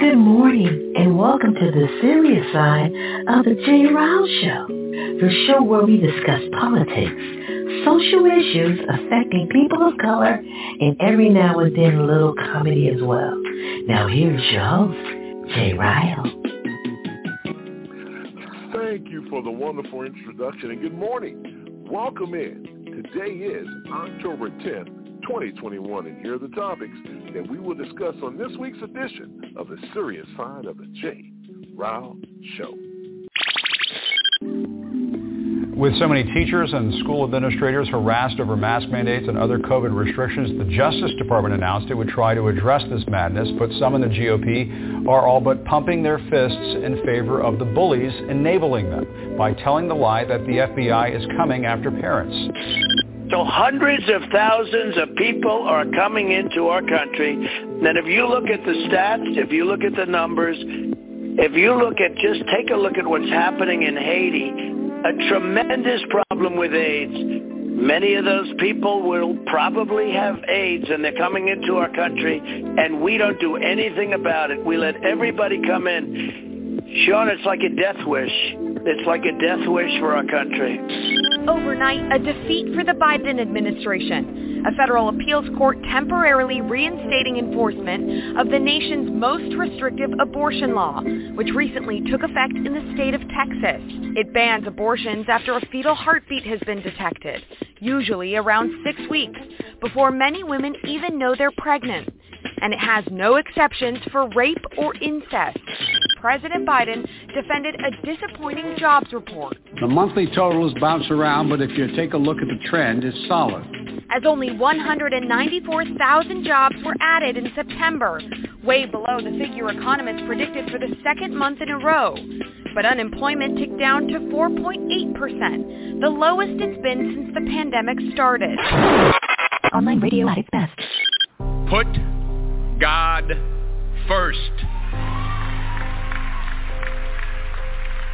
Good morning and welcome to the serious side of the Jay Ryle Show, the show where we discuss politics, social issues affecting people of color, and every now and then a little comedy as well. Now here's your host, Jay Ryle. Thank you for the wonderful introduction and good morning. Welcome in. Today is October 10th, 2021, and here are the topics that we will discuss on this week's edition of the serious side of the J. Ryle Show. With so many teachers and school administrators harassed over mask mandates and other COVID restrictions, the Justice Department announced it would try to address this madness, but some in the GOP are all but pumping their fists in favor of the bullies enabling them by telling the lie that the FBI is coming after parents. So hundreds of thousands of people are coming into our country. And if you look at the stats, if you look at the numbers, if you look at just take a look at what's happening in Haiti, a tremendous problem with AIDS. Many of those people will probably have AIDS and they're coming into our country and we don't do anything about it. We let everybody come in. Sean, it's like a death wish. It's like a death wish for our country. Overnight, a defeat for the Biden administration a federal appeals court temporarily reinstating enforcement of the nation's most restrictive abortion law, which recently took effect in the state of Texas. It bans abortions after a fetal heartbeat has been detected, usually around six weeks, before many women even know they're pregnant. And it has no exceptions for rape or incest. President Biden defended a disappointing jobs report. The monthly totals bounce around, but if you take a look at the trend, it's solid as only 194,000 jobs were added in September, way below the figure economists predicted for the second month in a row. But unemployment ticked down to 4.8%, the lowest it's been since the pandemic started. Online radio at its best. Put God first.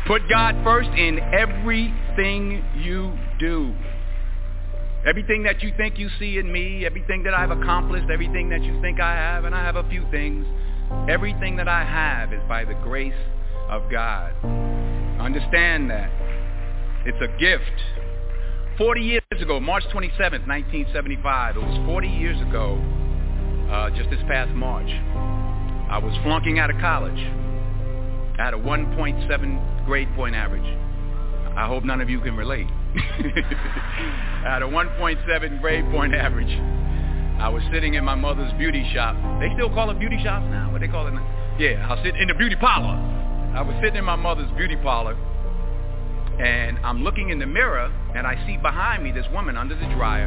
Put God first in everything you do. Everything that you think you see in me, everything that I've accomplished, everything that you think I have, and I have a few things, everything that I have is by the grace of God. Understand that. It's a gift. 40 years ago, March 27th, 1975, it was 40 years ago, uh, just this past March, I was flunking out of college. I had a 1.7 grade point average. I hope none of you can relate. I had a 1.7 grade point average. I was sitting in my mother's beauty shop. They still call it beauty shops now? What they call it now? Yeah, I was sitting in the beauty parlor. I was sitting in my mother's beauty parlor, and I'm looking in the mirror, and I see behind me this woman under the dryer.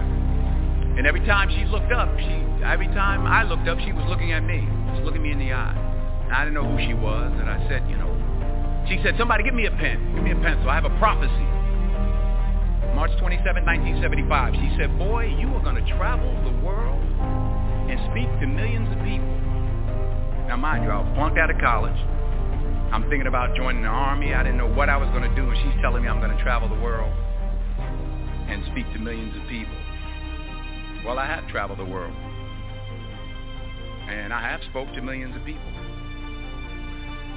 And every time she looked up, she every time I looked up, she was looking at me, just looking me in the eye. And I didn't know who she was, and I said, you know, she said, somebody give me a pen, give me a pencil. I have a prophecy. March 27, 1975. She said, boy, you are going to travel the world and speak to millions of people. Now, mind you, I was flunked out of college. I'm thinking about joining the army. I didn't know what I was going to do, and she's telling me I'm going to travel the world and speak to millions of people. Well, I have traveled the world, and I have spoke to millions of people.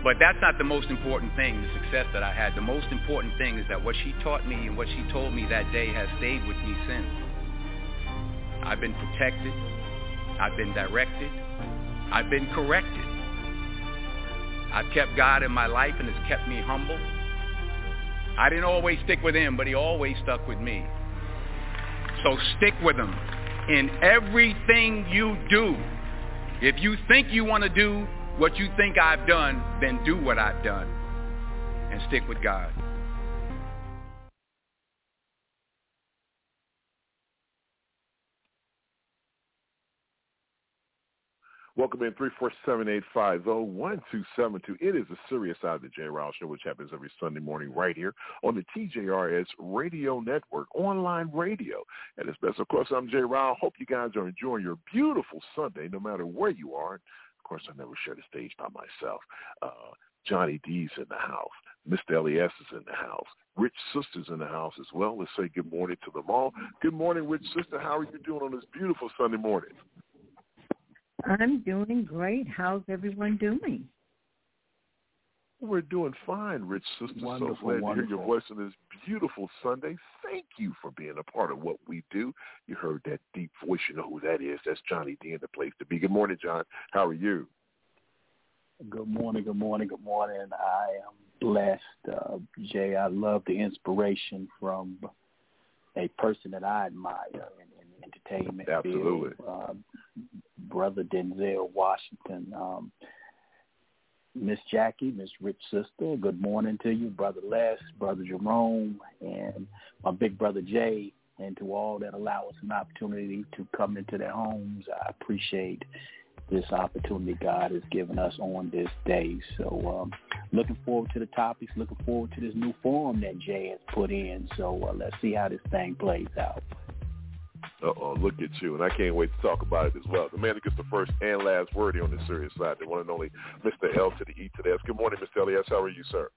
But that's not the most important thing, the success that I had. The most important thing is that what she taught me and what she told me that day has stayed with me since. I've been protected. I've been directed. I've been corrected. I've kept God in my life and it's kept me humble. I didn't always stick with him, but he always stuck with me. So stick with him in everything you do. If you think you want to do what you think I've done, then do what I've done and stick with God. Welcome in 347-850-1272. It is a serious side of the J. Rouse Show, which happens every Sunday morning right here on the TJRS Radio Network, online radio. And it's best, of course, I'm J. Ryle. Hope you guys are enjoying your beautiful Sunday, no matter where you are. Of course, I never share the stage by myself. Uh, Johnny D's in the house. Mr. Elias is in the house. Rich Sister's in the house as well. Let's say good morning to them all. Good morning, Rich Sister. How are you doing on this beautiful Sunday morning? I'm doing great. How's everyone doing? We're doing fine, Rich Sister. Wonderful, so glad wonderful. to hear your voice on this beautiful Sunday. Thank you for being a part of what we do. You heard that deep voice. You know who that is. That's Johnny D in the place to be. Good morning, John. How are you? Good morning, good morning, good morning. I am blessed. Uh, Jay, I love the inspiration from a person that I admire in, in entertainment Absolutely. field, uh, Brother Denzel Washington. Um, Miss Jackie, Miss Rich Sister, good morning to you, Brother Les, Brother Jerome, and my big brother Jay, and to all that allow us an opportunity to come into their homes. I appreciate this opportunity God has given us on this day. So um, looking forward to the topics, looking forward to this new forum that Jay has put in. So uh, let's see how this thing plays out. Uh-oh, look at you. And I can't wait to talk about it as well. The man that gets the first and last word here on the serious side, the one and only Mr. L to the E to the S. Good morning, Mr. Elias. How are you, sir?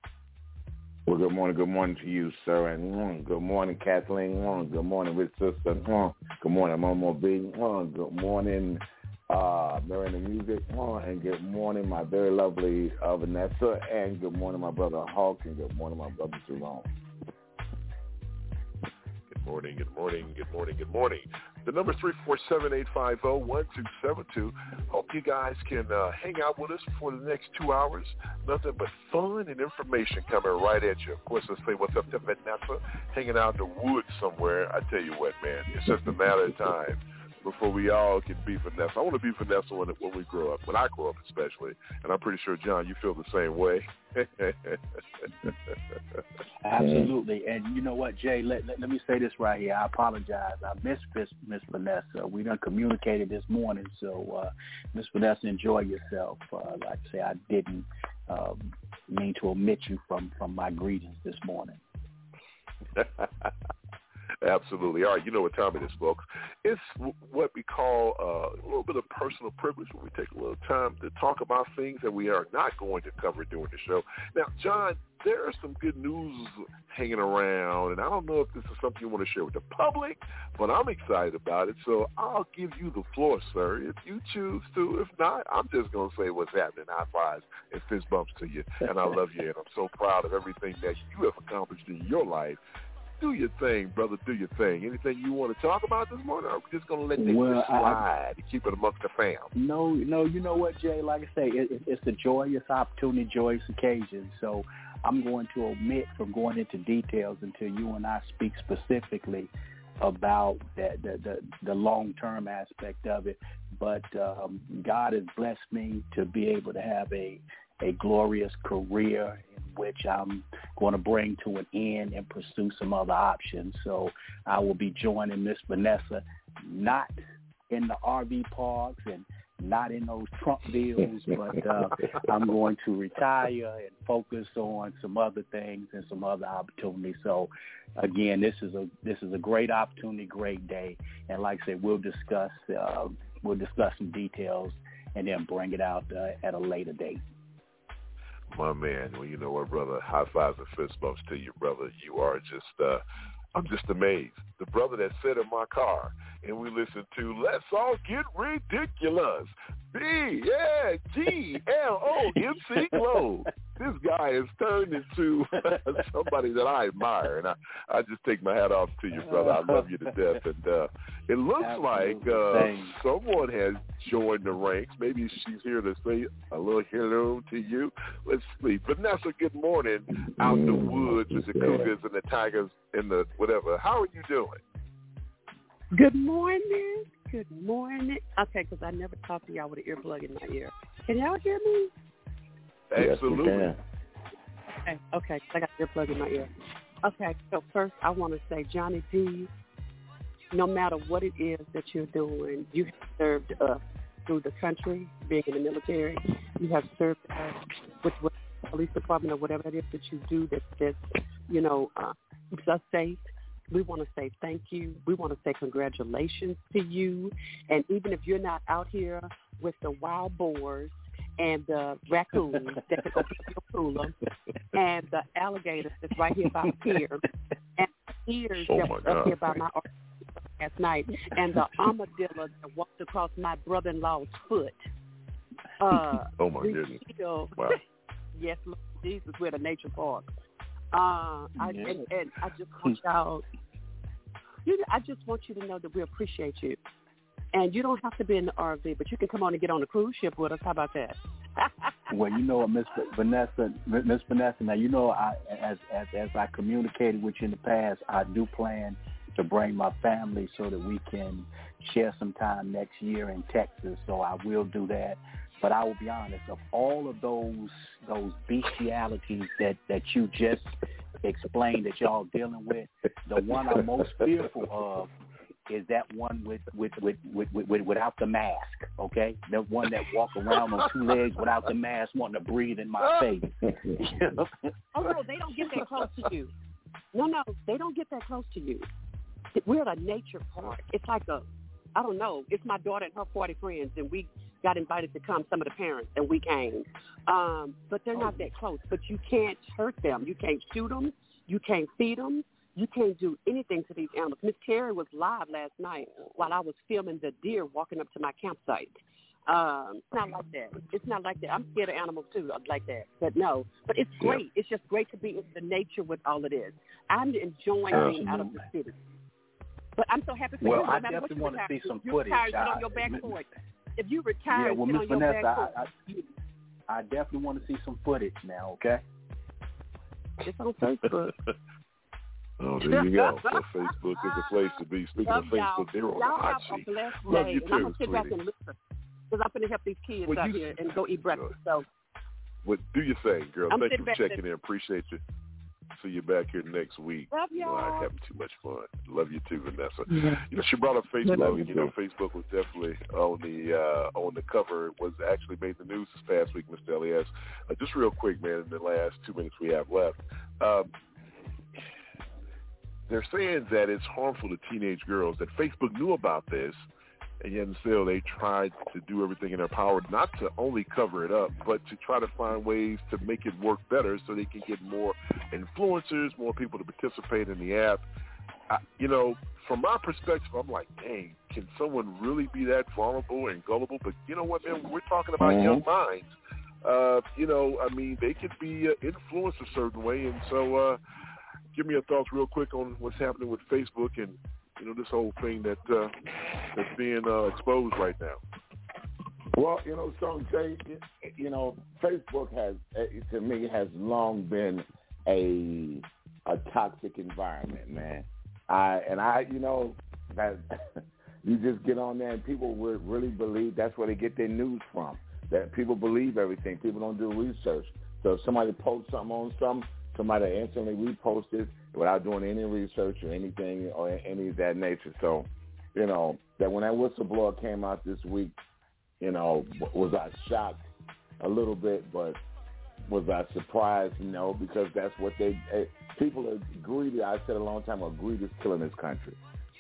Well, good morning. Good morning to you, sir. And mm, good morning, Kathleen. Mm, good morning, Rich Sister. Mm, good morning, Momo B. Good morning, uh, Miranda Music. And good morning, my very lovely uh, Vanessa. And good morning, my brother Hawk. And good morning, my brother Jerome. Good morning, good morning, good morning, good morning. The number is 347-850-1272. Hope you guys can uh, hang out with us for the next two hours. Nothing but fun and information coming right at you. Of course, let's say what's up to Vanessa, hanging out in the woods somewhere. I tell you what, man, it's just a matter of time before we all can be Vanessa. I want to be Vanessa when, when we grow up, when I grow up especially. And I'm pretty sure, John, you feel the same way. Absolutely. And you know what, Jay, let, let, let me say this right here. I apologize. I missed Miss, Miss Vanessa. We done communicated this morning. So, uh, Miss Vanessa, enjoy yourself. Uh, like I say, I didn't um, mean to omit you from, from my greetings this morning. Absolutely. All right, you know what time it is, folks. It's what we call uh, a little bit of personal privilege when we take a little time to talk about things that we are not going to cover during the show. Now, John, there is some good news hanging around, and I don't know if this is something you want to share with the public, but I'm excited about it. So I'll give you the floor, sir, if you choose to. If not, I'm just going to say what's happening. High fives and fist bumps to you, and I love you, and I'm so proud of everything that you have accomplished in your life do your thing, brother. Do your thing. Anything you want to talk about this morning? Or are we just gonna let this Well, I- slide and keep it amongst the fam? No, no, you know what, Jay? Like I say, it, it, it's a joyous opportunity, joyous occasion. So I'm going to omit from going into details until you and I speak specifically about that, the, the, the long-term aspect of it. But um, God has blessed me to be able to have a, a glorious career in which I'm going to bring to an end and pursue some other options. So I will be joining Miss Vanessa, not in the RV parks and not in those Trump deals, but uh, I'm going to retire and focus on some other things and some other opportunities. So, again, this is a this is a great opportunity, great day, and like I said, we'll discuss uh, we'll discuss some details and then bring it out uh, at a later date. My man, well, you know what, brother? High fives and fist bumps to you, brother. You are just, uh, I'm just amazed. The brother that sat in my car and we listened to Let's All Get Ridiculous. B, yeah, G, L, O, M, C, Glow. This guy has turned into somebody that I admire, and I, I just take my hat off to you, brother. I love you to death, and uh, it looks like uh, Same. someone has joined the ranks. Maybe she's here to say a little hello to you. Let's see. Vanessa, good morning. Out in the woods with the cougars and the tigers and the whatever. How are you doing? Good morning. Good morning. Okay, because I never talk to y'all with an earplug in my ear. Can y'all hear me? Absolutely. Okay, okay. I got the earplug in my ear. Okay, so first I want to say, Johnny D, no matter what it is that you're doing, you have served us through the country, being in the military. You have served us with what police department or whatever it is that you do that that you know uh, keeps us safe. We want to say thank you. We want to say congratulations to you. And even if you're not out here with the wild boars and the raccoons that can open up your cooler and the alligators that's right here by here and the ears Oh that was God. up here by my last night and the armadillo that walked across my brother-in-law's foot. Uh, Oh my goodness. Still, Wow. yes, Lord Jesus, we're at a nature park. Uh, I, Yeah. and, and I just want y'all, you know, I just want you to know that we appreciate you. And you don't have to be in the RV, but you can come on and get on the cruise ship with us. How about that? Well, you know what, Miss Vanessa, Miss Vanessa. Now, you know, I as as as I communicated with you in the past, I do plan to bring my family so that we can share some time next year in Texas. So I will do that. But I will be honest, of all of those those bestialities that that you just explained that y'all dealing with, the one I'm most fearful of is that one with with with, with, with, with without the mask, okay? The one that walk around on two legs without the mask, wanting to breathe in my face. Oh no, they don't get that close to you. No, no, they don't get that close to you. We're at a nature park. It's like a, I don't know. It's my daughter and her forty friends, and we got invited to come. Some of the parents, and we came. Um, but they're not that close. But you can't hurt them. You can't shoot them. You can't feed them. You can't do anything to these animals. Miss Terry was live last night while I was filming the deer walking up to my campsite. Um, it's not like that. It's not like that. I'm scared of animals too, like that. But no, but it's Yeah. great. It's just great to be in the nature with all it is. I'm enjoying being out of the city. But I'm so happy for Well, you. No I definitely wanna see some you footage. Get I- on your back Mi- porch. If you retire, yeah, well, Miss Vanessa. I, I, I definitely want to see some footage now, okay? It's on Facebook. Oh, there you go. So Facebook is the place to be. Speaking Love of Facebook, y'all. they're on the Y'all hot have a seat. blessed Love day, you and I'm too, gonna sit back and listen because I'm gonna help these kids Well, out you- here and go eat breakfast. Uh, so Well, do your thing, girl. I'm Thank you for checking in. Appreciate you. See you back here next week. love You know, I'm y'all. having too much fun. Love you too, Vanessa. Yeah. You know, she brought up Facebook. Love and, you know, Facebook was definitely on the uh, on the cover. It was actually made the news this past week, Mr. Elias. Uh, just real quick, man. In the last two minutes we have left, um, they're saying that it's harmful to teenage girls. That Facebook knew about this, and yet and still they tried to do everything in their power not to only cover it up, but to try to find ways to make it work better so they can get more influencers, more people to participate in the app. I, you know, from my perspective, I'm like, dang, can someone really be that vulnerable and gullible? But you know what, man? We're talking about Mhm. young minds. Uh, you know, I mean, they could be uh, influenced a certain way, and so uh, give me your thoughts real quick on what's happening with Facebook and you know this whole thing that uh, that's being uh, exposed right now. Well, you know, so Jay, you know, Facebook has, eh, to me, has long been a a toxic environment, man. I and I, you know, that you just get on there and people would really believe that's where they get their news from. That people believe everything. People don't do research. So if somebody posts something on something, somebody instantly repost it without doing any research or anything or any of that nature. So, you know, that when that whistleblower came out this week, you know, was I shocked a little bit, but was I surprised? No, because that's what they eh, people are greedy. I said a long time ago, greed is killing this country.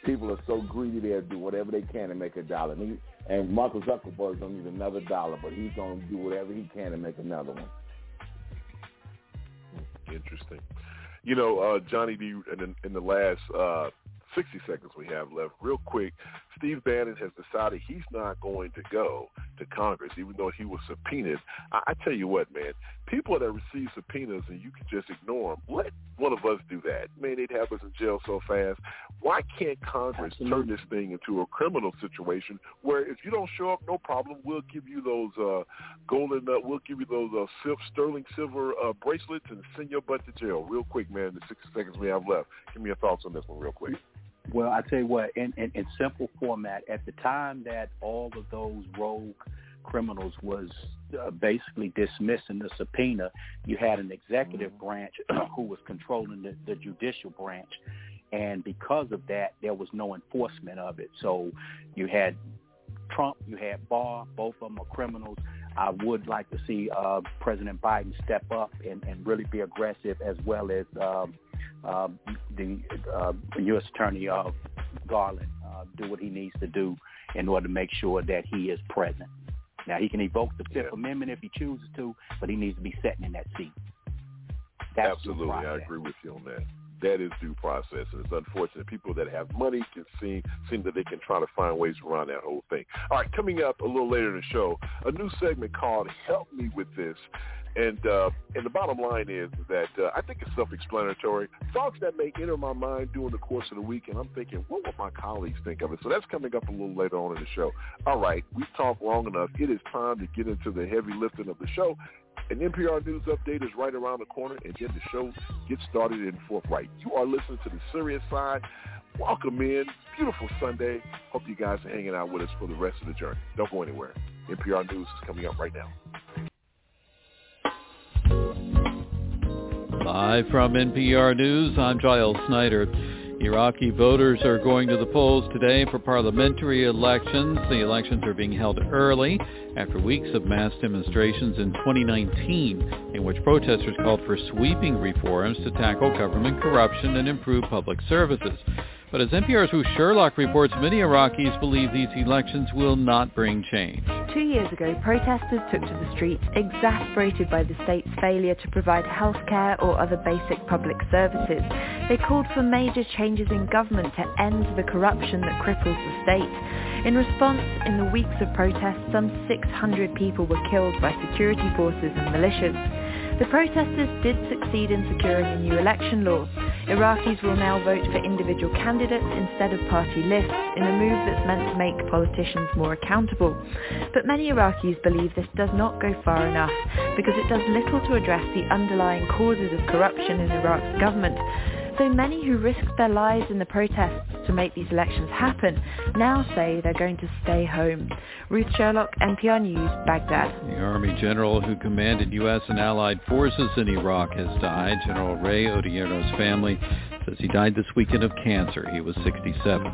People are so greedy they'll do whatever they can to make a dollar. And, he, and Mark Zuckerberg don't need another dollar, but he's going to do whatever he can to make another one. Interesting. You know, uh, Johnny D. In, in the last uh, 60 seconds we have left, real quick, Steve Bannon has decided he's not going to go to Congress, even though he was subpoenaed. I, I tell you what, man, people that receive subpoenas and you can just ignore them, let one of us do that. Man, they'd have us in jail so fast. Why can't Congress turn this thing into a criminal situation where if you don't show up, no problem, we'll give you those uh, golden, uh, we'll give you those uh, sil- sterling silver uh, bracelets and send your butt to jail. Real quick, man, the 60 seconds we have left. Give me your thoughts on this one real quick. Well, I tell you what, in, in, in simple format, at the time that all of those rogue criminals was uh, basically dismissing the subpoena, you had an executive branch who was controlling the, the judicial branch. And because of that, there was no enforcement of it. So you had Trump, you had Barr. Both of them are criminals. I would like to see uh, President Biden step up and, and really be aggressive, as well as um, uh, the uh, U.S. Attorney uh, Garland uh, do what he needs to do in order to make sure that he is present. Now he can evoke the Fifth yeah. Amendment if he chooses to, but he needs to be sitting in that seat. That's Absolutely, I agree with you on that. That is due process, and it's unfortunate. People that have money can seem seem that they can try to find ways around that whole thing. All right, coming up a little later in the show, a new segment called "Help Me with This." And uh, and the bottom line is that uh, I think it's self-explanatory. Thoughts that may enter my mind during the course of the week, and I'm thinking, what will my colleagues think of it? So that's coming up a little later on in the show. All right, we've talked long enough. It is time to get into the heavy lifting of the show. An NPR News update is right around the corner, and then the show gets started in forthright. You are listening to the serious side. Welcome in. Beautiful Sunday. Hope you guys are hanging out with us for the rest of the journey. Don't go anywhere. NPR News is coming up right now. Live from NPR News, I'm Giles Snyder. Iraqi voters are going to the polls today for parliamentary elections. The elections are being held early after weeks of mass demonstrations in 2019 in which protesters called for sweeping reforms to tackle government corruption and improve public services. But as NPR's Ruth Sherlock reports, many Iraqis believe these elections will not bring change. Two years ago, protesters took to the streets exasperated by the state's failure to provide health care or other basic public services. They called for major changes in government to end the corruption that cripples the state. In response, in the weeks of protests, some 600 people were killed by security forces and militias. The protesters did succeed in securing a new election law. Iraqis will now vote for individual candidates instead of party lists in a move that's meant to make politicians more accountable. But many Iraqis believe this does not go far enough because it does little to address the underlying causes of corruption in Iraq's government so many who risked their lives in the protests to make these elections happen now say they're going to stay home. Ruth Sherlock, NPR News, Baghdad. The Army general who commanded U.S. and allied forces in Iraq has died. General Ray Odierno's family says he died this weekend of cancer. He was 67.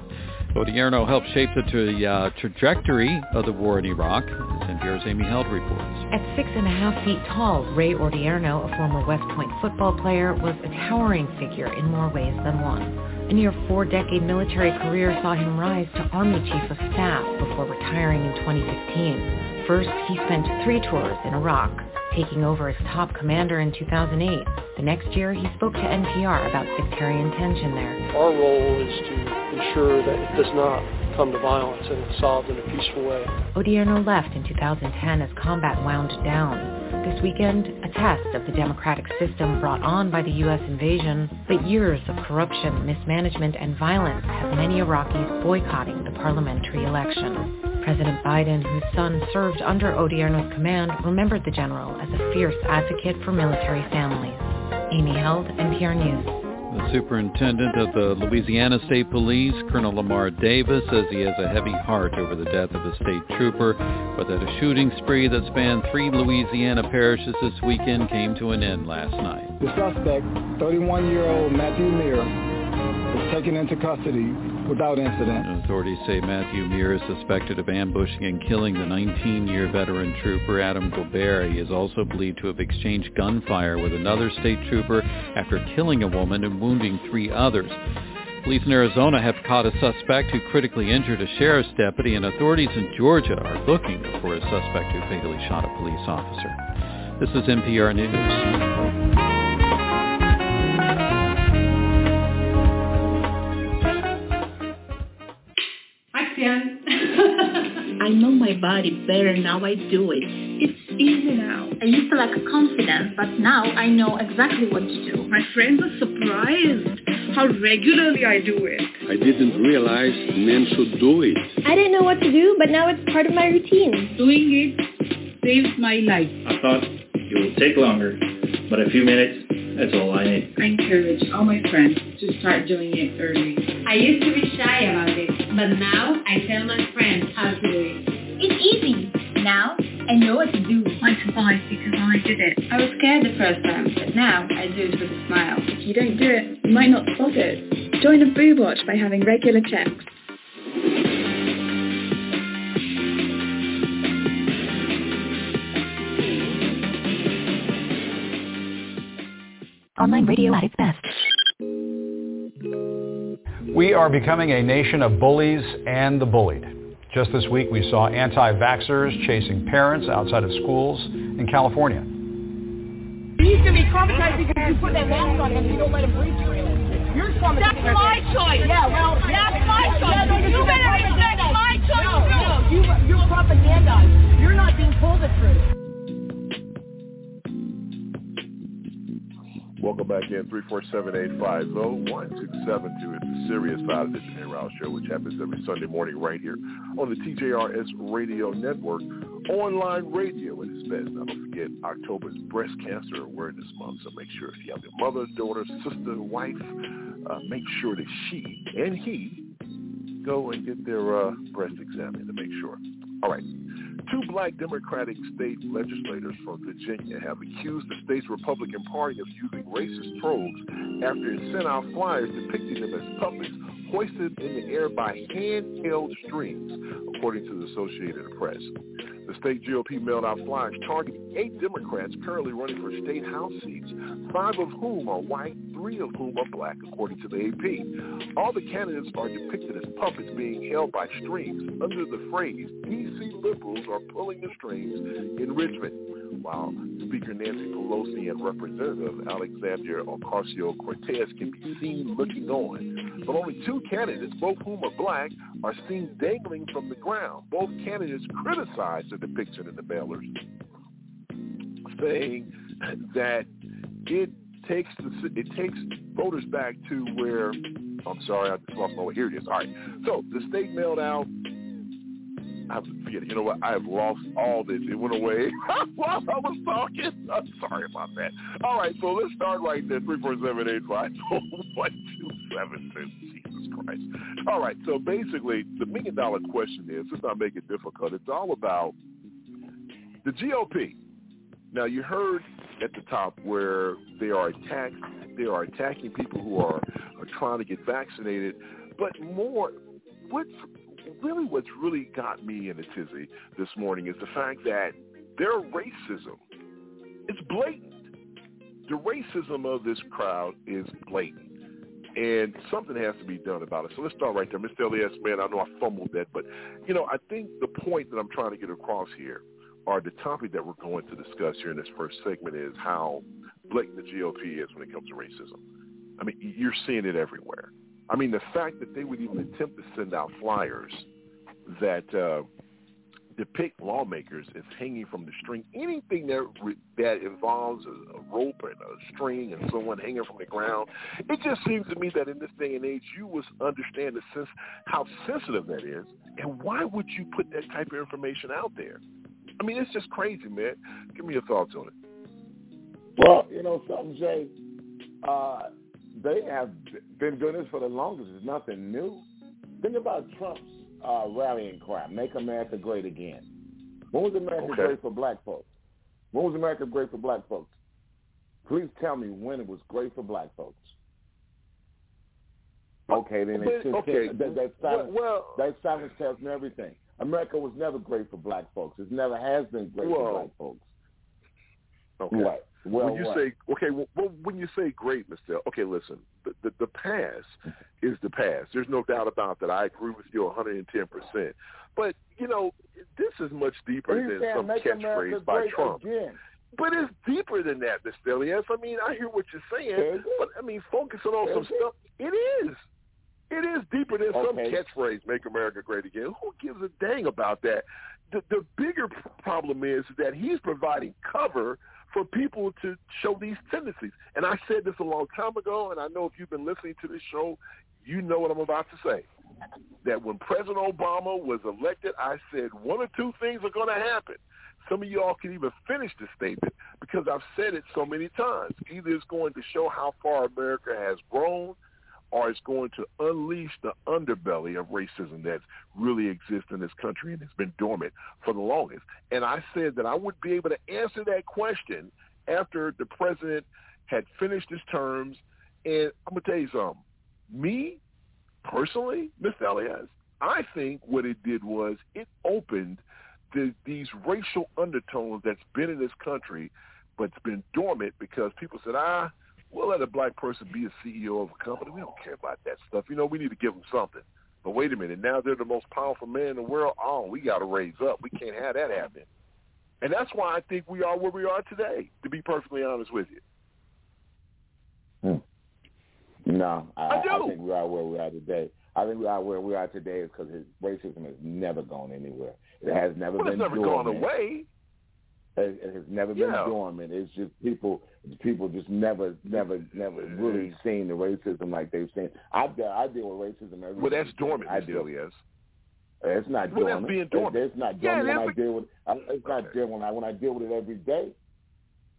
Odierno helped shape the tra- uh, trajectory of the war in Iraq, as NPR's Amy Held reports. At six and a half feet tall, Ray Odierno, a former West Point football player, was a towering figure in more ways than one. A near four-decade military career saw him rise to Army Chief of Staff before retiring in 2015. First, he spent three tours in Iraq, taking over as top commander in 2008. The next year, he spoke to NPR about sectarian tension there. Our role is to ensure that it does not come to violence and it's solved in a peaceful way. Odierno left in 2010 as combat wound down. This weekend, a test of the democratic system brought on by the U.S. invasion, but years of corruption, mismanagement, and violence have many Iraqis boycotting the parliamentary election. President Biden, whose son served under Odierno's command, remembered the general as a fierce advocate for military families. Amy Held, NPR News. The superintendent of the Louisiana State Police, Colonel Lamar Davis, says he has a heavy heart over the death of a state trooper, but that a shooting spree that spanned three Louisiana parishes this weekend came to an end last night. The suspect, 31-year-old Matthew Mire, was taken into custody without incident. Authorities say Matthew Mire is suspected of ambushing and killing the 19-year veteran trooper Adam Gobert. He is also believed to have exchanged gunfire with another state trooper after killing a woman and wounding three others. Police in Arizona have caught a suspect who critically injured a sheriff's deputy, and authorities in Georgia are looking for a suspect who fatally shot a police officer. This is NPR News. I know my body better now I do it. It's easy now. I used to lack confidence, but now I know exactly what to do. My friends are surprised how regularly I do it. I didn't realize men should do it. I didn't know what to do, but now it's part of my routine. Doing it saves my life. I thought it would take longer, but a few minutes, that's all I need. I encourage all my friends to start doing it early. I used to be shy about it, but now I tell my friends how to do it. It's easy. Now I know what to do. I survived because I did it. I was scared the first time, but now I do it with a smile. If you don't do it, you might not spot it. Join a boo watch by having regular checks. Online radio at its best. We are becoming a nation of bullies and the bullied. Just this week, we saw anti-vaxxers chasing parents outside of schools in California. He's going to be traumatized because you put that mask on him and you don't let him breathe through it. You're traumatized. That's my choice. Yeah, well, that's my choice. Yeah, no, you better respect my choice no, too. No, you, you're propagandized. You're not being told the truth. Welcome back in, 347-850-1272. It's the serious side of the Janae Rouse Show, which happens every Sunday morning right here on the TJRS Radio Network, online radio at its best. Now, don't forget, October is Breast Cancer Awareness Month, so make sure if you have your mother, daughter, sister, wife, uh, make sure that she and he go and get their uh, breast examined to make sure. All right. Two black Democratic state legislators from Virginia have accused the state's Republican Party of using racist trolls after it sent out flyers depicting them as puppets hoisted in the air by handheld strings, according to the Associated Press. The state GOP mailed out flyers targeting eight Democrats currently running for state House seats, five of whom are white, three of whom are black, according to the AP. All the candidates are depicted as puppets being held by strings under the phrase, D.C. liberals are pulling the strings in Richmond, while Speaker Nancy Pelosi and Representative Alexandria Ocasio-Cortez can be seen looking on. But only two candidates, both whom are black, are seen dangling from the ground. Both candidates criticized the depiction in the mailers, saying that it takes the, it takes voters back to where I'm sorry, I just lost my way. Here it is. All right. So the state mailed out I have to forget. You know what? I have lost all this. It went away while I was talking. I'm sorry about that. All right, so let's start right there. Three four seven eight five oh, one two seven two. Jesus Christ. All right, so basically, the million dollar question is, let's not make it difficult. It's all about the GOP. Now, you heard at the top where they are attacked. They are attacking people who are, are trying to get vaccinated, but more. What's really what's really got me in a tizzy this morning is the fact that their racism is blatant. The racism of this crowd is blatant. And something has to be done about it. So let's start right there. Mr. Elias, man, I know I fumbled that, but, you know, I think the point that I'm trying to get across here, or the topic that we're going to discuss here in this first segment is how blatant the GOP is when it comes to racism. I mean, you're seeing it everywhere. I mean, the fact that they would even attempt to send out flyers that uh, depict lawmakers as hanging from the string, anything that that involves a, a rope and a string and someone hanging from the ground, it just seems to me that in this day and age, you would understand the sense how sensitive that is, and why would you put that type of information out there? I mean, it's just crazy, man. Give me your thoughts on it. Well, you know something, Jay. Uh, they have been doing this for the longest. It's nothing new. Think about Trump's uh, rallying cry, "Make America Great Again." When was America Okay. great for black folks? When was America great for black folks? Please tell me when it was great for black folks. Okay, then But- it should okay, that, that silence, well- that silence tells me everything. America was never great for black folks. It never has been great for Well, black folks. Okay. Right. Well, when you what? say okay, well, when you say great, Mister, okay, listen, the, the the past is the past. There's no doubt about that. I agree with you 110. percent But you know, this is much deeper He's than some "Make America catchphrase by Trump. again." But it's deeper than that, Mr. Elias. I mean, I hear what you're saying, but I mean, focusing on some it? stuff. It is. It is deeper than some Okay. catchphrase, "Make America Great Again." Who gives a dang about that? The, the bigger problem is that he's providing cover for people to show these tendencies. And I said this a long time ago, and I know if you've been listening to this show, you know what I'm about to say. That when President Obama was elected, I said one or two things are going to happen. Some of y'all can even finish the statement because I've said it so many times. Either it's going to show how far America has grown or it's going to unleash the underbelly of racism that really exists in this country and has been dormant for the longest. And I said that I would be able to answer that question after the president had finished his terms. And I'm going to tell you something. Me, personally, Mr. Elias, I think what it did was it opened the, these racial undertones that's been in this country, but it's been dormant because people said, ah, We'll let a black person be a CEO of a company. We don't care about that stuff. You know, we need to give them something. But wait a minute, now they're the most powerful man in the world. Oh, we got to raise up. We can't have that happen. And that's why I think we are where we are today, to be perfectly honest with you. Hmm. No, I, I, do. I think we are where we are today. I think we are where we are today is because his racism has never gone anywhere. It has never well, been it's never dormant. gone away. It, it has never Yeah. been dormant. It's just people, people just never, never, never really seen the racism like they've seen. I, I deal with racism every Well, that's dormant, I deal. Elias. It's not Well, that's dormant. being dormant. It's not Yeah, dormant when that's I deal with. I, it's not dormant when I when I deal with it every day.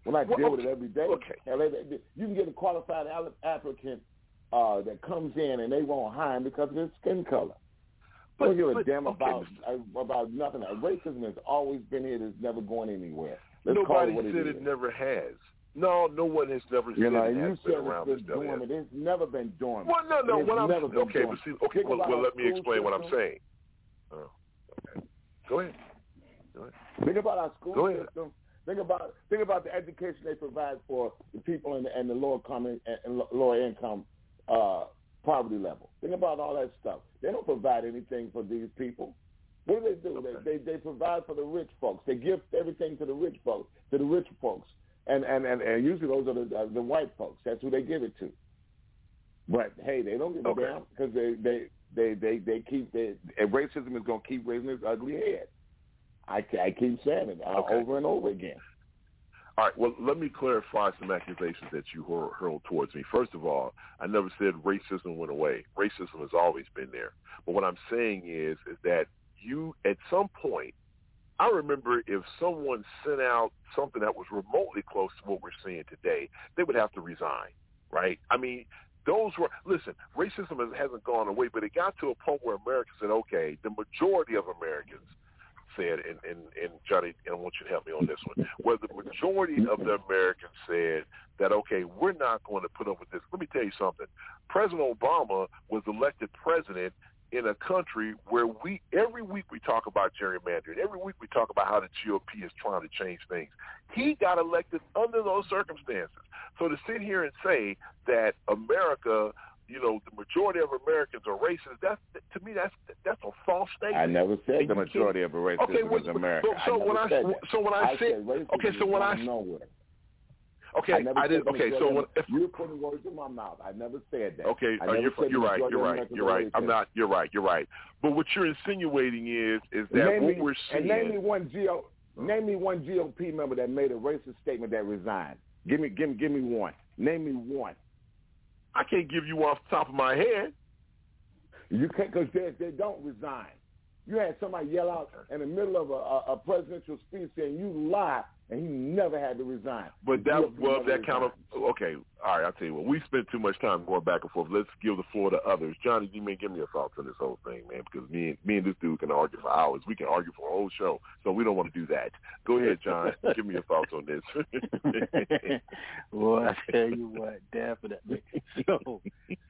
When I Well, deal with it every day, Okay. hell, they- they- you can get a qualified al- applicant uh, that comes in and they won't hire him because of his skin color. But- don't give a but- damn okay, about uh, about nothing. Uh, Racism has always been here. It's never going anywhere. Let's Nobody it said it it, never has. No, no one has never You said know, it has said been around, it's been dormant. It's never been dormant. Well, no, no. It's What I'm okay, but see, okay, well, well let me explain what I'm saying. Oh, okay. Go ahead. Go ahead. Think about our school system. Think about think about the education they provide for the people in the, and the lower income and lower income uh, poverty level. Think about all that stuff. They don't provide anything for these people. What do they do? They, they they provide for the rich folks. They give everything to the rich folks, to the rich folks, and and and, and usually those are the uh, the white folks. That's who they give it to. But hey, they don't give a Okay. damn because they they they they they keep they, and racism is going to keep raising its ugly head. I, I keep saying it uh, Okay. over and over again. All right. Well, let me clarify some accusations that you hur- hurled towards me. First of all, I never said racism went away. Racism has always been there. But what I'm saying is, is that you, at some point, I remember if someone sent out something that was remotely close to what we're seeing today, they would have to resign, right? I mean, those were listen. Racism has- hasn't gone away, but it got to a point where America said, okay, the majority of Americans said, and, and, and Johnny, and I want you to help me on this one, where the majority of the Americans said that, okay, we're not going to put up with this. Let me tell you something. President Obama was elected president in a country where we, every week we talk about gerrymandering. Every week we talk about how the GOP is trying to change things. He got elected under those circumstances. So to sit here and say that America you know, the majority of Americans are racist. That's to me, that's that's a false statement. I never said the majority of racism Okay, well, is America. so- so I when I- said that. so when I said- racism okay, so when I- nowhere. Okay, I, never I did. the Okay, so when, if, you're putting words in my mouth. I never said that. okay, I uh, you're said you're right. You're right. You're right. I'm not. You're right. You're right. But what you're insinuating is is that name what me, we're and name me seeing. one name me one GOP member that made a racist statement that resigned. Give me, give me, give me one. Name me one. I can't give you off the top of my head. You can't because they they don't resign. You had somebody yell out in the middle of a, a, a presidential speech saying you lie, and he never had to resign. But that GOP well, that kind of okay. All right, I'll tell you what. We spent too much time going back and forth. Let's give the floor to others. Johnny, you may give me your thoughts on this whole thing, man, because me and me and this dude can argue for hours. We can argue for a whole show, so we don't want to do that. Go ahead, John. give me your thoughts on this. well, I tell you what, definitely. So,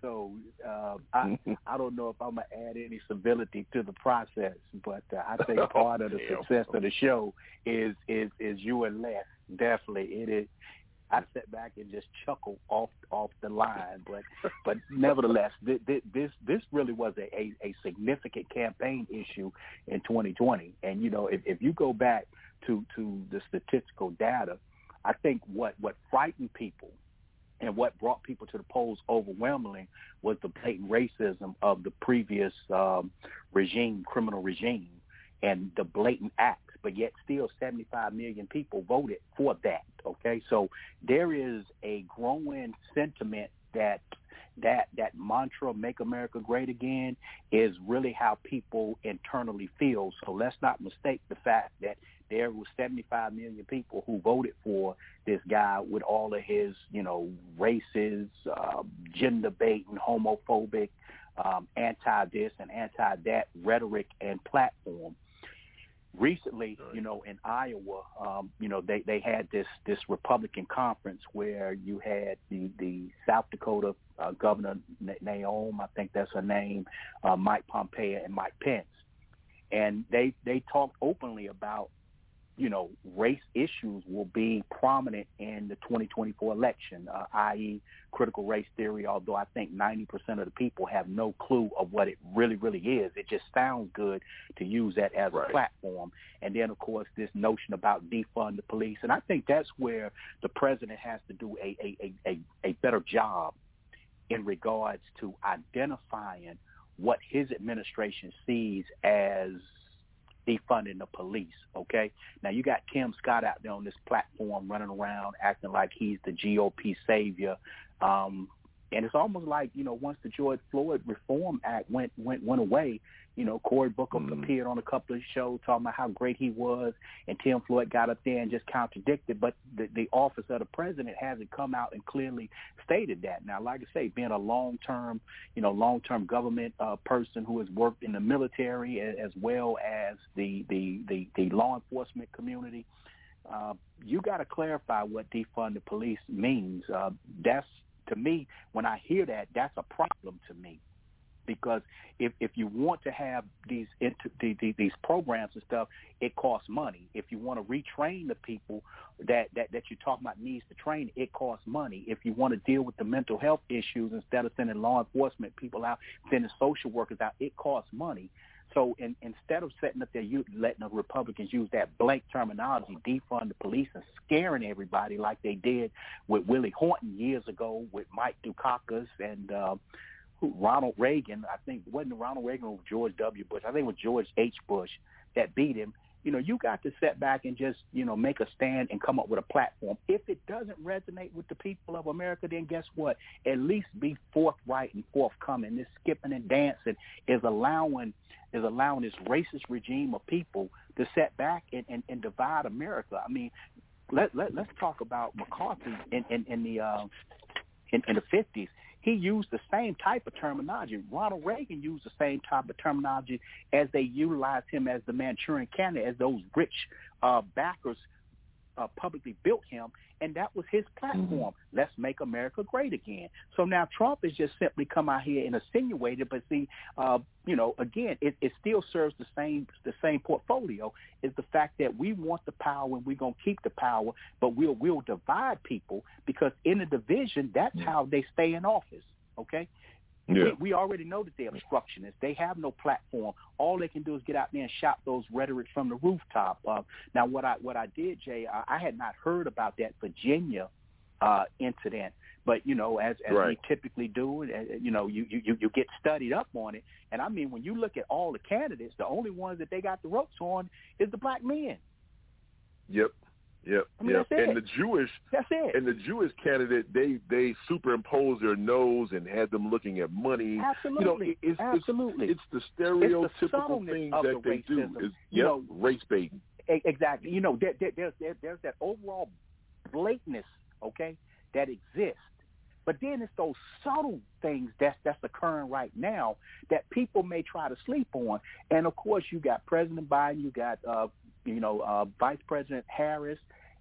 so uh, I I don't know if I'm gonna add any civility to the process, but uh, I think part of the success of the show is is is you and Les. Definitely, it is. I sat back and just chuckled off off the line, but but nevertheless, this this this really was a, a, a significant campaign issue in 2020. And you know, if, if you go back to to the statistical data, I think what what frightened people and what brought people to the polls overwhelmingly was the blatant racism of the previous um, regime, criminal regime, and the blatant acts. But yet, still, 75 million people voted for that. Okay, so there is a growing sentiment that that that mantra "Make America Great Again" is really how people internally feel. So let's not mistake the fact that there was 75 million people who voted for this guy with all of his, you know, racist, uh, gender baiting, homophobic, um, anti-this and anti-that rhetoric and platform. Recently, you know, in Iowa, um, you know, they, they had this, this Republican conference where you had the, the South Dakota uh, Governor Na- Naomi, I think that's her name, uh, Mike Pompeo and Mike Pence. And they, they talked openly about you know, race issues will be prominent in the 2024 election, uh, i.e., critical race theory. Although I think 90% of the people have no clue of what it really, really is. It just sounds good to use that as right. a platform. And then, of course, this notion about defund the police. And I think that's where the president has to do a a, a, a better job in regards to identifying what his administration sees as defunding the police. Okay, now you got Tim Scott out there on this platform running around acting like he's the GOP savior. Um, and it's almost like you know once the George Floyd Reform Act went went went away, you know Cory Booker mm-hmm. appeared on a couple of shows talking about how great he was, and Tim Floyd got up there and just contradicted. But the, the office of the president hasn't come out and clearly stated that. Now, like I say, being a long term you know long term government uh, person who has worked in the military as well as the the the, the law enforcement community. Uh, you got to clarify what defund the police means. Uh, that's to me, when I hear that, that's a problem to me. Because if if you want to have these inter, these, these programs and stuff, it costs money. If you want to retrain the people that, that that you're talking about needs to train, it costs money. If you want to deal with the mental health issues instead of sending law enforcement people out, sending social workers out, it costs money. So in, instead of setting up their youth, letting the Republicans use that blank terminology, defund the police and scaring everybody like they did with Willie Horton years ago with Mike Dukakis and uh, Ronald Reagan. I think wasn't Ronald Reagan or George W. Bush. I think it was George H. Bush that beat him you know, you got to set back and just, you know, make a stand and come up with a platform. If it doesn't resonate with the people of America, then guess what? At least be forthright and forthcoming. This skipping and dancing is allowing is allowing this racist regime of people to set back and, and, and divide America. I mean, let, let let's talk about McCarthy in, in, in the uh, in, in the fifties he used the same type of terminology. Ronald Reagan used the same type of terminology as they utilized him as the Manchurian candidate, as those rich uh, backers uh, publicly built him, and that was his platform. Mm-hmm. Let's make America great again. So now Trump has just simply come out here and insinuated, but see, uh, you know, again, it, it still serves the same the same portfolio. Is the fact that we want the power and we're gonna keep the power, but we'll we'll divide people because in the division, that's mm-hmm. how they stay in office. Okay, yeah. We, we already know that they're obstructionists. They have no platform. All they can do is get out there and shout those rhetoric from the rooftop. Uh, now, what I what I did, Jay, I, I had not heard about that Virginia uh, incident, but you know, as as right. we typically do, uh, you know, you, you you get studied up on it. And I mean, when you look at all the candidates, the only ones that they got the ropes on is the black men. Yep. Yep, I mean, yep. And the Jewish that's it. And the Jewish candidate, they they superimposed their nose and had them looking at money. Absolutely, you know, it, it's, absolutely. It's, it's the stereotypical it's that the they racism. do is you yep, know, race baiting. Exactly. You know, there, there, there's there, there's that overall blatantness, okay, that exists. But then it's those subtle things that's that's occurring right now that people may try to sleep on. And of course, you got President Biden, you got uh, you know uh, Vice President Harris,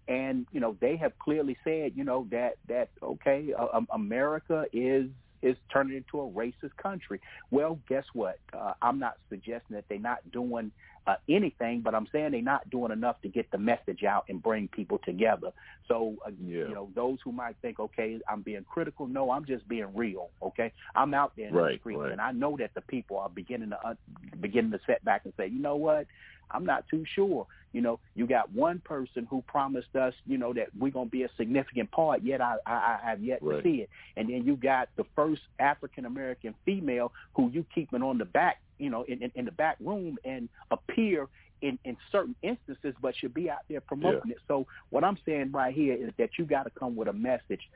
and you know they have clearly said you know that that okay, uh, America is is turning into a racist country. Well, guess what? Uh, I'm not suggesting that they're not doing uh, anything, but I'm saying they're not doing enough to get the message out and bring people together. So, uh, yeah. you know, those who might think, okay, I'm being critical, no, I'm just being real. Okay, I'm out there in right, the streets, right. and I know that the people are beginning to uh, beginning to set back and say, you know what? I'm not too sure. You know, you got one person who promised us, you know, that we're gonna be a significant part. Yet I, I, I have yet right. to see it. And then you got the first African American female who you keeping on the back, you know, in, in, in the back room and appear in, in certain instances, but should be out there promoting yeah. it. So what I'm saying right here is that you got to come with a message,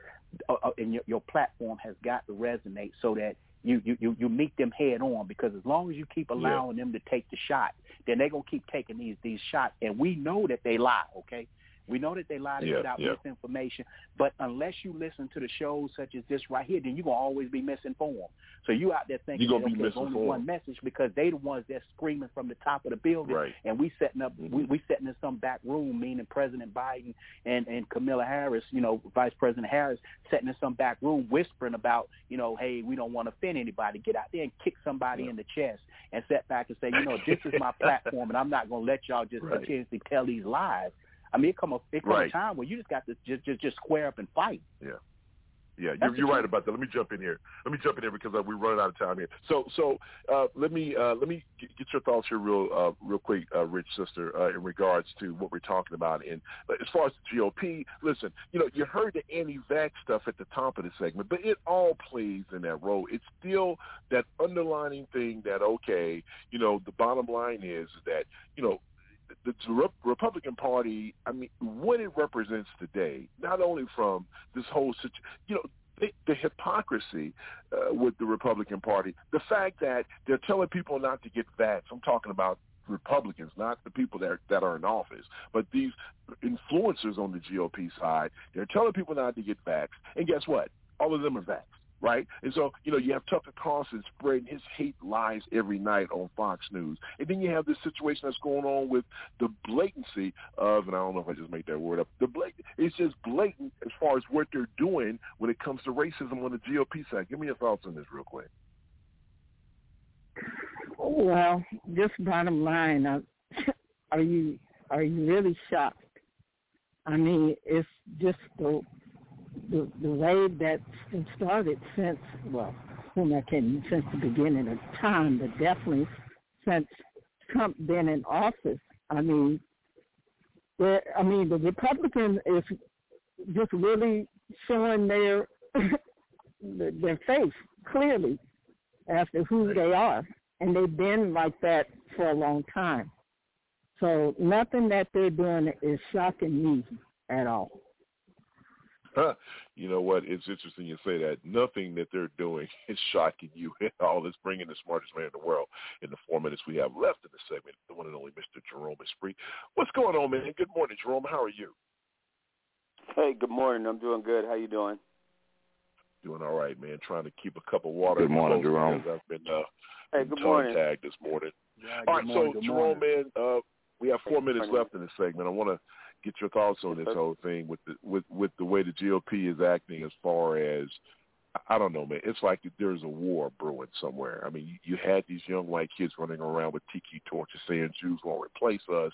uh, uh, and your, your platform has got to resonate so that you, you, you, you meet them head on because as long as you keep allowing yeah. them to take the shot, then they're gonna keep taking these these shots, and we know that they lie. Okay, We know that they lie to Yeah, put out yeah. misinformation, but unless you listen to the shows such as this right here, then you're gonna always be misinformed. So you out there thinking You're gonna that, be okay, there's only one message because they the ones that's screaming from the top of the building, Right. and we setting up, we, mm-hmm. we setting in some back room, meaning President Biden and and Camilla Harris, you know, Vice President Harris, setting in some back room, whispering about, you know, hey, we don't want to offend anybody. Get out there and kick somebody in the chest and sit back and say, you know, this is my platform, and I'm not gonna let y'all just Right. continuously tell these lies. I mean, it come a it come a time where you just got to just just just square up and fight. Yeah. Yeah, you're, you're right about that. Let me jump in here. Let me jump in here because uh, we're running out of time here. So, so uh, let me uh, let me get, get your thoughts here, real uh, real quick, uh, Rich sister, uh, in regards to what we're talking about. And uh, as far as the GOP, listen, you know, you heard the anti-vax stuff at the top of the segment, but it all plays in that role. It's still that underlining thing that okay, you know, the bottom line is that you know the Re- Republican Party, I mean, what it represents today, not only from this whole situation, you know, the, the hypocrisy uh, with the Republican Party, the fact that they're telling people not to get vaxxed. I'm talking about Republicans, not the people that are, that are in office, but these influencers on the GOP side. They're telling people not to get vaxxed, and guess what? All of them are vaxxed right? And so, you know, you have Tucker Carlson spreading his hate lies every night on Fox News. And then you have this situation that's going on with the blatancy of, and I don't know if I just made that word up, the blatant, it's just blatant as far as what they're doing when it comes to racism on the GOP side. Give me your thoughts on this real quick. Well, just bottom line, uh, are you are you really shocked? I mean, it's just the the, the way that's started since well, whom I can since the beginning of time, but definitely since Trump been in office. I mean, the I mean the Republican is just really showing their their face clearly as to who they are, and they've been like that for a long time. So nothing that they're doing is shocking me at all. Huh. You know what? It's interesting you say that. Nothing that they're doing is shocking you at all. It's bringing the smartest man in the world in the four minutes we have left in the segment, the one and only Mr. Jerome Esprit. What's going on, man? Good morning, Jerome. How are you? Hey, good morning. I'm doing good. How you doing? Doing all right, man. Trying to keep a cup of water. Good morning, Jerome. I've been uh, Hey, good tongue morning. tagged this morning. Yeah, All right, good so Jerome, morning. man, uh, we have four minutes left in this segment. I want to get your thoughts on this whole thing with the with with the way the GOP is acting as far as I don't know, man. It's like there's a war brewing somewhere. I mean, you, you had these young white kids running around with tiki torches saying Jews won't replace us.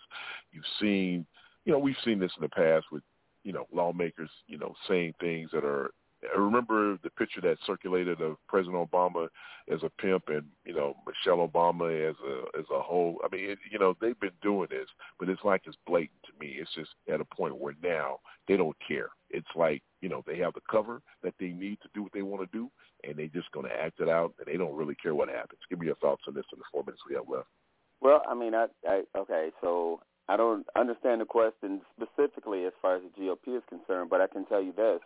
You've seen, you know, we've seen this in the past with, you know, lawmakers, you know, saying things that are. I remember the picture that circulated of President Obama as a pimp and you know Michelle Obama as a as a whole. I mean, it, you know, they've been doing this, but it's like it's blatant to me. It's just at a point where now they don't care. It's like you know they have the cover that they need to do what they want to do, and they're just going to act it out, and they don't really care what happens. Give me your thoughts on this in the four minutes we have left. Well, I mean, I, I okay, so I don't understand the question specifically as far as the GOP is concerned, but I can tell you this: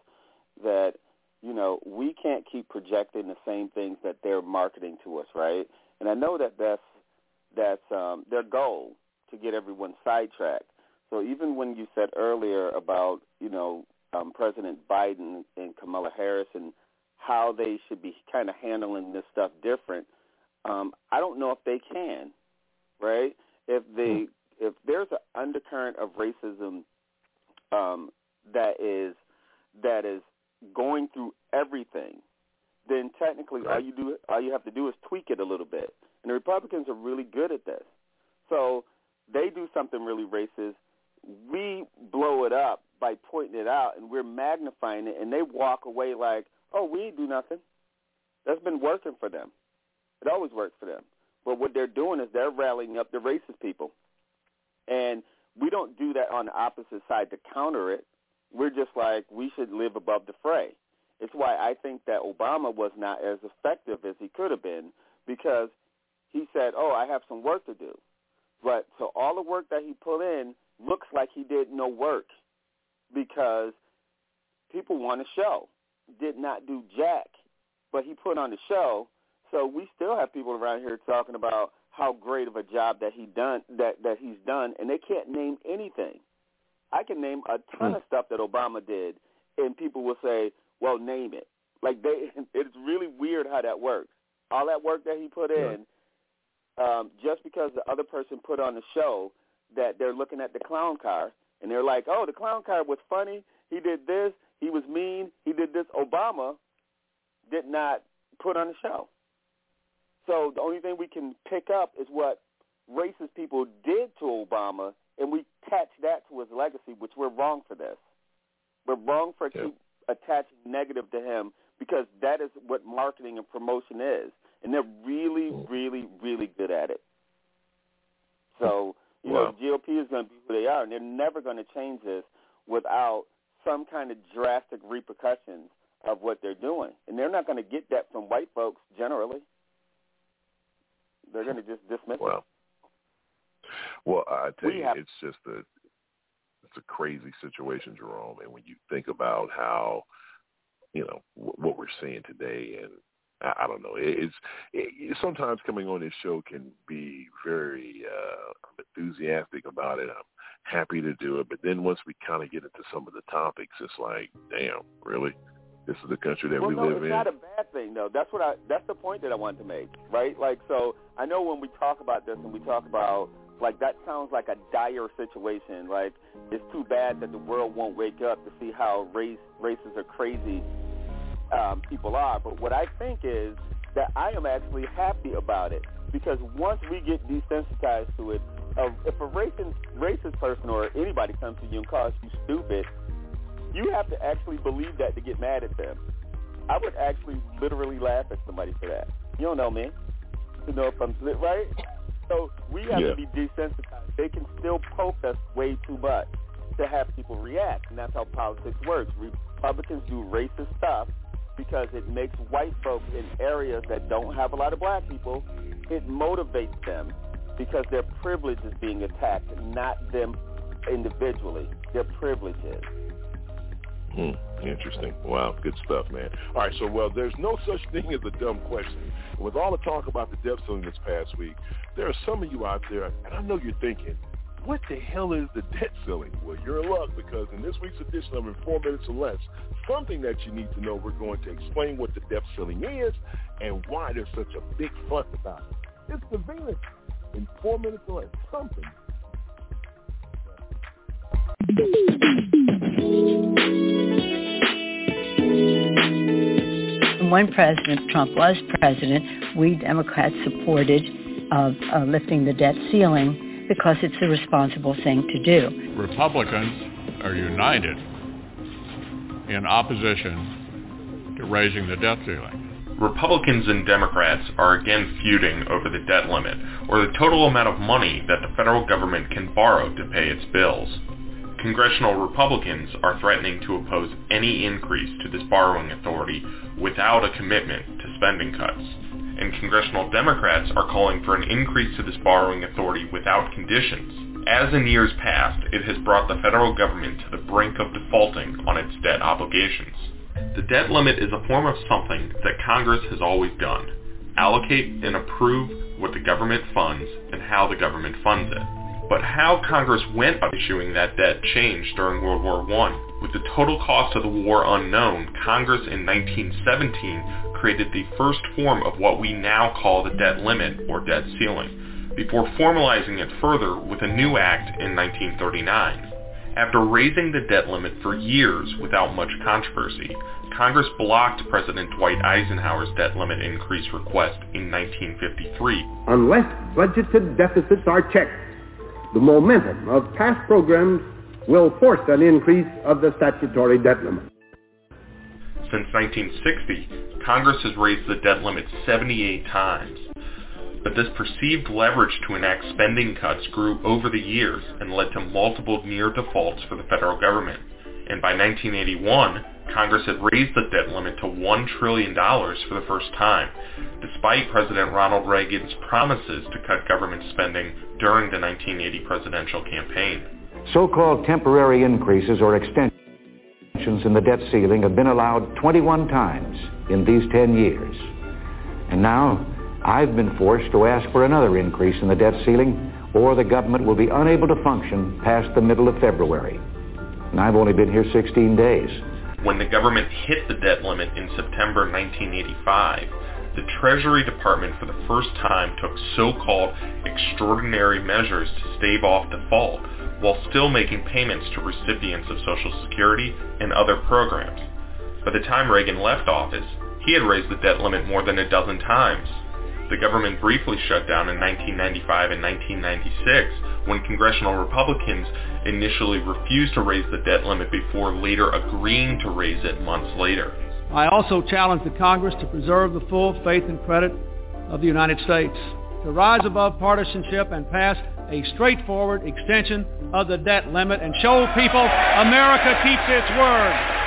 that you know we can't keep projecting the same things that they're marketing to us, right? And I know that that's that's um, their goal to get everyone sidetracked. So even when you said earlier about you know um, President Biden and Kamala Harris and how they should be kind of handling this stuff different, um, I don't know if they can, right? If they if there's an undercurrent of racism um, that is that is going through everything, then technically all you do all you have to do is tweak it a little bit. And the Republicans are really good at this. So they do something really racist. We blow it up by pointing it out and we're magnifying it and they walk away like, Oh, we ain't do nothing. That's been working for them. It always works for them. But what they're doing is they're rallying up the racist people. And we don't do that on the opposite side to counter it. We're just like we should live above the fray. It's why I think that Obama was not as effective as he could have been because he said, "Oh, I have some work to do." But so all the work that he put in looks like he did no work because people want a show. Did not do jack, but he put on the show. So we still have people around here talking about how great of a job that he done that that he's done, and they can't name anything. I can name a ton Hmm. of stuff that Obama did, and people will say, "Well, name it." Like they, it's really weird how that works. All that work that he put in, um, just because the other person put on the show that they're looking at the clown car and they're like, "Oh, the clown car was funny. He did this. He was mean. He did this." Obama did not put on the show. So the only thing we can pick up is what racist people did to Obama, and we attach that to his legacy, which we're wrong for this. We're wrong for keep attaching negative to him because that is what marketing and promotion is, and they're really, really, really good at it. So you know, GOP is going to be who they are, and they're never going to change this without some kind of drastic repercussions of what they're doing, and they're not going to get that from white folks generally. They're going to just dismiss Well, it. Well, I tell We you, have- it's just a it's a crazy situation, Jerome. And when you think about how you know what we're seeing today, and I, I don't know, it's it, sometimes coming on this show can be very uh, I'm enthusiastic about it. I'm happy to do it, but then once we kind of get into some of the topics, it's like, damn, really, this is the country that well, we no, live it's in. not a bad thing though. That's what I. That's the point that I wanted to make, right? Like, so I know when we talk about this and we talk about like that sounds like a dire situation. Like, it's too bad that the world won't wake up to see how race races are crazy um, people are. But what I think is that I am actually happy about it because once we get desensitized to it, uh, if a racist racist person or anybody comes to you and calls you stupid, you have to actually believe that to get mad at them. I would actually literally laugh at somebody for that. You don't know me to know if I'm right. So we have Yeah. to be desensitized. They can still poke us way too much to have people react, and that's how politics works. Republicans do racist stuff because it makes white folks in areas that don't have a lot of black people. It motivates them because their privilege is being attacked, not them individually. Their privilege is. Hmm, interesting. Wow, good stuff, man. All right, so well, there's no such thing as a dumb question. With all the talk about the debt ceiling this past week, there are some of you out there, and I know you're thinking, what the hell is the debt ceiling? Well, you're in luck because in this week's edition of In Four Minutes or Less, something that you need to know, we're going to explain what the debt ceiling is and why there's such a big fuss about it. It's the Venus in four minutes or less. Something. When President Trump was president, we Democrats supported uh, uh, lifting the debt ceiling because it's the responsible thing to do. Republicans are united in opposition to raising the debt ceiling. Republicans and Democrats are again feuding over the debt limit, or the total amount of money that the federal government can borrow to pay its bills. Congressional Republicans are threatening to oppose any increase to this borrowing authority without a commitment to spending cuts. And Congressional Democrats are calling for an increase to this borrowing authority without conditions. As in years past, it has brought the federal government to the brink of defaulting on its debt obligations. The debt limit is a form of something that Congress has always done. Allocate and approve what the government funds and how the government funds it. But how Congress went about issuing that debt changed during World War I. With the total cost of the war unknown, Congress in 1917 created the first form of what we now call the debt limit or debt ceiling, before formalizing it further with a new act in 1939. After raising the debt limit for years without much controversy, Congress blocked President Dwight Eisenhower's debt limit increase request in 1953. Unless budgeted deficits are checked, the momentum of past programs will force an increase of the statutory debt limit. Since 1960, Congress has raised the debt limit 78 times. But this perceived leverage to enact spending cuts grew over the years and led to multiple near defaults for the federal government. And by 1981, Congress had raised the debt limit to $1 trillion for the first time, despite President Ronald Reagan's promises to cut government spending during the 1980 presidential campaign. So-called temporary increases or extensions in the debt ceiling have been allowed 21 times in these 10 years. And now I've been forced to ask for another increase in the debt ceiling or the government will be unable to function past the middle of February. And I've only been here 16 days. When the government hit the debt limit in September 1985, the Treasury Department for the first time took so-called extraordinary measures to stave off default while still making payments to recipients of Social Security and other programs. By the time Reagan left office, he had raised the debt limit more than a dozen times. The government briefly shut down in 1995 and 1996 when congressional Republicans initially refused to raise the debt limit before later agreeing to raise it months later. I also challenge the Congress to preserve the full faith and credit of the United States, to rise above partisanship and pass a straightforward extension of the debt limit and show people America keeps its word.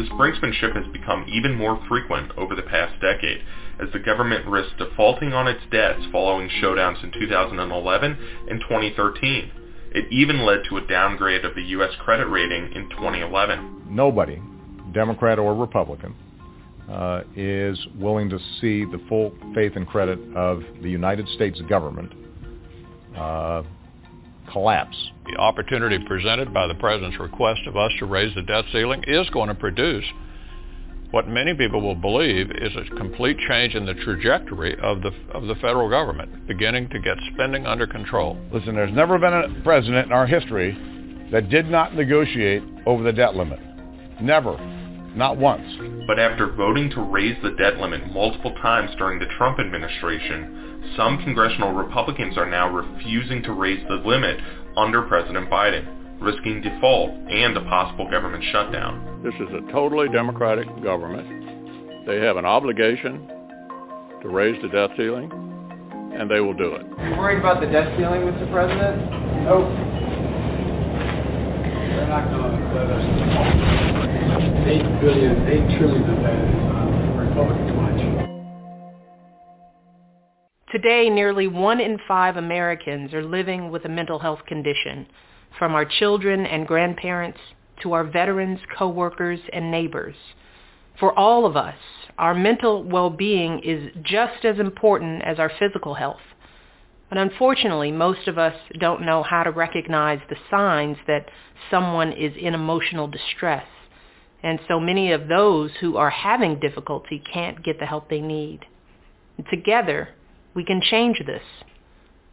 This brinksmanship has become even more frequent over the past decade as the government risks defaulting on its debts following showdowns in 2011 and 2013. It even led to a downgrade of the U.S. credit rating in 2011. Nobody, Democrat or Republican, uh, is willing to see the full faith and credit of the United States government uh, collapse. The opportunity presented by the President's request of us to raise the debt ceiling is going to produce what many people will believe is a complete change in the trajectory of the of the federal government, beginning to get spending under control. Listen, there's never been a president in our history that did not negotiate over the debt limit. Never. Not once. But after voting to raise the debt limit multiple times during the Trump administration, some congressional Republicans are now refusing to raise the limit under President Biden risking default and a possible government shutdown. This is a totally democratic government. They have an obligation to raise the debt ceiling, and they will do it. Are you worried about the debt ceiling, Mr. President? Nope. They're not going to let us eight billion, eight trillion of that is uh, Republicans Today, nearly one in five Americans are living with a mental health condition from our children and grandparents to our veterans, coworkers, and neighbors. For all of us, our mental well-being is just as important as our physical health. But unfortunately, most of us don't know how to recognize the signs that someone is in emotional distress. And so many of those who are having difficulty can't get the help they need. Together, we can change this.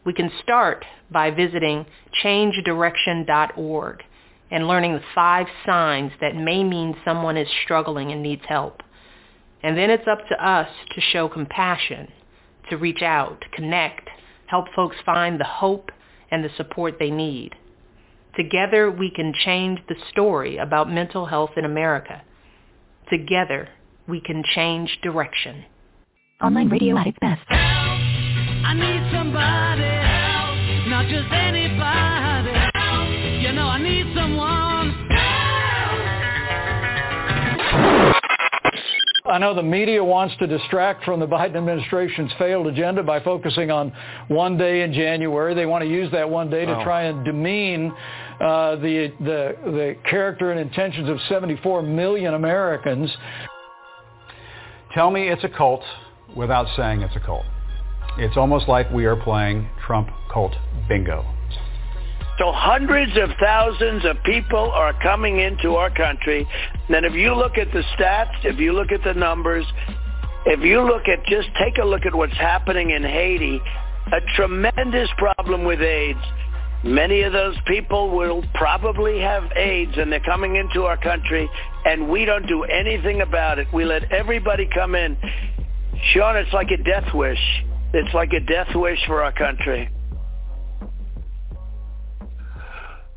We can start by visiting changedirection.org and learning the five signs that may mean someone is struggling and needs help. And then it's up to us to show compassion, to reach out, to connect, help folks find the hope and the support they need. Together we can change the story about mental health in America. Together we can change direction. Online radio at its best. I need somebody help, not just anybody help. You know I need someone I know the media wants to distract from the Biden administration's failed agenda by focusing on one day in January. They want to use that one day to Wow. try and demean uh, the, the, the character and intentions of 74 million Americans. Tell me it's a cult without saying it's a cult. It's almost like we are playing Trump cult bingo. So hundreds of thousands of people are coming into our country. And if you look at the stats, if you look at the numbers, if you look at just take a look at what's happening in Haiti, a tremendous problem with AIDS. Many of those people will probably have AIDS and they're coming into our country and we don't do anything about it. We let everybody come in. Sean, it's like a death wish. It's like a death wish for our country.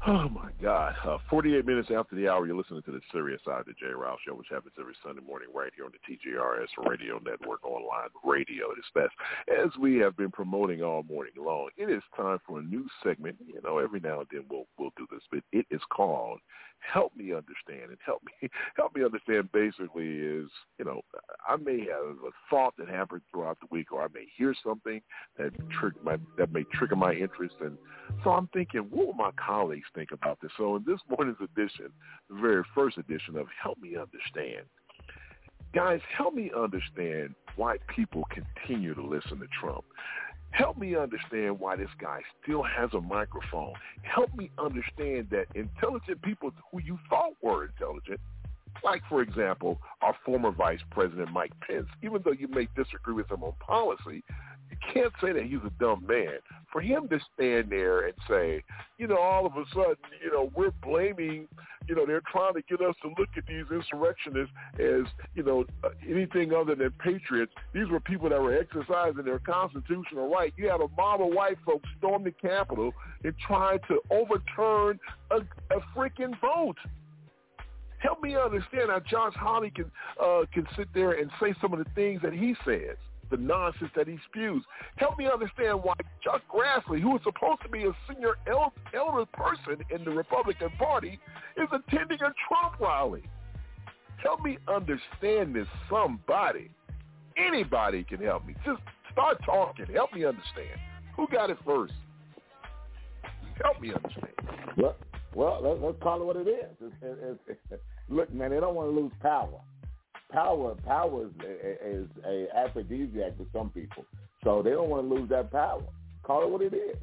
Oh my God! Uh, Forty-eight minutes after the hour, you're listening to the Serious Side of the J. Ralph Show, which happens every Sunday morning right here on the TGRS Radio Network online radio. It is best as we have been promoting all morning long. It is time for a new segment. You know, every now and then we'll we'll do this, but it is called "Help Me Understand." And help me help me understand basically is you know I may have a thought that happened throughout the week, or I may hear something that trigger my that may trigger my interest, and so I'm thinking, what will my colleagues think about this? So in this morning's edition, the very first edition of Help Me Understand, guys, help me understand why people continue to listen to Trump. Help me understand why this guy still has a microphone. Help me understand that intelligent people who you thought were intelligent, like, for example, our former Vice President Mike Pence, even though you may disagree with him on policy, you can't say that he's a dumb man. For him to stand there and say, you know, all of a sudden, you know, we're blaming, you know, they're trying to get us to look at these insurrectionists as, you know, anything other than patriots. These were people that were exercising their constitutional right. You had a mob of white folks storm the Capitol and try to overturn a, a freaking vote. Help me understand how Josh Hawley can uh, can sit there and say some of the things that he says the nonsense that he spews. Help me understand why Chuck Grassley, who is supposed to be a senior el- elder person in the Republican Party, is attending a Trump rally. Help me understand this, somebody. Anybody can help me. Just start talking. Help me understand. Who got it first? Help me understand. Well, well let's, let's call it what it is. It's, it's, it's, look, man, they don't want to lose power power power is, is a aphrodisiac to some people. So they don't want to lose that power. Call it what it is.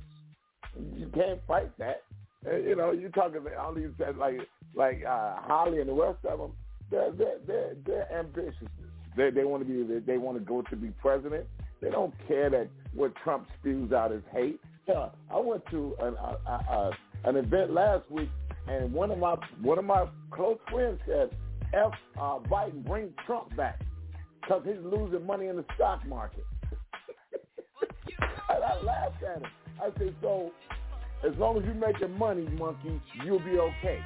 You can't fight that. You know, you're talking about all these like like uh, Hawley and the rest of them. They're they're they're, they're ambitious. They they want to be they want to go to be president. They don't care that what Trump spews out is hate. I went to an an event last week, and one of my one of my close friends said F uh, Biden bring Trump back because he's losing money in the stock market. and I laughed at him. I said, so as long as you're making money, monkey, you'll be okay.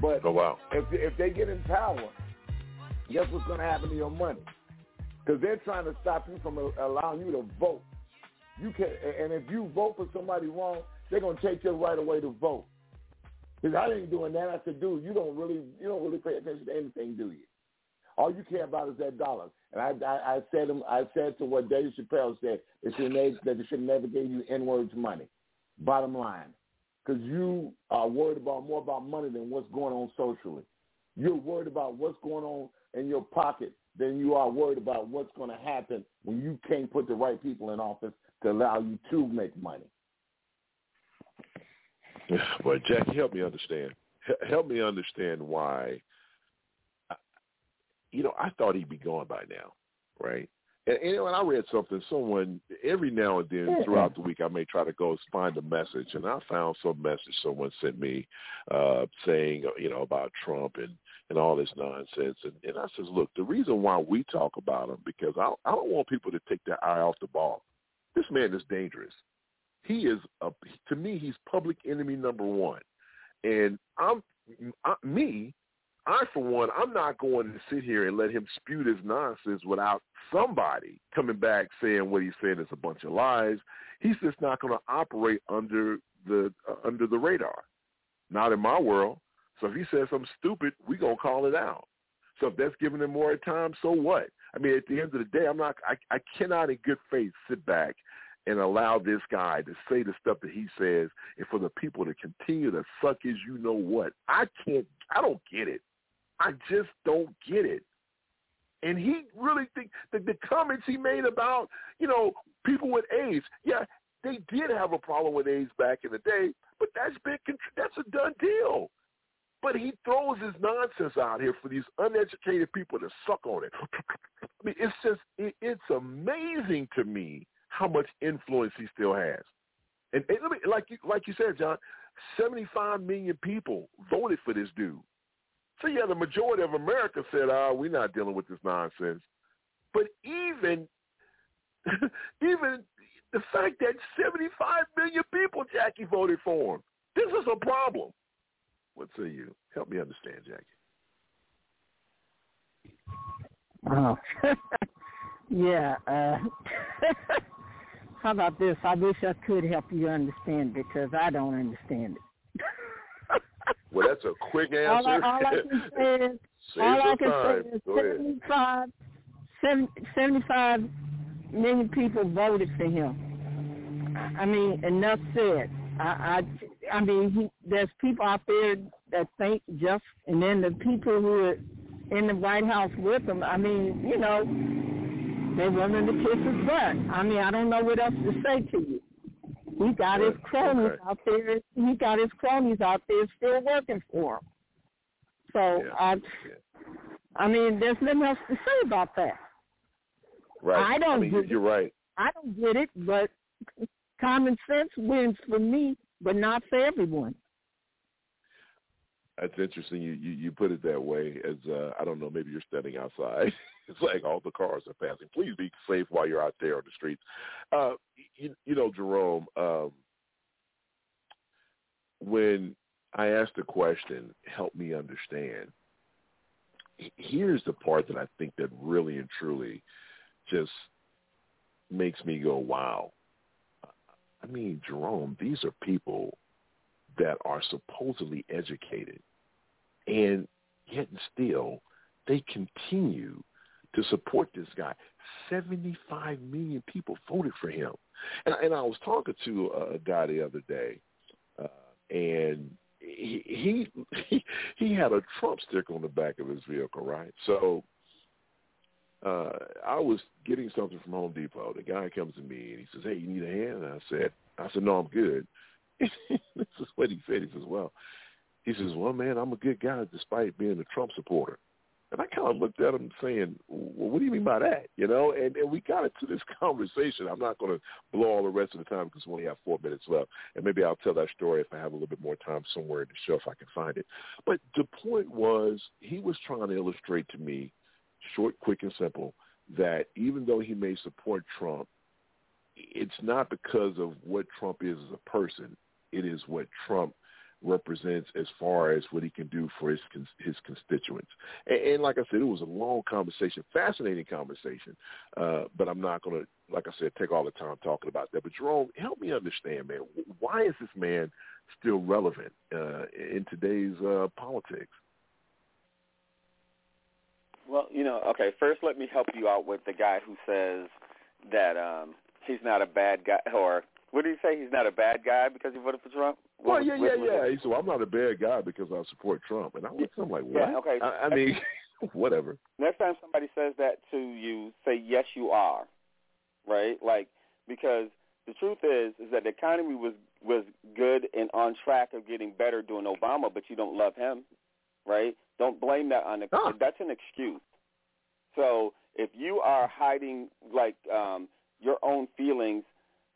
But oh, wow. if if they get in power, guess what's going to happen to your money? Because they're trying to stop you from allowing you to vote. You can, and if you vote for somebody wrong, they're going to take your right away to vote. Because I ain't doing that. I said, dude, you don't really you don't really pay attention to anything, do you? All you care about is that dollar. And I I, I said I said to what Dave Chappelle said, it should never, that they should never give you N words money. Bottom line, because you are worried about more about money than what's going on socially. You're worried about what's going on in your pocket than you are worried about what's going to happen when you can't put the right people in office to allow you to make money. Well, Jackie, help me understand. Help me understand why. You know, I thought he'd be gone by now, right? And, and, I read something. Someone every now and then throughout the week, I may try to go find a message, and I found some message someone sent me uh, saying, you know, about Trump and and all this nonsense. And, and I says, look, the reason why we talk about him because I, I don't want people to take their eye off the ball. This man is dangerous he is a, to me he's public enemy number one, and I'm I, me. I, for one, I'm not going to sit here and let him spew this nonsense without somebody coming back saying what he's saying is a bunch of lies. He's just not going to operate under the uh, under the radar. Not in my world. So if he says something stupid, we gonna call it out. So if that's giving him more time, so what? I mean, at the end of the day, I'm not. I, I cannot, in good faith, sit back and allow this guy to say the stuff that he says and for the people to continue to suck as you know what. I can't I don't get it. I just don't get it. And he really think that the comments he made about, you know, people with AIDS, yeah, they did have a problem with AIDS back in the day, but that's been that's a done deal. But he throws his nonsense out here for these uneducated people to suck on it. I mean, it's just it, it's amazing to me how much influence he still has. And, and let me, like you, like you said, John, 75 million people voted for this dude. So yeah, the majority of America said, "Ah, we're not dealing with this nonsense." But even, even the fact that 75 million people, Jackie, voted for him, this is a problem. What say you? Help me understand, Jackie. Oh, yeah. Uh, how about this? I wish I could help you understand because I don't understand it. well, that's a quick answer. All I, all I can say is, all I can time. say is 75, 75 million people voted for him. I mean, enough said. I, I, I mean, he, there's people out there that think just, and then the people who are in the White House with him. I mean, you know, They're willing to kiss his butt. I mean, I don't know what else to say to you. He got his cronies okay. out there. He got his cronies out there still working for him. So Yeah. I, I mean, there's nothing else to say about that. Right. I don't mean, get you're right. I don't get it, but common sense wins for me, but not for everyone. That's interesting. You, you you put it that way. As uh, I don't know, maybe you're standing outside. it's like all the cars are passing. Please be safe while you're out there on the streets. Uh, you, you know, Jerome. Um, when I asked the question, help me understand. Here's the part that I think that really and truly just makes me go, wow. I mean, Jerome, these are people that are supposedly educated, and yet and still they continue to support this guy. 75 million people voted for him. And, and I was talking to a guy the other day, uh, and he, he he had a Trump sticker on the back of his vehicle, right? So uh, I was getting something from Home Depot. The guy comes to me and he says, "Hey, you need a hand?" And I said, "I said no, I'm good." this is what he said. He says, "Well," he says, "Well, man, I'm a good guy despite being a Trump supporter." And I kind of looked at him saying, well, what do you mean by that? You know, and, and we got into this conversation. I'm not going to blow all the rest of the time because we only have four minutes left. And maybe I'll tell that story if I have a little bit more time somewhere in the show if I can find it. But the point was he was trying to illustrate to me, short, quick, and simple, that even though he may support Trump, it's not because of what Trump is as a person. It is what Trump represents as far as what he can do for his his constituents. And, and like I said, it was a long conversation, fascinating conversation. Uh, but I'm not going to, like I said, take all the time talking about that. But Jerome, help me understand, man. Why is this man still relevant uh, in today's uh, politics? Well, you know, okay. First, let me help you out with the guy who says that um he's not a bad guy, or what did he say? He's not a bad guy because he voted for Trump. Well, was- yeah, yeah, yeah. He said, well, I'm not a bad guy because I support Trump. And I was I'm like, what? Yeah, okay. I, I mean, whatever. Next time somebody says that to you, say yes, you are, right? Like because the truth is, is that the economy was was good and on track of getting better during Obama, but you don't love him, right? Don't blame that on the. That's an excuse. So if you are hiding like um, your own feelings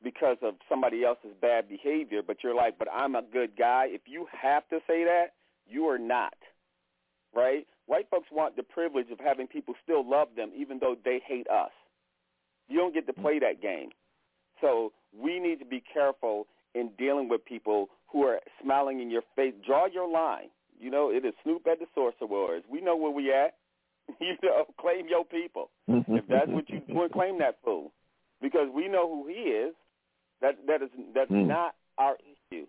because of somebody else's bad behavior, but you're like, but I'm a good guy. If you have to say that, you are not, right? White folks want the privilege of having people still love them even though they hate us. You don't get to play that game. So we need to be careful in dealing with people who are smiling in your face. Draw your line. You know, it is Snoop at the Source Awards. We know where we at. You know, claim your people. Mm-hmm. if that's what you want, claim that fool. Because we know who he is. That that is that's Mm. not our issue.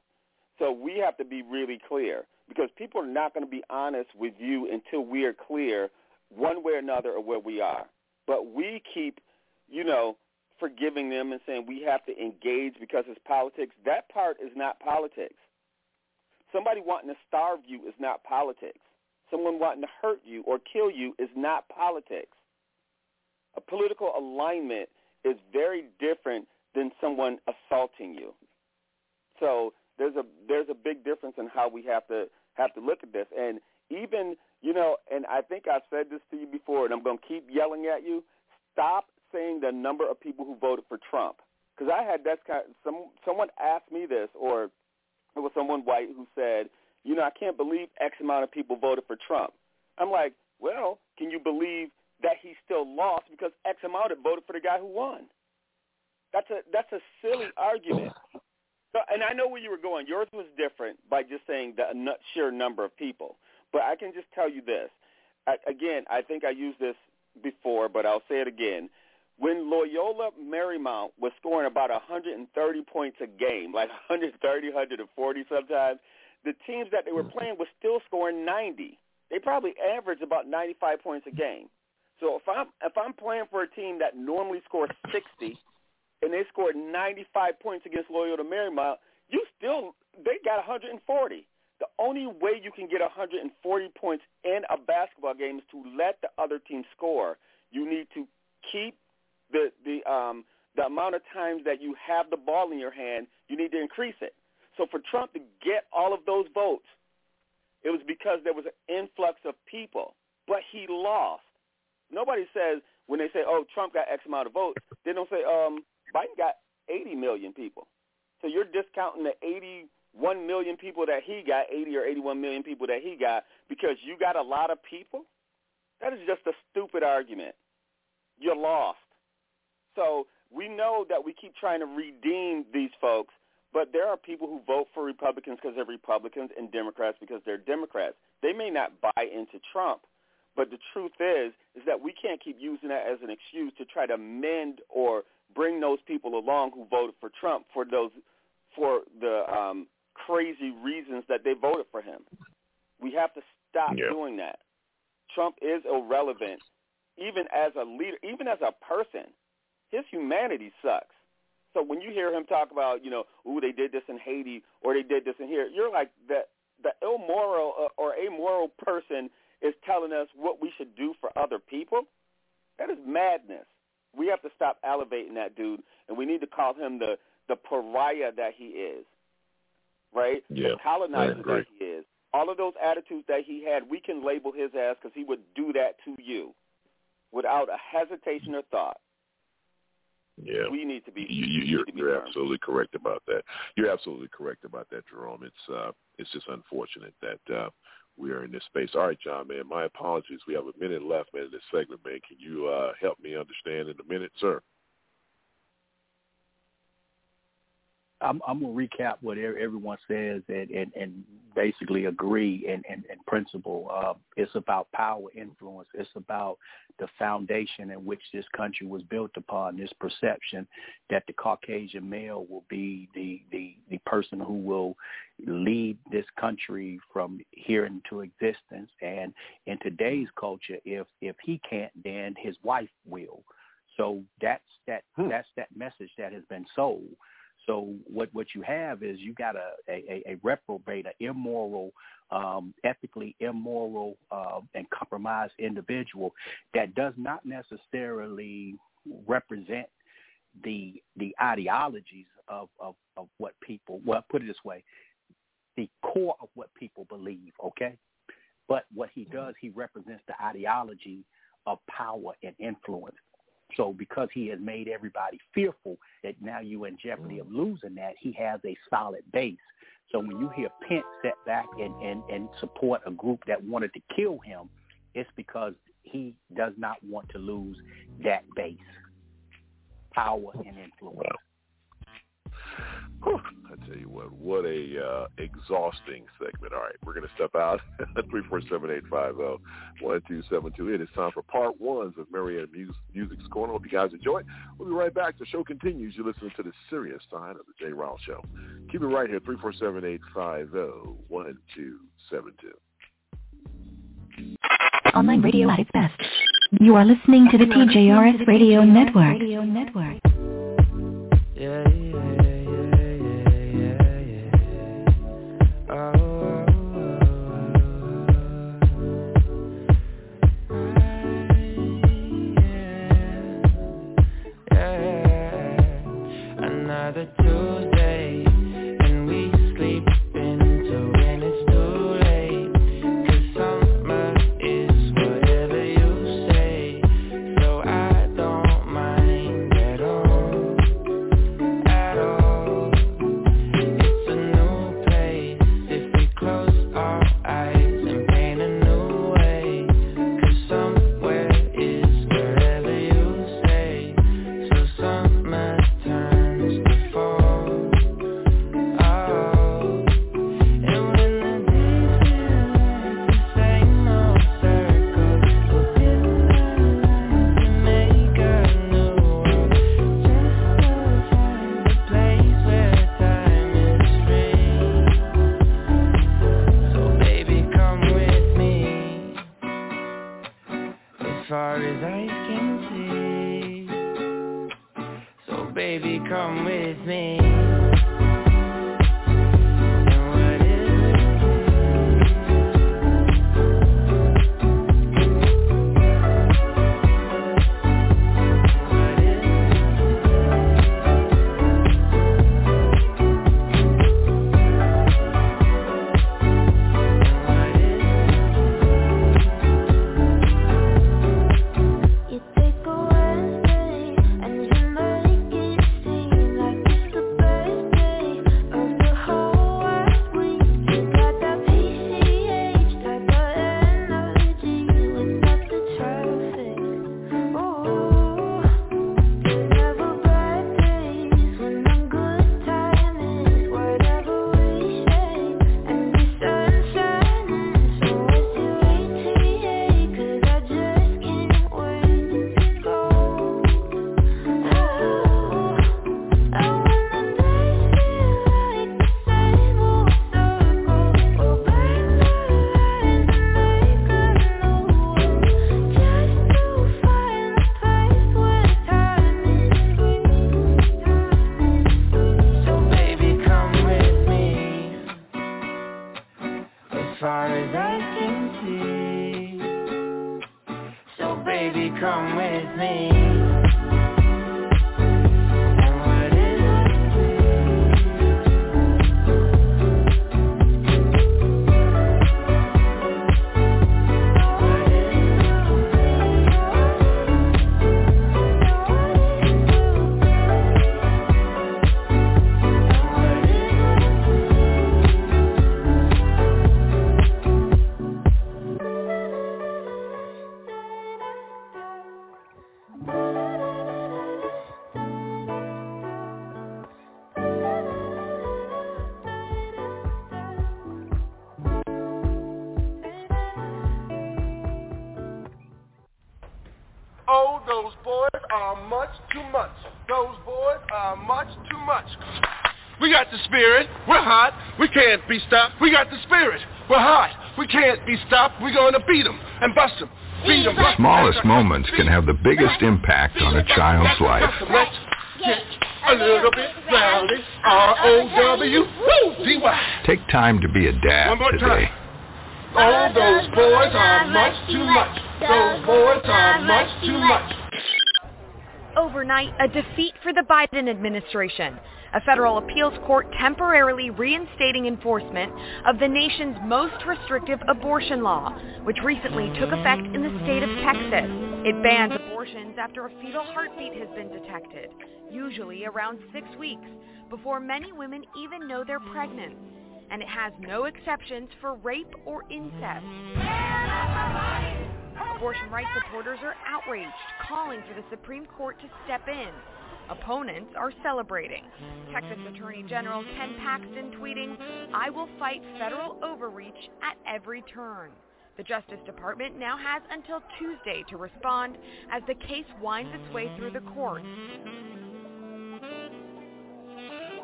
So we have to be really clear because people are not going to be honest with you until we are clear one way or another of where we are. But we keep, you know, forgiving them and saying we have to engage because it's politics. That part is not politics. Somebody wanting to starve you is not politics. Someone wanting to hurt you or kill you is not politics. A political alignment is very different than someone assaulting you. So there's a there's a big difference in how we have to have to look at this. And even you know, and I think I've said this to you before, and I'm going to keep yelling at you. Stop saying the number of people who voted for Trump, because I had that kind. some someone asked me this, or it was someone white who said, you know, I can't believe X amount of people voted for Trump. I'm like, well, can you believe that he still lost because X amount had voted for the guy who won? That's a that's a silly argument. So, and I know where you were going. Yours was different by just saying the n- sheer number of people. But I can just tell you this. I, again, I think I used this before, but I'll say it again. When Loyola Marymount was scoring about 130 points a game, like 130, 140 sometimes, the teams that they were mm-hmm. playing were still scoring 90. They probably averaged about 95 points a game. So if I'm if I'm playing for a team that normally scores 60 and they scored 95 points against Loyola Marymount, you still they got 140. The only way you can get 140 points in a basketball game is to let the other team score. You need to keep the the um the amount of times that you have the ball in your hand, you need to increase it. So for Trump to get all of those votes, it was because there was an influx of people, but he lost. Nobody says when they say, "Oh, Trump got X amount of votes," they don't say, "Um, Biden got 80 million people." So you're discounting the 81 million people that he got, 80 or 81 million people that he got, because you got a lot of people. That is just a stupid argument. You're lost. So we know that we keep trying to redeem these folks, but there are people who vote for Republicans because they're Republicans and Democrats because they're Democrats. They may not buy into Trump, but the truth is is that we can't keep using that as an excuse to try to mend or bring those people along who voted for Trump for those for the um, crazy reasons that they voted for him. We have to stop Yeah. doing that. Trump is irrelevant, even as a leader, even as a person. His humanity sucks. So when you hear him talk about, you know, ooh, they did this in Haiti or they did this in here, you're like the the immoral uh, or amoral person is telling us what we should do for other people. That is madness. We have to stop elevating that dude, and we need to call him the the pariah that he is, right? Yeah, the colonizer that he is. All of those attitudes that he had, we can label his ass because he would do that to you without a hesitation or thought. Yeah. We need to be. You, you, you're to be you're absolutely correct about that. You're absolutely correct about that, Jerome. It's uh, it's just unfortunate that uh, we are in this space. All right, John, man. My apologies. We have a minute left, man, in this segment, man. Can you uh, help me understand in a minute, sir? I'm, I'm gonna recap what everyone says and, and, and basically agree in, in, in principle. Uh, it's about power, influence. It's about the foundation in which this country was built upon. This perception that the Caucasian male will be the the, the person who will lead this country from here into existence. And in today's culture, if if he can't, then his wife will. So that's that that's that message that has been sold. So what what you have is you got a a, a reprobate, an immoral, um, ethically immoral, uh, and compromised individual that does not necessarily represent the the ideologies of, of of what people. Well, put it this way, the core of what people believe. Okay, but what he does, he represents the ideology of power and influence. So because he has made everybody fearful that now you're in jeopardy of mm. losing that, he has a solid base. So when you hear Pence set back and, and, and support a group that wanted to kill him, it's because he does not want to lose that base, power and influence. Whew, I tell you what, what a uh, exhausting segment. All right, we're going to step out. Three four seven eight five zero one two seven two. It is time for part ones of Marietta Mus- Music's Corner. Hope you guys enjoy. it. We'll be right back. The show continues. You're listening to the serious side of the Jay Rowell Show. Keep it right here. Three four seven eight five zero one two seven two. Online radio at its best. You are listening to the TJRS Radio Network. Radio Network. Yeah, yeah, moments can have the biggest impact on a child's life. Let's get a little bit rowdy. R-O-W-D-Y. Take time to be a dad today. time. Oh, those boys are much too much. Those boys are much too much. Overnight, a defeat for the Biden administration. A federal appeals court temporarily reinstating enforcement of the nation's most restrictive abortion law, which recently took effect in the state of Texas. It bans abortions after a fetal heartbeat has been detected, usually around six weeks, before many women even know they're pregnant. And it has no exceptions for rape or incest. Abortion rights supporters are outraged, calling for the Supreme Court to step in. Opponents are celebrating. Texas Attorney General Ken Paxton tweeting, I will fight federal overreach at every turn. The Justice Department now has until Tuesday to respond as the case winds its way through the courts.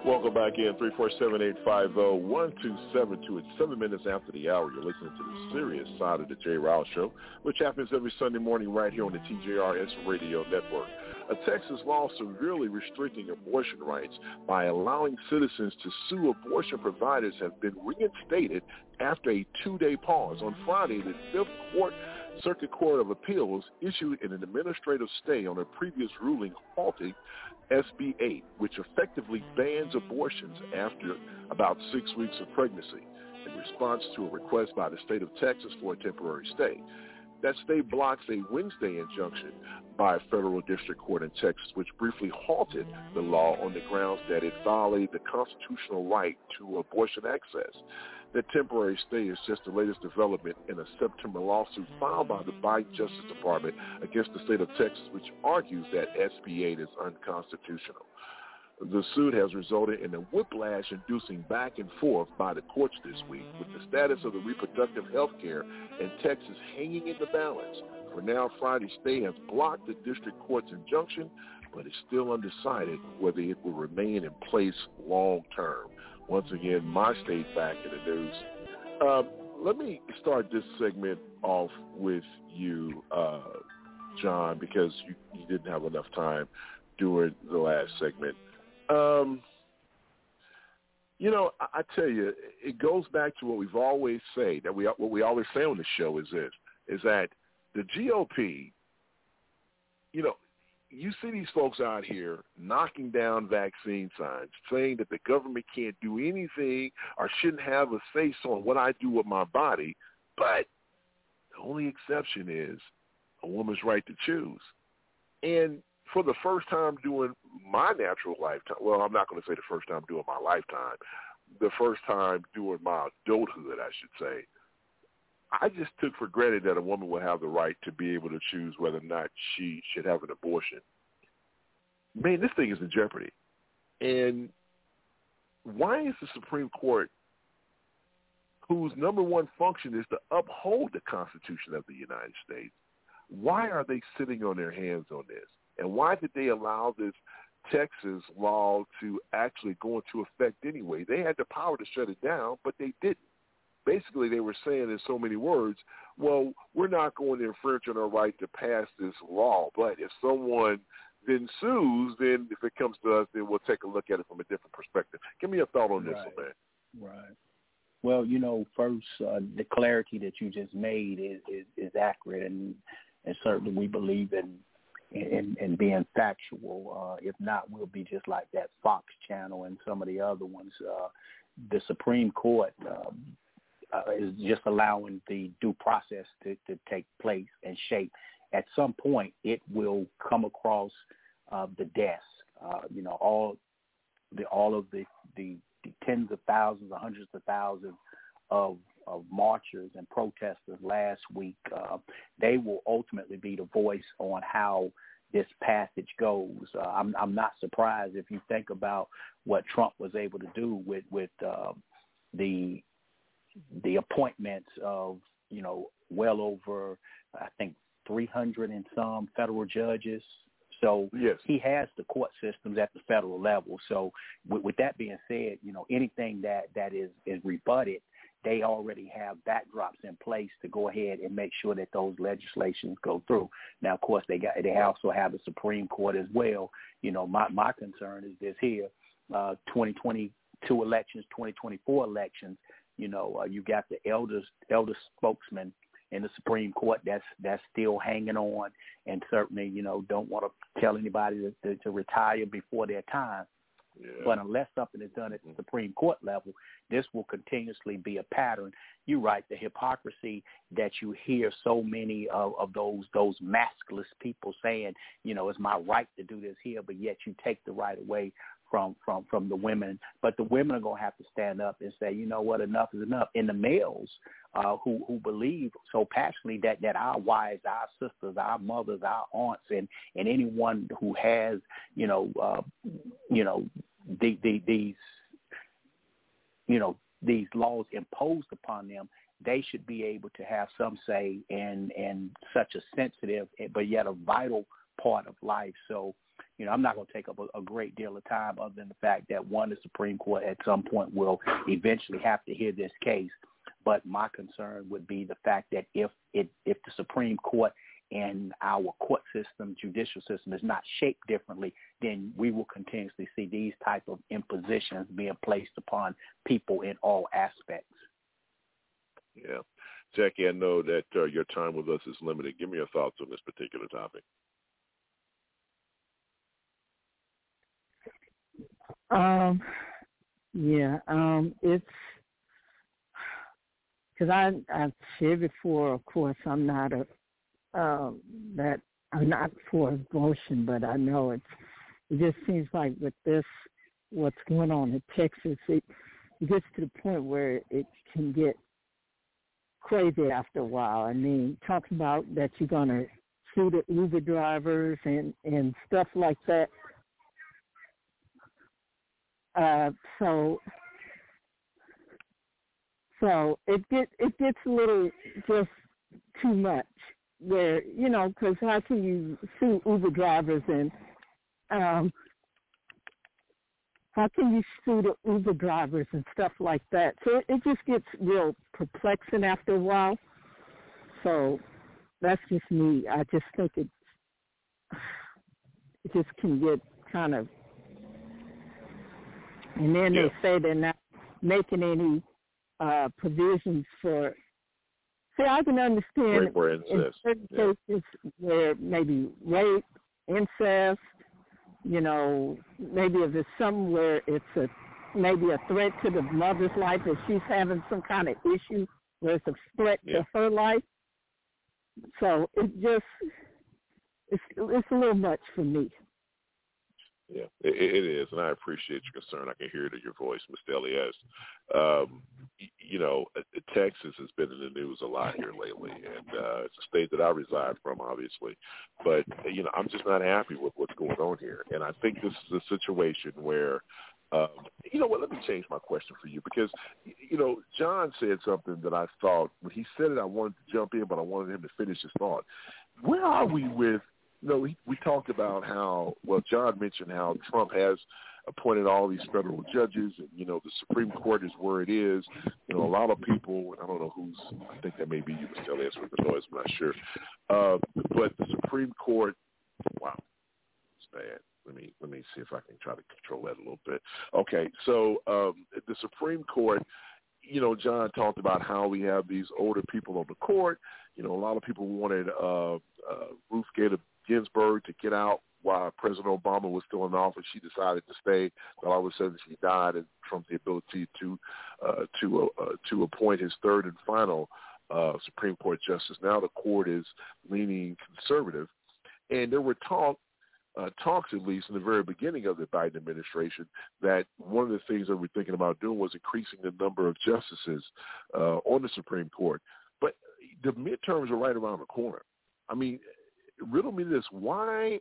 Welcome back in, 347-850-1272. It's seven minutes after the hour. You're listening to the serious side of the Jay Rouse Show, which happens every Sunday morning right here on the TJRS Radio Network. A Texas law severely restricting abortion rights by allowing citizens to sue abortion providers have been reinstated after a two-day pause. On Friday, the Fifth Court Circuit Court of Appeals issued an administrative stay on a previous ruling halting SB 8, which effectively bans abortions after about six weeks of pregnancy in response to a request by the state of Texas for a temporary stay. That stay blocks a Wednesday injunction by a federal district court in Texas, which briefly halted the law on the grounds that it violated the constitutional right to abortion access. The temporary stay is just the latest development in a September lawsuit filed by the Biden Justice Department against the state of Texas, which argues that SB 8 is unconstitutional. The suit has resulted in a whiplash-inducing back and forth by the courts this week, with the status of the reproductive health care in Texas hanging in the balance. For now, Friday's stay has blocked the district court's injunction, but it's still undecided whether it will remain in place long term. Once again, my state back in the news. Uh, let me start this segment off with you, uh, John, because you, you didn't have enough time during the last segment. Um, you know, I, I tell you, it goes back to what we've always say that we what we always say on the show is this: is that the GOP, you know, you see these folks out here knocking down vaccine signs, saying that the government can't do anything or shouldn't have a say on what I do with my body, but the only exception is a woman's right to choose. And for the first time during my natural lifetime, well, I'm not going to say the first time during my lifetime, the first time during my adulthood, I should say, I just took for granted that a woman would have the right to be able to choose whether or not she should have an abortion. Man, this thing is in jeopardy. And why is the Supreme Court, whose number one function is to uphold the Constitution of the United States, why are they sitting on their hands on this? And why did they allow this Texas law to actually go into effect anyway? They had the power to shut it down, but they didn't basically they were saying in so many words, well, we're not going to infringe on our right to pass this law, but if someone then sues, then if it comes to us, then we'll take a look at it from a different perspective. Give me a thought on this Right. one, man. Right. Well, you know, first uh, the clarity that you just made is is, is accurate, and and certainly we believe in in, in being factual. Uh, if not, we'll be just like that Fox channel and some of the other ones. Uh, the Supreme Court um, uh, is just allowing the due process to, to take place and shape. At some point, it will come across uh, the desk. Uh, you know, all the all of the, the the tens of thousands, or hundreds of thousands of of marchers and protesters last week, uh, they will ultimately be the voice on how this passage goes. Uh, I'm, I'm not surprised if you think about what Trump was able to do with with uh, the the appointments of you know well over I think 300 and some federal judges. So yes. he has the court systems at the federal level. So with, with that being said, you know anything that that is is rebutted they already have backdrops in place to go ahead and make sure that those legislations go through. Now, of course, they got they also have the Supreme Court as well. You know, my my concern is this here: uh, 2022 elections, 2024 elections. You know, uh, you got the elders elder spokesman in the Supreme Court that's that's still hanging on, and certainly you know don't want to tell anybody to, to, to retire before their time. Yeah. But unless something is done at the Supreme Court level, this will continuously be a pattern. You're right, the hypocrisy that you hear so many of, of those those maskless people saying, you know, it's my right to do this here, but yet you take the right away from from from the women. But the women are gonna have to stand up and say, you know what, enough is enough. And the males uh, who who believe so passionately that that our wives, our sisters, our mothers, our aunts, and and anyone who has, you know, uh, you know, the, the, these, you know, these laws imposed upon them, they should be able to have some say in in such a sensitive but yet a vital part of life. So, you know, I'm not going to take up a, a great deal of time other than the fact that one, the Supreme Court at some point will eventually have to hear this case. But my concern would be the fact that if it if the Supreme Court and our court system, judicial system is not shaped differently, then we will continuously see these type of impositions being placed upon people in all aspects. Yeah. Jackie, I know that uh, your time with us is limited. Give me your thoughts on this particular topic. Um, yeah, um, it's because I I've shared before. Of course, I'm not a um, that I'm not for abortion, but I know it's. It just seems like with this, what's going on in Texas, it, it gets to the point where it can get crazy after a while. I mean, talking about that you're gonna sue the Uber drivers and and stuff like that. Uh, so so it get it gets a little just too much. Where you know, because how can you sue Uber drivers and um, how can you sue the Uber drivers and stuff like that? So it, it just gets real perplexing after a while. So that's just me. I just think it it just can get kind of and then Yeah. they say they're not making any uh provisions for see I can understand Rape or in certain Yeah. cases where maybe rape, incest, you know, maybe if it's somewhere it's a maybe a threat to the mother's life if she's having some kind of issue where it's a threat Yeah. to her life. So it just it's it's a little much for me. Yeah, it, it is, and I appreciate your concern. I can hear it in your voice, Mr. Elias. Um, you know, uh, Texas has been in the news a lot here lately, and uh, it's a state that I reside from, obviously. But you know, I'm just not happy with what's going on here, and I think this is a situation where. Um, you know what? Let me change my question for you because, you know, John said something that I thought when he said it, I wanted to jump in, but I wanted him to finish his thought. Where are we with know, we, we talked about how, well, John mentioned how Trump has appointed all these federal judges, and, you know, the Supreme Court is where it is. You know, a lot of people, I don't know who's, I think that may be you, Mr. Elias, with the noise, I'm not sure. Uh, but the Supreme Court, wow, it's bad. Let me let me see if I can try to control that a little bit. Okay, so um, the Supreme Court, you know, John talked about how we have these older people on the court. You know, a lot of people wanted uh, uh, Ruth Bader Ginsburg to get out while President Obama was still in office. She decided to stay. But all of a sudden, she died and trumped the ability to uh, to uh, to appoint his third and final uh, Supreme Court justice. Now the court is leaning conservative, and there were talk uh, talks, at least in the very beginning of the Biden administration, that one of the things that we're thinking about doing was increasing the number of justices uh, on the Supreme Court. But the midterms are right around the corner. I mean, riddle me this: Why?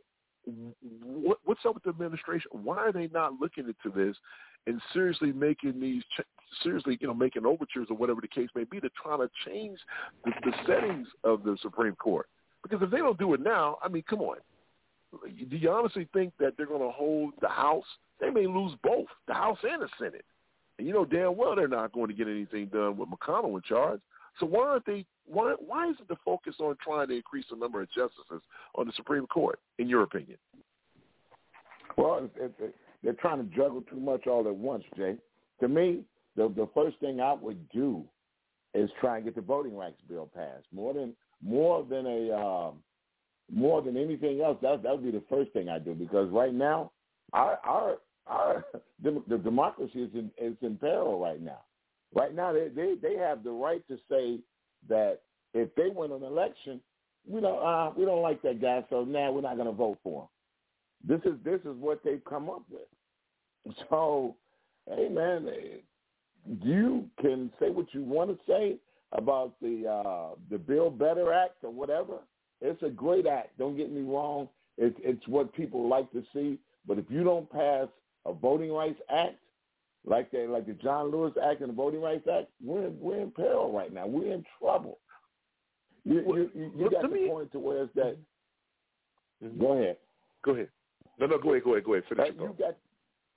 What, what's up with the administration? Why are they not looking into this and seriously making these, seriously, you know, making overtures or whatever the case may be to try to change the, the settings of the Supreme Court? Because if they don't do it now, I mean, come on do you honestly think that they're going to hold the House? They may lose both, the House and the Senate. And you know damn well they're not going to get anything done with McConnell in charge. So why aren't they? Why why is it the focus on trying to increase the number of justices on the Supreme Court? In your opinion? Well, it, it, they're trying to juggle too much all at once, Jay. To me, the the first thing I would do is try and get the voting rights bill passed. More than more than a um, more than anything else, that that would be the first thing I do because right now, our our our the, the democracy is in is in peril right now. Right now, they they they have the right to say that if they win an election, we don't uh, we don't like that guy, so now we're not going to vote for him. This is this is what they've come up with. So, hey man, you can say what you want to say about the uh, the Bill Better Act or whatever. It's a great act. Don't get me wrong. It's it's what people like to see. But if you don't pass a voting rights act like the like the John Lewis Act and the Voting Rights Act, we're in, we're in peril right now. We're in trouble. You you, you, you got the point to where it's that. Mm-hmm. Go ahead. Go ahead. No, no, go ahead, go ahead, go ahead. Finish you got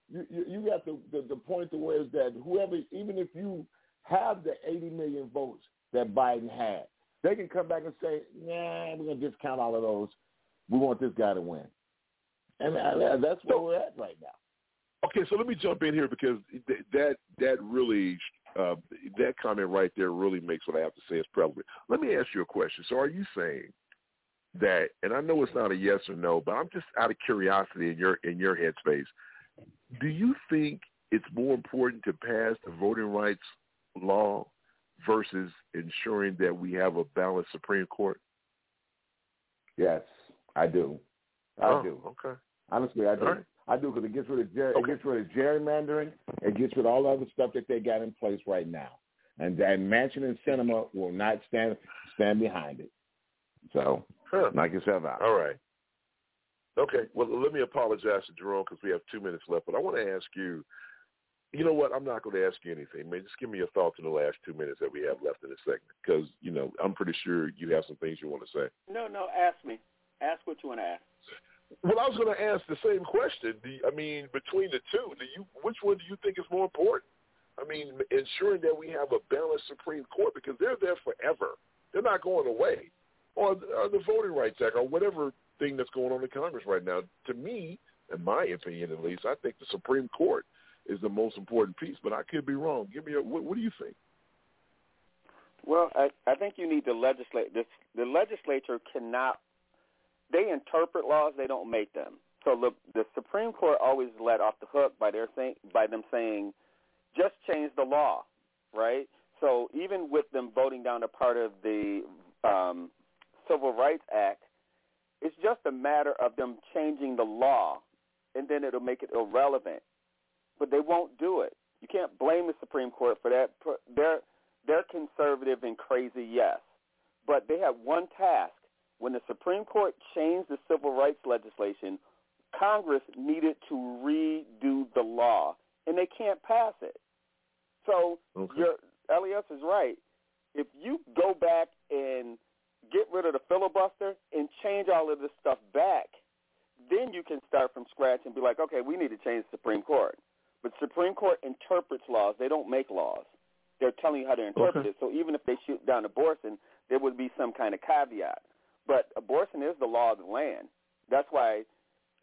you, you, you got the, the the point to where is that whoever, even if you have the 80 million votes that Biden had, they can come back and say, "Nah, we're gonna discount all of those. We want this guy to win," and that's where we're at right now. Okay, so let me jump in here because that that really uh, that comment right there really makes what I have to say is prevalent. Let me ask you a question. So, are you saying that? And I know it's not a yes or no, but I'm just out of curiosity in your in your headspace. Do you think it's more important to pass the voting rights law versus ensuring that we have a balanced Supreme Court? Yes, I do. I oh, do. Okay. Honestly, I do. Right. I do because it gets rid of ger- Okay. it gets rid of gerrymandering. It gets rid of all the other stuff that they got in place right now, and and Manchin and Sinema will not stand stand behind it. So Huh. knock yourself out. All right. Okay. Well, let me apologize to Jerome because we have two minutes left, but I want to ask you. You know what? I'm not going to ask you anything, man. Just give me your thoughts in the last two minutes that we have left in this segment, because you know I'm pretty sure you have some things you want to say. No, no, ask me. Ask what you want to ask. Well, I was going to ask the same question. You, I mean, between the two, do you which one do you think is more important? I mean, ensuring that we have a balanced Supreme Court because they're there forever. They're not going away. Or, or the Voting Rights Act or whatever thing that's going on in Congress right now. To me, in my opinion at least, I think the Supreme Court is the most important piece, but I could be wrong. Give me a, what, what do you think? Well, I, I think you need to legislate. This, the legislature cannot. They interpret laws; they don't make them. So the the Supreme Court always let off the hook by their saying by them saying, just change the law, right? So even with them voting down a part of the um, Civil Rights Act, it's just a matter of them changing the law, and then it'll make it irrelevant. But they won't do it. You can't blame the Supreme Court for that. They're they're conservative and crazy, yes, but they have one task. When the Supreme Court changed the civil rights legislation, Congress needed to redo the law, and they can't pass it. So Okay. your Elias is right. If you go back and get rid of the filibuster and change all of this stuff back, then you can start from scratch and be like, okay, we need to change the Supreme Court. But the Supreme Court interprets laws; they don't make laws. They're telling you how to interpret Okay. it. So even if they shoot down abortion, there would be some kind of caveat. But abortion is the law of the land. That's why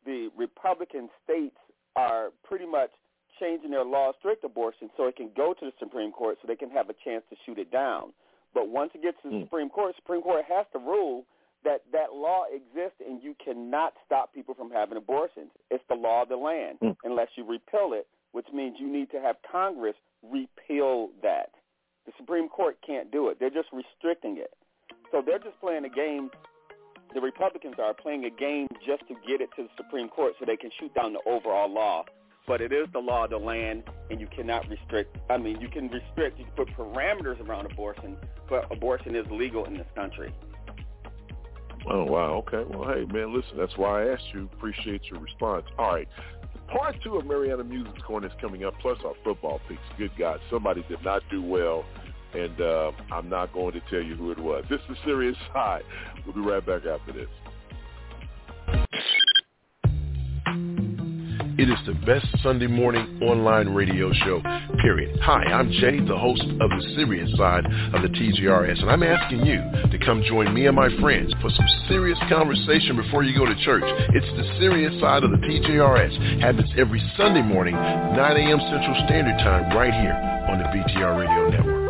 the Republican states are pretty much changing their law strict abortion so it can go to the Supreme Court so they can have a chance to shoot it down. But once it gets to the Mm. Supreme Court, Supreme Court has to rule that that law exists and you cannot stop people from having abortions. It's the law of the land Mm. unless you repeal it, which means you need to have Congress repeal that. The Supreme Court can't do it. They're just restricting it. So they're just playing a game. The Republicans are playing a game just to get it to the Supreme Court so they can shoot down the overall law. But it is the law of the land, and you cannot restrict. I mean, you can restrict. You can put parameters around abortion, but abortion is legal in this country. Oh wow. Okay. Well, hey man, listen. That's why I asked you. Appreciate your response. All right. Part two of Mariana Music's Corner is coming up, plus our football picks. Good God, somebody did not do well, and uh, I'm not going to tell you who it was. This is Serious Side. We'll be right back after this. It is the best Sunday morning online radio show, period. Hi, I'm Jay, the host of the serious side of the TGRS, and I'm asking you to come join me and my friends for some serious conversation before you go to church. It's the serious side of the TGRS. Happens every Sunday morning, 9 a.m. Central Standard Time, right here on the BTR Radio Network.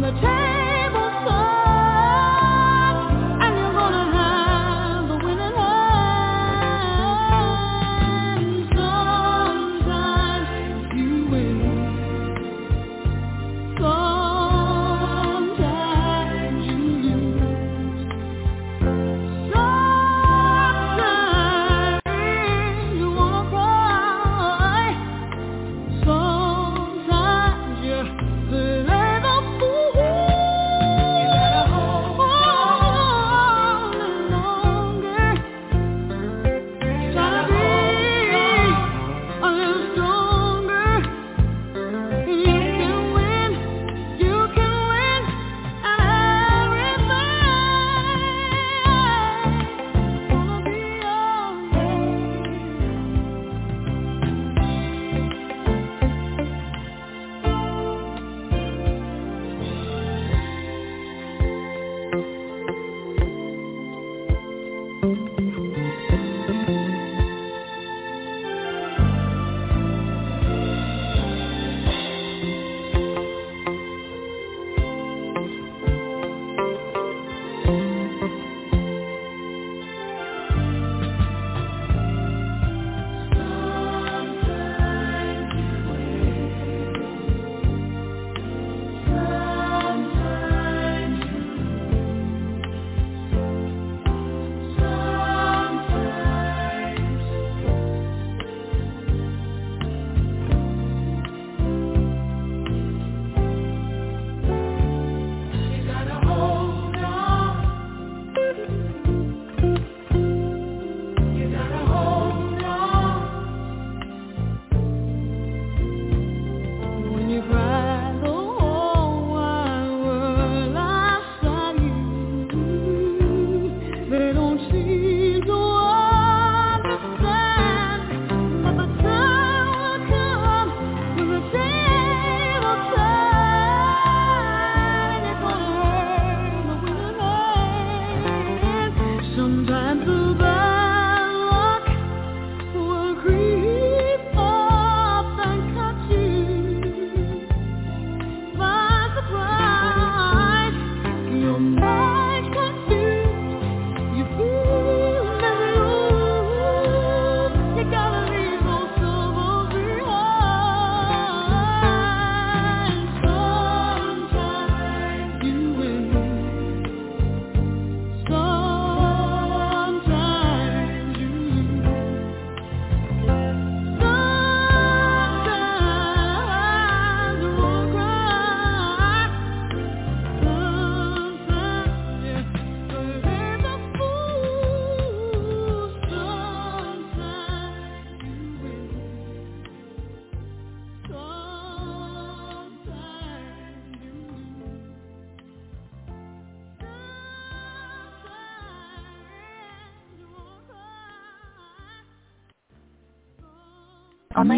The table's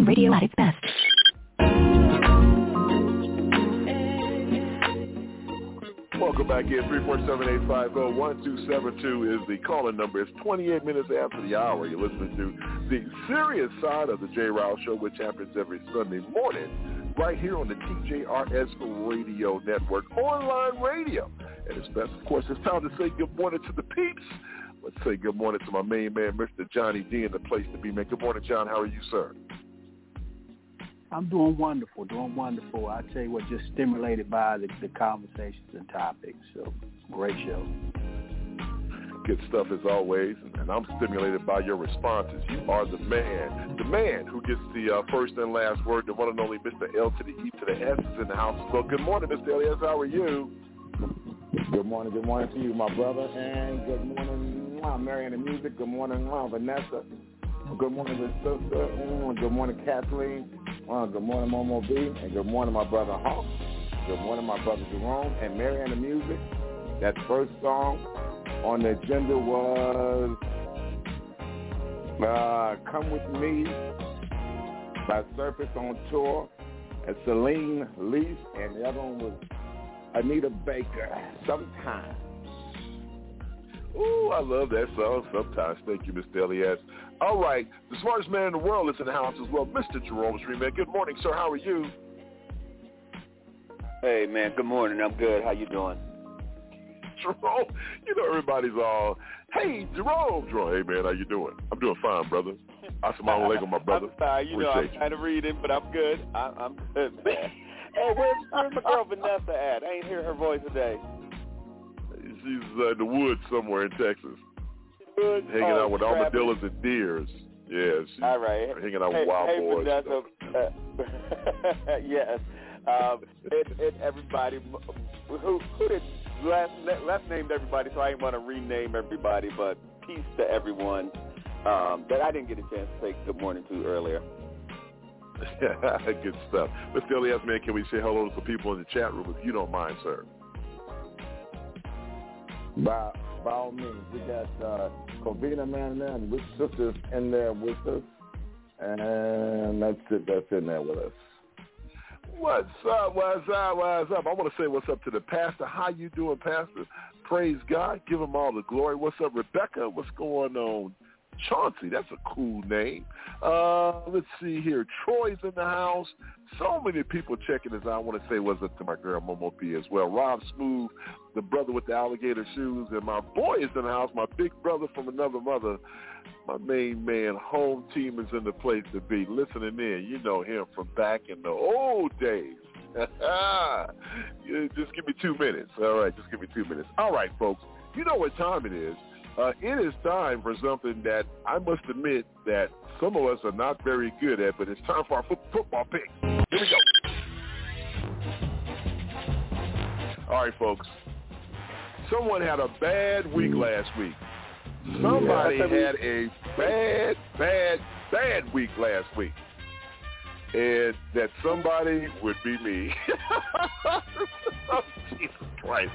Online radio at its best. Welcome back in. 347-850-1272 is the calling number. It's 28 minutes after the hour. You're listening to the serious side of the J. Rouse Show, which happens every Sunday morning right here on the TJRS Radio Network, online radio. And it's best, of course, it's time to say good morning to the peeps. Let's say good morning to my main man, Mr. Johnny D, in the place to be, man. Good morning, John. How are you, sir? I'm doing wonderful, doing wonderful. I tell you what, just stimulated by the, the conversations and topics. So great show. Good stuff as always, and I'm stimulated by your responses. You are the man, the man who gets the uh, first and last word, the one and only Mr. L to the E to the S is in the house. So good morning, Mr. Elias. How are you? Good morning, good morning to you, my brother, and good morning, mwah, Marion the Music. Good morning, mwah, Vanessa. Good morning, good sister. Mm, Good morning, Kathleen. Uh, good morning, Momo B. And good morning, my brother Hawk. Good morning, my brother Jerome. And Marion the Music. That first song on the agenda was uh, Come With Me by Surface on Tour. And Celine Leaf. And the other one was Anita Baker. Sometime. Ooh, I love that song sometimes. Thank you, Mr. Elias. All right, the smartest man in the world is in the house as well, Mr. Jerome Street, man. Good morning, sir. How are you? Hey man, good morning. I'm good. How you doing? Jerome, you know everybody's all, hey, Jerome, Jerome, hey man, how you doing? I'm doing fine, brother. Assalamu alaikum, my brother. I'm sorry. You know, I'm Appreciate trying to read it, but I'm good. I, I'm good, man. hey, where's, where's my girl Vanessa at? I ain't hear her voice today. She's uh, in the woods somewhere in Texas, Good. hanging Oh, out with trapping. armadillos and deers. Yeah, she's All right. hanging out hey, with wild hey, boys. Vanessa. Uh, yes. Um, and, and everybody, who who did last last named everybody, so I didn't want to rename everybody, but peace to everyone um, that I didn't get a chance to say good morning to earlier. Good stuff. Mr. Elias, man, can we say hello to some people in the chat room if you don't mind, sir? By, by all means, we got uh, Covina man there and with sisters in there with us. And that's it. That's in there with us. What's up? What's up? What's up? I want to say what's up to the pastor. How you doing, pastor? Praise God. Give him all the glory. What's up, Rebecca? What's going on? Chauncey, that's a cool name. Uh, let's see here. Troy's in the house. So many people checking us out. I want to say what's up to my girl Momo P as well. Rob Smooth, the brother with the alligator shoes, and my boy is in the house. My big brother from another mother. My main man, home team is in the place to be. Listening in, you know him from back in the old days. Just give me two minutes. All right, just give me two minutes. All right, folks. You know what time it is. Uh, it is time for something that I must admit that some of us are not very good at, but it's time for our fo- football picks. Here we go. All right, folks. Someone had a bad week last week. Somebody Yeah. had a bad, bad, bad week last week. And that somebody would be me. oh, Jesus Christ.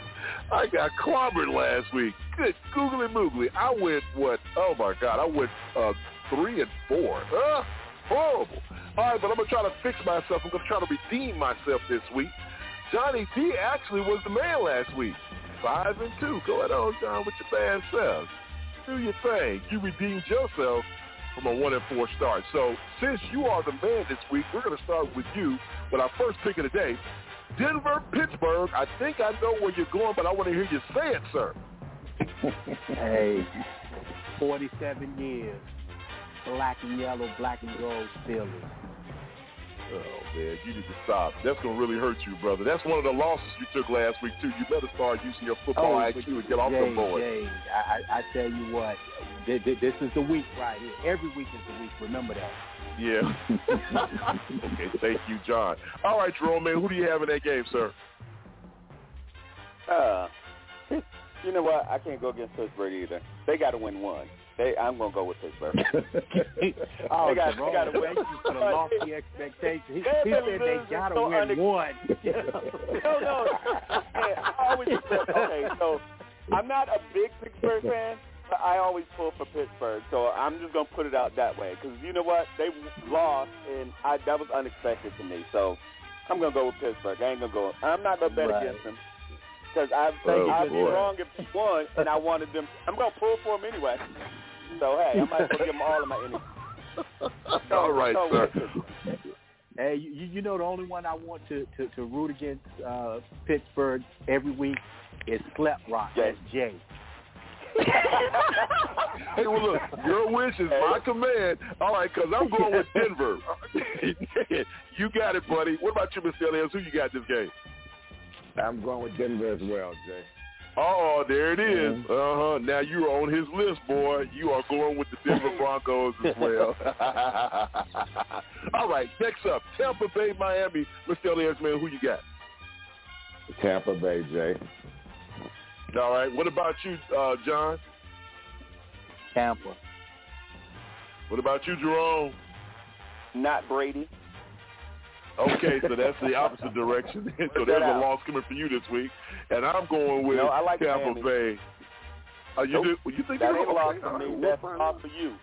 I got clobbered last week. Good googly moogly. I went, what? Oh, my God. I went uh, three and four. Uh, horrible. All right, but I'm going to try to fix myself. I'm going to try to redeem myself this week. Johnny D actually was the man last week. Five and two. Go ahead on, John, with your bad self. Do your thing. You redeemed yourself from a one and four start. So since you are the man this week, we're going to start with you with our first pick of the day. Denver, Pittsburgh. I think I know where you're going, but I want to hear you say it, sir. Hey, 47 years. Black and yellow, black and gold Steelers. Oh, man, you need to stop. That's going to really hurt you, brother. That's one of the losses you took last week, too. You better start using your football but IQ and get off Jay, the board. Jay, I, I I tell you what, thi- thi- this is the week right here. Every week is the week. Remember that. Yeah. okay, thank you, John. All right, Jerome, man, who do you have in that game, sir? Uh, you know what? I can't go against Pittsburgh either. They got to win one. They, I'm gonna go with Pittsburgh. oh, They got- Jerome, they gotta win. thank you for the lofty expectations. He, he said they got to so win unex- one. no, no. Man, I always okay. So I'm not a big Pittsburgh fan, but I always pull for Pittsburgh, so I'm just gonna put it out that way. Because you know what, they lost, and I, that was unexpected to me. So I'm gonna go with Pittsburgh. I ain't gonna go. I'm not gonna bet Right. against them because I'd, Oh, I'd be wrong if they won, and I wanted them. I'm gonna pull for them anyway. So hey, I might as well give them all of my energy. All right, So, sir. Hey, you, you know the only one I want to, to, to root against uh, Pittsburgh every week is Slap Rock. That's Jay. hey, well, look, your wish is my command. All right, because I'm going with Denver. you got it, buddy. What about you, Mr. Elias? Who you got this game? I'm going with Denver as well, Jay. Oh, there it is. Uh-huh. Now you're on his list, boy. You are going with the Denver Broncos as well. All right, next up, Tampa Bay, Miami. Mr. Elias, man, who you got? Tampa Bay, Jay. All right, what about you, uh, John? Tampa. What about you, Jerome? Not Brady. Okay, so that's the opposite direction. so there's a loss coming for you this week, and I'm going with No, I like Tampa Miami. Bay. Uh, you Nope. do? You think that you're ain't a loss okay, for me. right, That's we'll a find loss for you.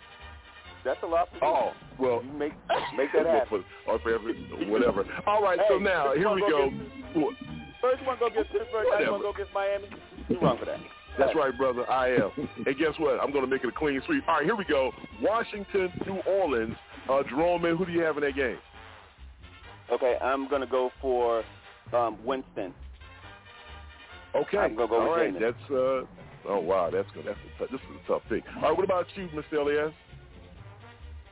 That's a loss for you. Oh, well, You make make that happen. or for every, whatever. All right, so now here we go go. What? First you want to go get Pittsburgh, now you Whatever. go get Miami. You wrong for that. That's right, brother. I am. and guess what? I'm going to make it a clean sweep. All right, here we go. Washington, New Orleans. Uh, Jerome, man, who do you have in that game? Okay, I'm gonna go for um, Winston. Okay. I'm gonna go All with right. Jameis. That's uh. Oh wow, that's good. That's a, tough- this is a tough pick. All right, what about you, Mr. Elias?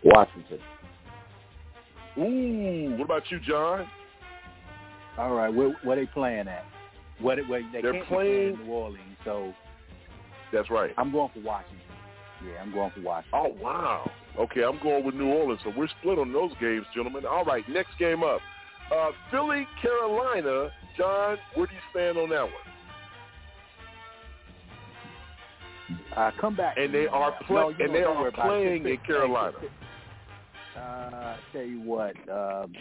Washington. Ooh, what about you, John? All right, where, where they playing at? What where they They're can't be playing- in New Orleans, so That's right. I'm going for Washington. Yeah, I'm going for Washington. Oh wow. Okay, I'm going with New Orleans. So we're split on those games, gentlemen. All right, next game up. Uh, Philly, Carolina. John, where do you stand on that one? Uh, come back. And they are No, play- and they are worry about it. playing in Carolina. Uh, tell you what, um,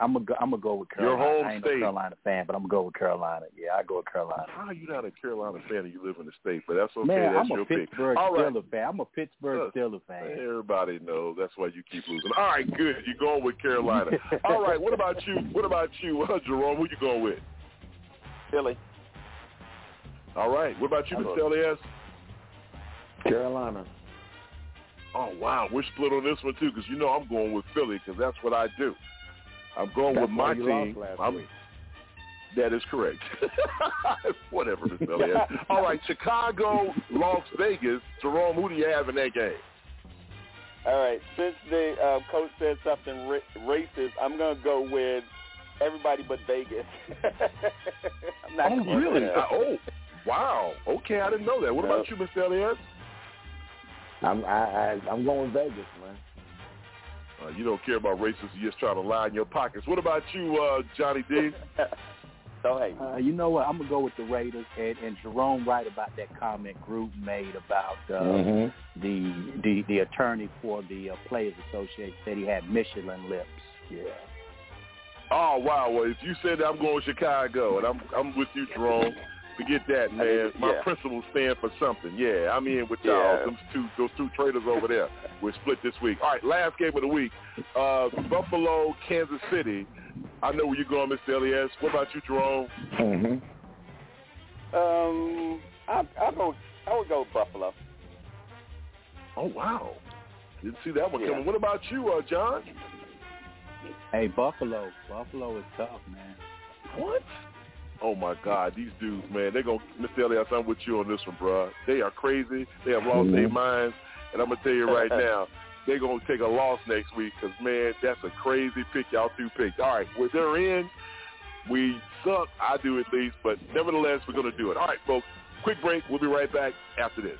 I'm gonna go, I'm gonna go with Your Carolina. home I ain't state. a Carolina fan, but I'm gonna go with Carolina. Yeah, I go with Carolina. How are you not a Carolina fan and you live in the state? But that's okay. Man, that's I'm your a pick. Pittsburgh All right. Steelers fan. I'm a Pittsburgh Uh, Steelers fan. Everybody knows. That's why you keep losing. All right, good. You're going with Carolina. All right. What about you? What about you, uh, Jerome? Who you going with? Philly. All right. What about you, I'll Mr. go- Elias? Carolina. Oh wow, we're split on this one too because you know I'm going with Philly because that's what I do. I'm going That's with my why you lost team. last I'm- week. That is correct. Whatever, Mr. Elias. All right, Chicago, Las Vegas. Jerome, who do you have in that game? All right, since the uh, coach said something ra- racist, I'm gonna go with everybody but Vegas. I'm not Oh really? there. Uh, oh wow. Okay, I didn't know that. What about you, Mr. Elias? I'm I, I I'm going with Vegas, man. Uh, you don't care about racists. You just try to lie in your pockets. What about you, uh, Johnny D? so hey, Uh, you know what? I'm gonna go with the Raiders, and, and Jerome right about that comment Gruden made about uh, Mhm. the the the attorney for the uh, Players Association said he had Michelin lips. Yeah. Oh wow! Well, if you said that, I'm going with Chicago, and I'm I'm with you, Jerome. Forget that, man. My Yeah. principles stand for something. Yeah, I'm in with y'all. Yeah. Those two, those two traders over there. We're split this week. All right, last game of the week. Uh, Buffalo, Kansas City. I know where you're going, Mr. Elias. What about you, Jerome? Mhm. um, I I go I would go with Buffalo. Oh wow! Didn't see that one Yeah. coming. What about you, uh, John? Hey, Buffalo. Buffalo is tough, man. What? Oh my God, these dudes, man, they're gonna Mr. Elias, I'm with you on this one, bro. They are crazy. They have lost their Mhm. minds, and I'm gonna tell you right now, they're gonna take a loss next week because man, that's a crazy pick y'all two picked. All right, well they're in. We suck. I do at least, but nevertheless, we're gonna do it. All right, folks. Quick break. We'll be right back after this.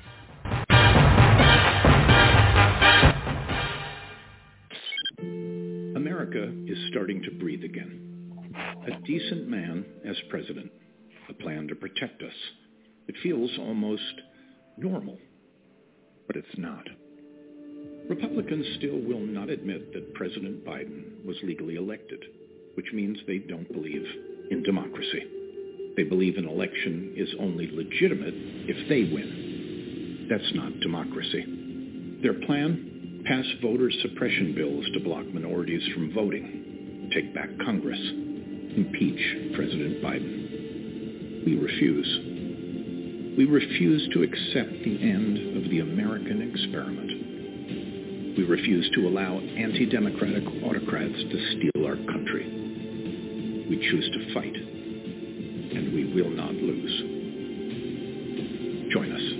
America is starting to breathe again. A decent man as president, a plan to protect us. It feels almost normal, but it's not. Republicans still will not admit that President Biden was legally elected, which means they don't believe in democracy. They believe an election is only legitimate if they win. That's not democracy. Their plan? Pass voter suppression bills to block minorities from voting, take back Congress, impeach President Biden. We refuse. We refuse to accept the end of the American experiment. We refuse to allow anti-democratic autocrats to steal our country. We choose to fight, and we will not lose. Join us.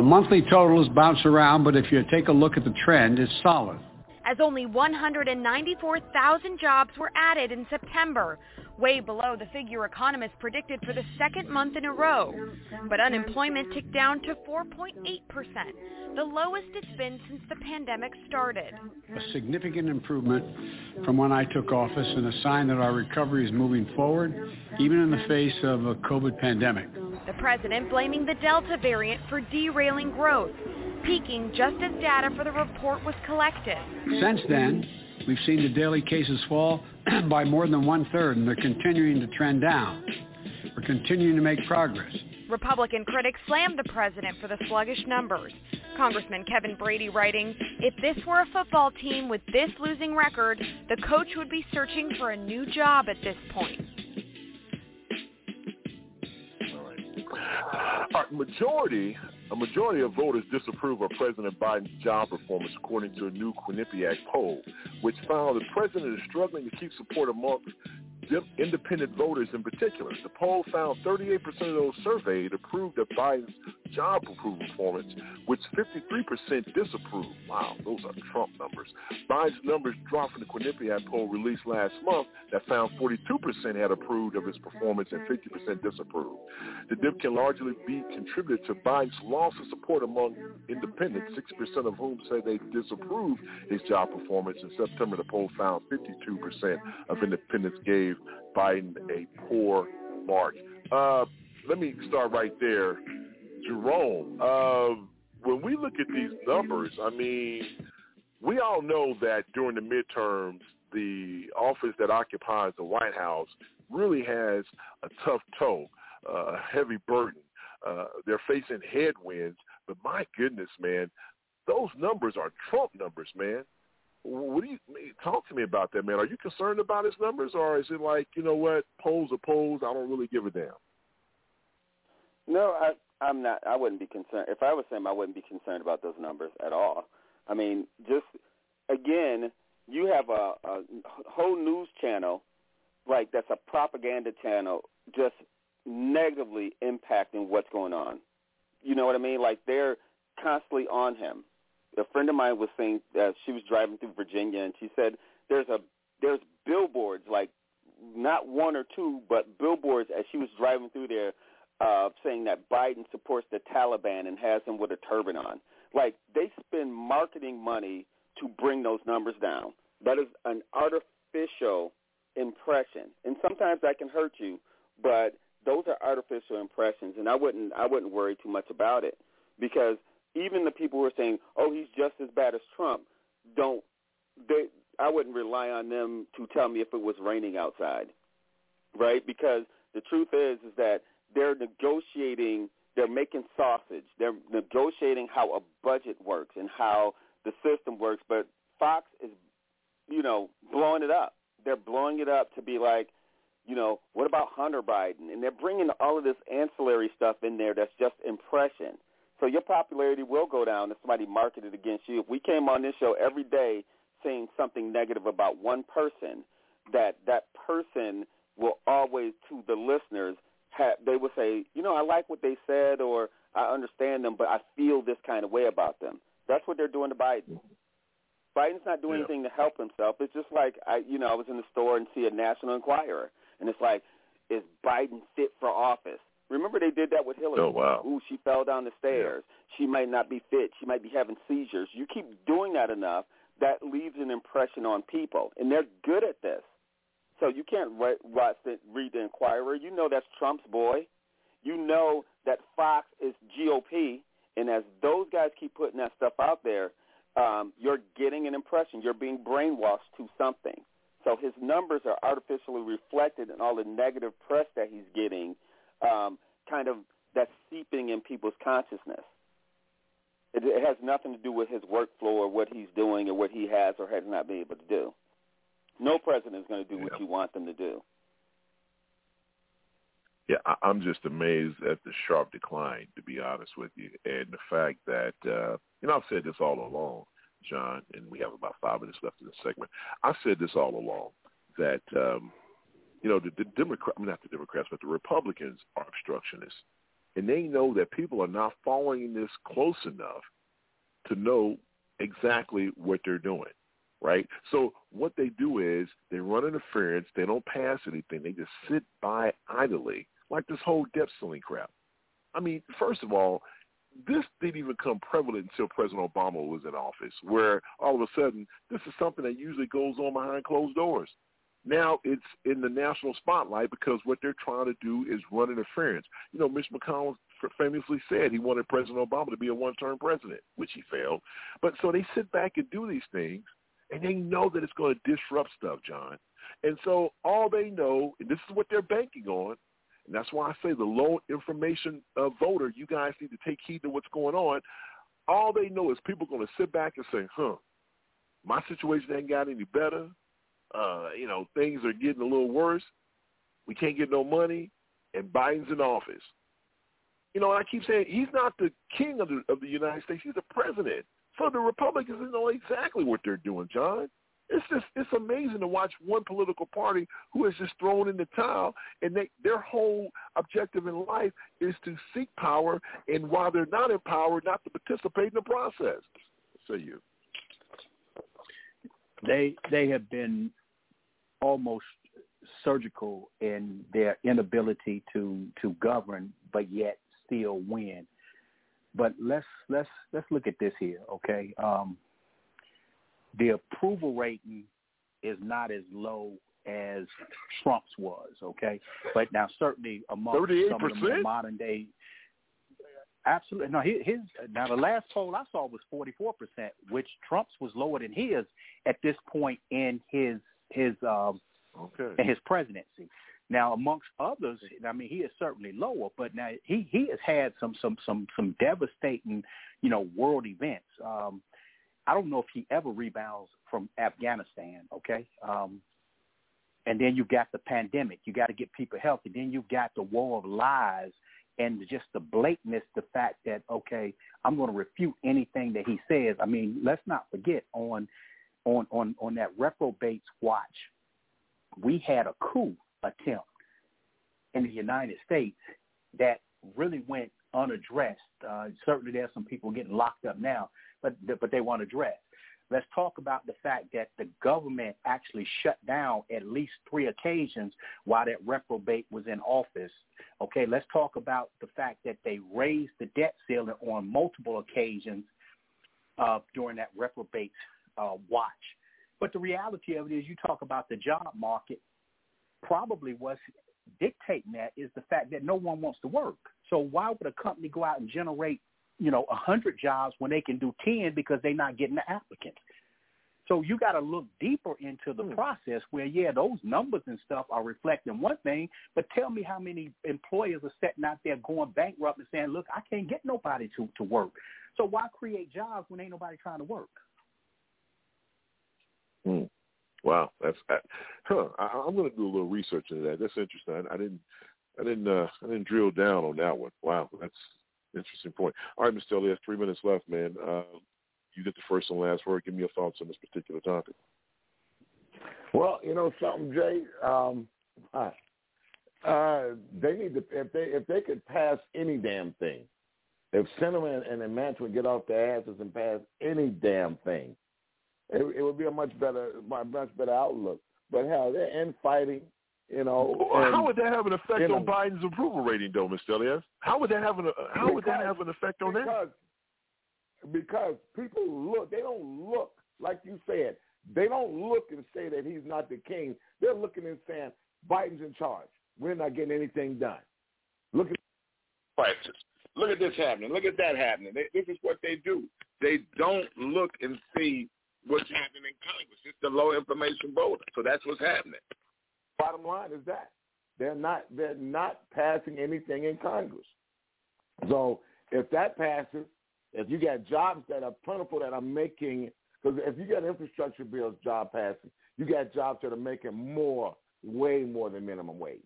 The monthly totals bounce around, but if you take a look at the trend, it's solid. as only 194,000 jobs were added in September, way below the figure economists predicted for the second month in a row. But unemployment ticked down to 4.8%, the lowest it's been since the pandemic started. A significant improvement from when I took office and a sign that our recovery is moving forward, even in the face of a COVID pandemic. The president blaming the Delta variant for derailing growth, peaking just as data for the report was collected. Since then, we've seen the daily cases fall by more than one-third, and they're continuing to trend down. We're continuing to make progress. Republican critics slammed the president for the sluggish numbers. Congressman Kevin Brady writing, if this were a football team with this losing record, the coach would be searching for a new job at this point. Uh, All right, majority, a majority of voters disapprove of President Biden's job performance, according to a new Quinnipiac poll, which found the president is struggling to keep support amongst dem- independent voters in particular. The poll found 38% of those surveyed approved of Biden's job approval performance, which 53% disapproved. Wow, those are Trump numbers. Biden's numbers dropped from the Quinnipiac poll released last month that found 42% had approved of his performance and 50% disapproved. The dip can largely be contributed to Biden's loss of support among independents, 6% of whom say they disapproved his job performance. In September, the poll found 52% of independents gave Biden a poor mark. Uh, let me start right there. Jerome, uh, when we look at these numbers, I mean, we all know that during the midterms, the office that occupies the White House really has a tough toe, uh, a heavy burden. Uh, they're facing headwinds, but my goodness, man, those numbers are Trump numbers, man. What do you talk to me about that, man? Are you concerned about his numbers, or is it like you know what, polls are polls? I don't really give a damn. No, I, I'm not. I wouldn't be concerned. If I was him, I wouldn't be concerned about those numbers at all. I mean, just again, you have a, a whole news channel, like that's a propaganda channel, just negatively impacting what's going on. You know what I mean? Like they're constantly on him. A friend of mine was saying that she was driving through Virginia, and she said there's a there's billboards like not one or two, but billboards as she was driving through there uh, saying that Biden supports the Taliban and has him with a turban on. Like they spend marketing money to bring those numbers down. That is an artificial impression, and sometimes that can hurt you. But those are artificial impressions, and I wouldn't I wouldn't worry too much about it because even the people who are saying, "Oh, he's just as bad as Trump," don't they? I wouldn't rely on them to tell me if it was raining outside, right? Because the truth is, is that they're negotiating, they're making sausage, they're negotiating how a budget works and how the system works. But Fox is, you know, blowing it up. They're blowing it up to be like, you know, what about Hunter Biden? And they're bringing all of this ancillary stuff in there that's just impression. So your popularity will go down if somebody marketed against you. If we came on this show every day saying something negative about one person, that that person will always, to the listeners, have, they will say, you know, I like what they said or I understand them, but I feel this kind of way about them. That's what they're doing to Biden. Biden's not doing Yeah. anything to help himself. It's just like I, you know, I was in the store and see a National Enquirer, and it's like, is Biden fit for office? Remember they did that with Hillary. Oh, wow. Ooh, she fell down the stairs. She might not be fit. She might be having seizures. You keep doing that enough, that leaves an impression on people, and they're good at this. So you can't write, watch the, read the Enquirer. You know that's Trump's boy. You know that Fox is GOP, and as those guys keep putting that stuff out there, um, you're getting an impression. You're being brainwashed to something. So his numbers are artificially reflected in all the negative press that he's getting, um, kind of that's seeping in people's consciousness. It, it has nothing to do with his workflow or what he's doing or what he has or has not been able to do. No president is going to do Yeah. what you want them to do. Yeah, I, I'm just amazed at the sharp decline, to be honest with you, and the fact that uh, you know I've said this all along, John, and we have about five minutes left in the segment. I've said this all along that um, you know the, the Democrat, I mean, not the Democrats, but the Republicans are obstructionists, and they know that people are not following this close enough to know exactly what they're doing right? So what they do is they run interference. They don't pass anything. They just sit by idly, like this whole debt ceiling crap. I mean, first of all, this didn't even come prevalent until President Obama was in office, where all of a sudden this is something that usually goes on behind closed doors. Now it's in the national spotlight because what they're trying to do is run interference. You know, Mitch McConnell famously said he wanted President Obama to be a one-term president, which he failed. But so they sit back and do these things, and they know that it's going to disrupt stuff, John. And so all they know, and this is what they're banking on, and that's why I say the low information uh, voter, you guys need to take heed to what's going on. All they know is people are going to sit back and say, huh, my situation ain't got any better. Uh, you know, things are getting a little worse. We can't get no money, and Biden's in office. You know, I keep saying he's not the king of the of the United States. He's the president. So the Republicans know exactly what they're doing, John. It's just it's amazing to watch one political party who has just thrown in the towel, and they, their whole objective in life is to seek power, and while they're not in power, not to participate in the process. Say you. They they have been almost surgical in their inability to to govern, but yet still win. But let's let's let's look at this here, okay? Um, the approval rating is not as low as Trump's was, okay? But now certainly among some of the more modern day Absolutely. No, his, his now the last poll I saw was forty four percent, which Trump's was lower than his at this point in his his um okay. in his presidency. Now, amongst others, I mean, he is certainly lower, but now he he has had some some some some devastating, you know, world events. Um, I don't know if he ever rebounds from Afghanistan. Okay, um, and then you got the pandemic. You got to get people healthy. Then you've got the war of lies and just the blatantness, the fact that okay, I'm going to refute anything that he says. I mean, let's not forget on on on on that reprobates watch, we had a coup attempt in the United States that really went unaddressed. Uh, certainly, there's some people getting locked up now, but but they weren't addressed. Let's talk about the fact that the government actually shut down at least three occasions while that reprobate was in office. Okay, let's talk about the fact that they raised the debt ceiling on multiple occasions uh, during that reprobate uh, watch. But the reality of it is, you talk about the job market. Probably what's dictating that is the fact that no one wants to work. So why would a company go out and generate, you know, a hundred jobs when they can do ten because they're not getting the applicants? So you got to look deeper into the process where, yeah, those numbers and stuff are reflecting one thing, but tell me how many employers are sitting out there going bankrupt and saying, look, I can't get nobody to, to work. So why create jobs when ain't nobody trying to work? Wow, that's uh, huh. I, I'm going to do a little research into that. That's interesting. I, I didn't, I didn't, uh, I didn't drill down on that one. Wow, that's interesting point. All right, Mr. Elliott, three minutes left, man. Uh, you get the first and last word. Give me your thoughts on this particular topic. Well, you know something, Jay. Um, uh, uh, they need to if they if they could pass any damn thing, if Sinema and the management get off their asses and pass any damn thing, it, it would be a much better much better outlook. But hell, they're infighting. You know, Well, and, how would that have an effect you know, on Biden's approval rating, though, Mr. Elias? How would that have an How would that have an effect on that? because, Because people look, they don't look like you said. They don't look and say that he's not the king. They're looking and saying Biden's in charge. We're not getting anything done. Look at prices. Look at this happening. Look at that happening. They, this is what they do. They don't look and see what's happening in Congress. It's the low information voter. So that's what's happening. Bottom line is that they're not they're not passing anything in Congress. So if that passes, if you got jobs that are plentiful that are making because if you got infrastructure bills job passing, you got jobs that are making more, way more than minimum wage.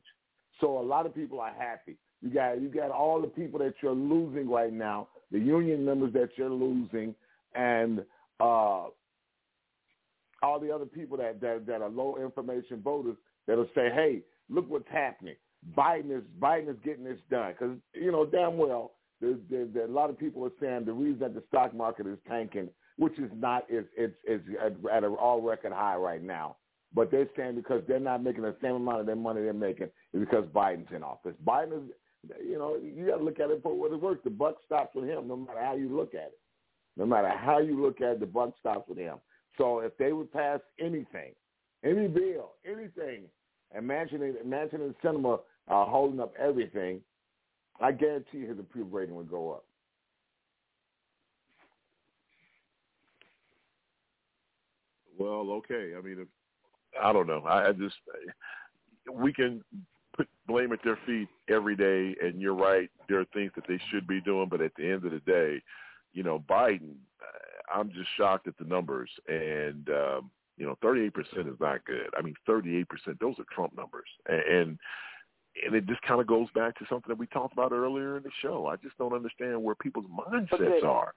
So a lot of people are happy. You got you got all the people that you're losing right now, the union members that you're losing, and uh, all the other people that, that that are low information voters that'll say, "Hey, look what's happening. Biden is Biden is getting this done." Because you know damn well there's, there's, there's a lot of people are saying the reason that the stock market is tanking, which is not, it's it's at, at an all record high right now. But they're saying because they're not making the same amount of their money they're making is because Biden's in office. Biden is, you know, you got to look at it for what it works. The buck stops with him, no matter how you look at it. No matter how you look at it, the buck stops with him. So if they would pass anything, any bill, anything, imagine Manchin and Sinema are uh, holding up everything, I guarantee his approval rating would go up. Well, okay. I mean, if, I don't know. I, I just we can put blame at their feet every day, and you're right. There are things that they should be doing, but at the end of the day, you know, Biden. I'm just shocked at the numbers, and um, you know, 38% is not good. I mean, 38%. Those are Trump numbers, and and it just kind of goes back to something that we talked about earlier in the show. I just don't understand where people's mindsets Okay. are.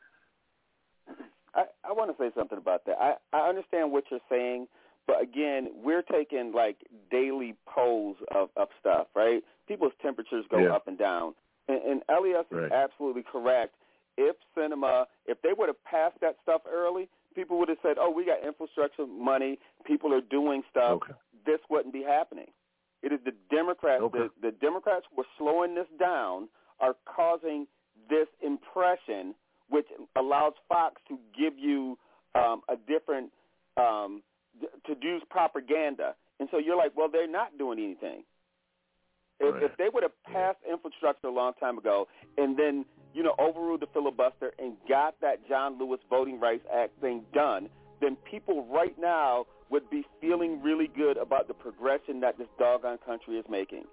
I, I want to say something about that. I, I understand what you're saying, but again, we're taking like daily polls of, of stuff, right? People's temperatures go Yeah. up and down. And, and Elias Right. is absolutely correct. If Sinema, if they would have passed that stuff early, people would have said, oh, we got infrastructure money, people are doing stuff. This wouldn't be happening. It is the Democrats, the, the Democrats who are slowing this down are causing this impression, which allows Fox to give you um, a different, um, th- to use propaganda. And so you're like, well, they're not doing anything. If, Right. if they would have passed infrastructure a long time ago and then, you know, overruled the filibuster and got that John Lewis Voting Rights Act thing done, then people right now would be feeling really good about the progression that this doggone country is making.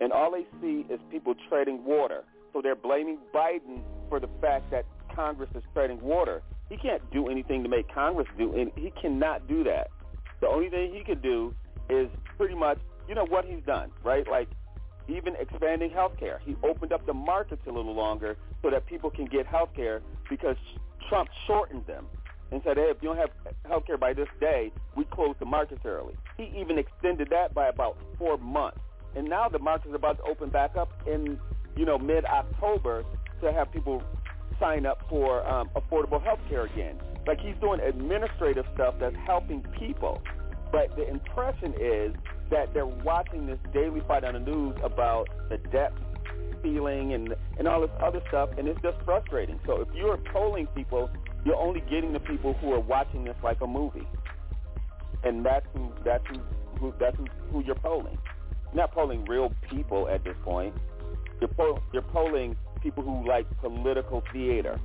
And all they see is people treading water. So they're blaming Biden for the fact that Congress is treading water. He can't do anything to make Congress do and he cannot do that. The only thing he could do is pretty much, you know what he's done, right? Like even expanding health care. He opened up the markets a little longer so that people can get health care because Trump shortened them and said, hey, if you don't have health care by this day, we close the markets early. He even extended that by about four months. And now the markets about to open back up in, you know, mid-October to have people sign up for um, affordable health care again. Like he's doing administrative stuff that's helping people. But the impression is that they're watching this daily fight on the news about the debt ceiling and and all this other stuff, and it's just frustrating. So if you're polling people, you're only getting the people who are watching this like a movie, and that's who that's who, who that's who, who you're polling. You're not polling real people at this point. You're poll, you're polling people who like political theater.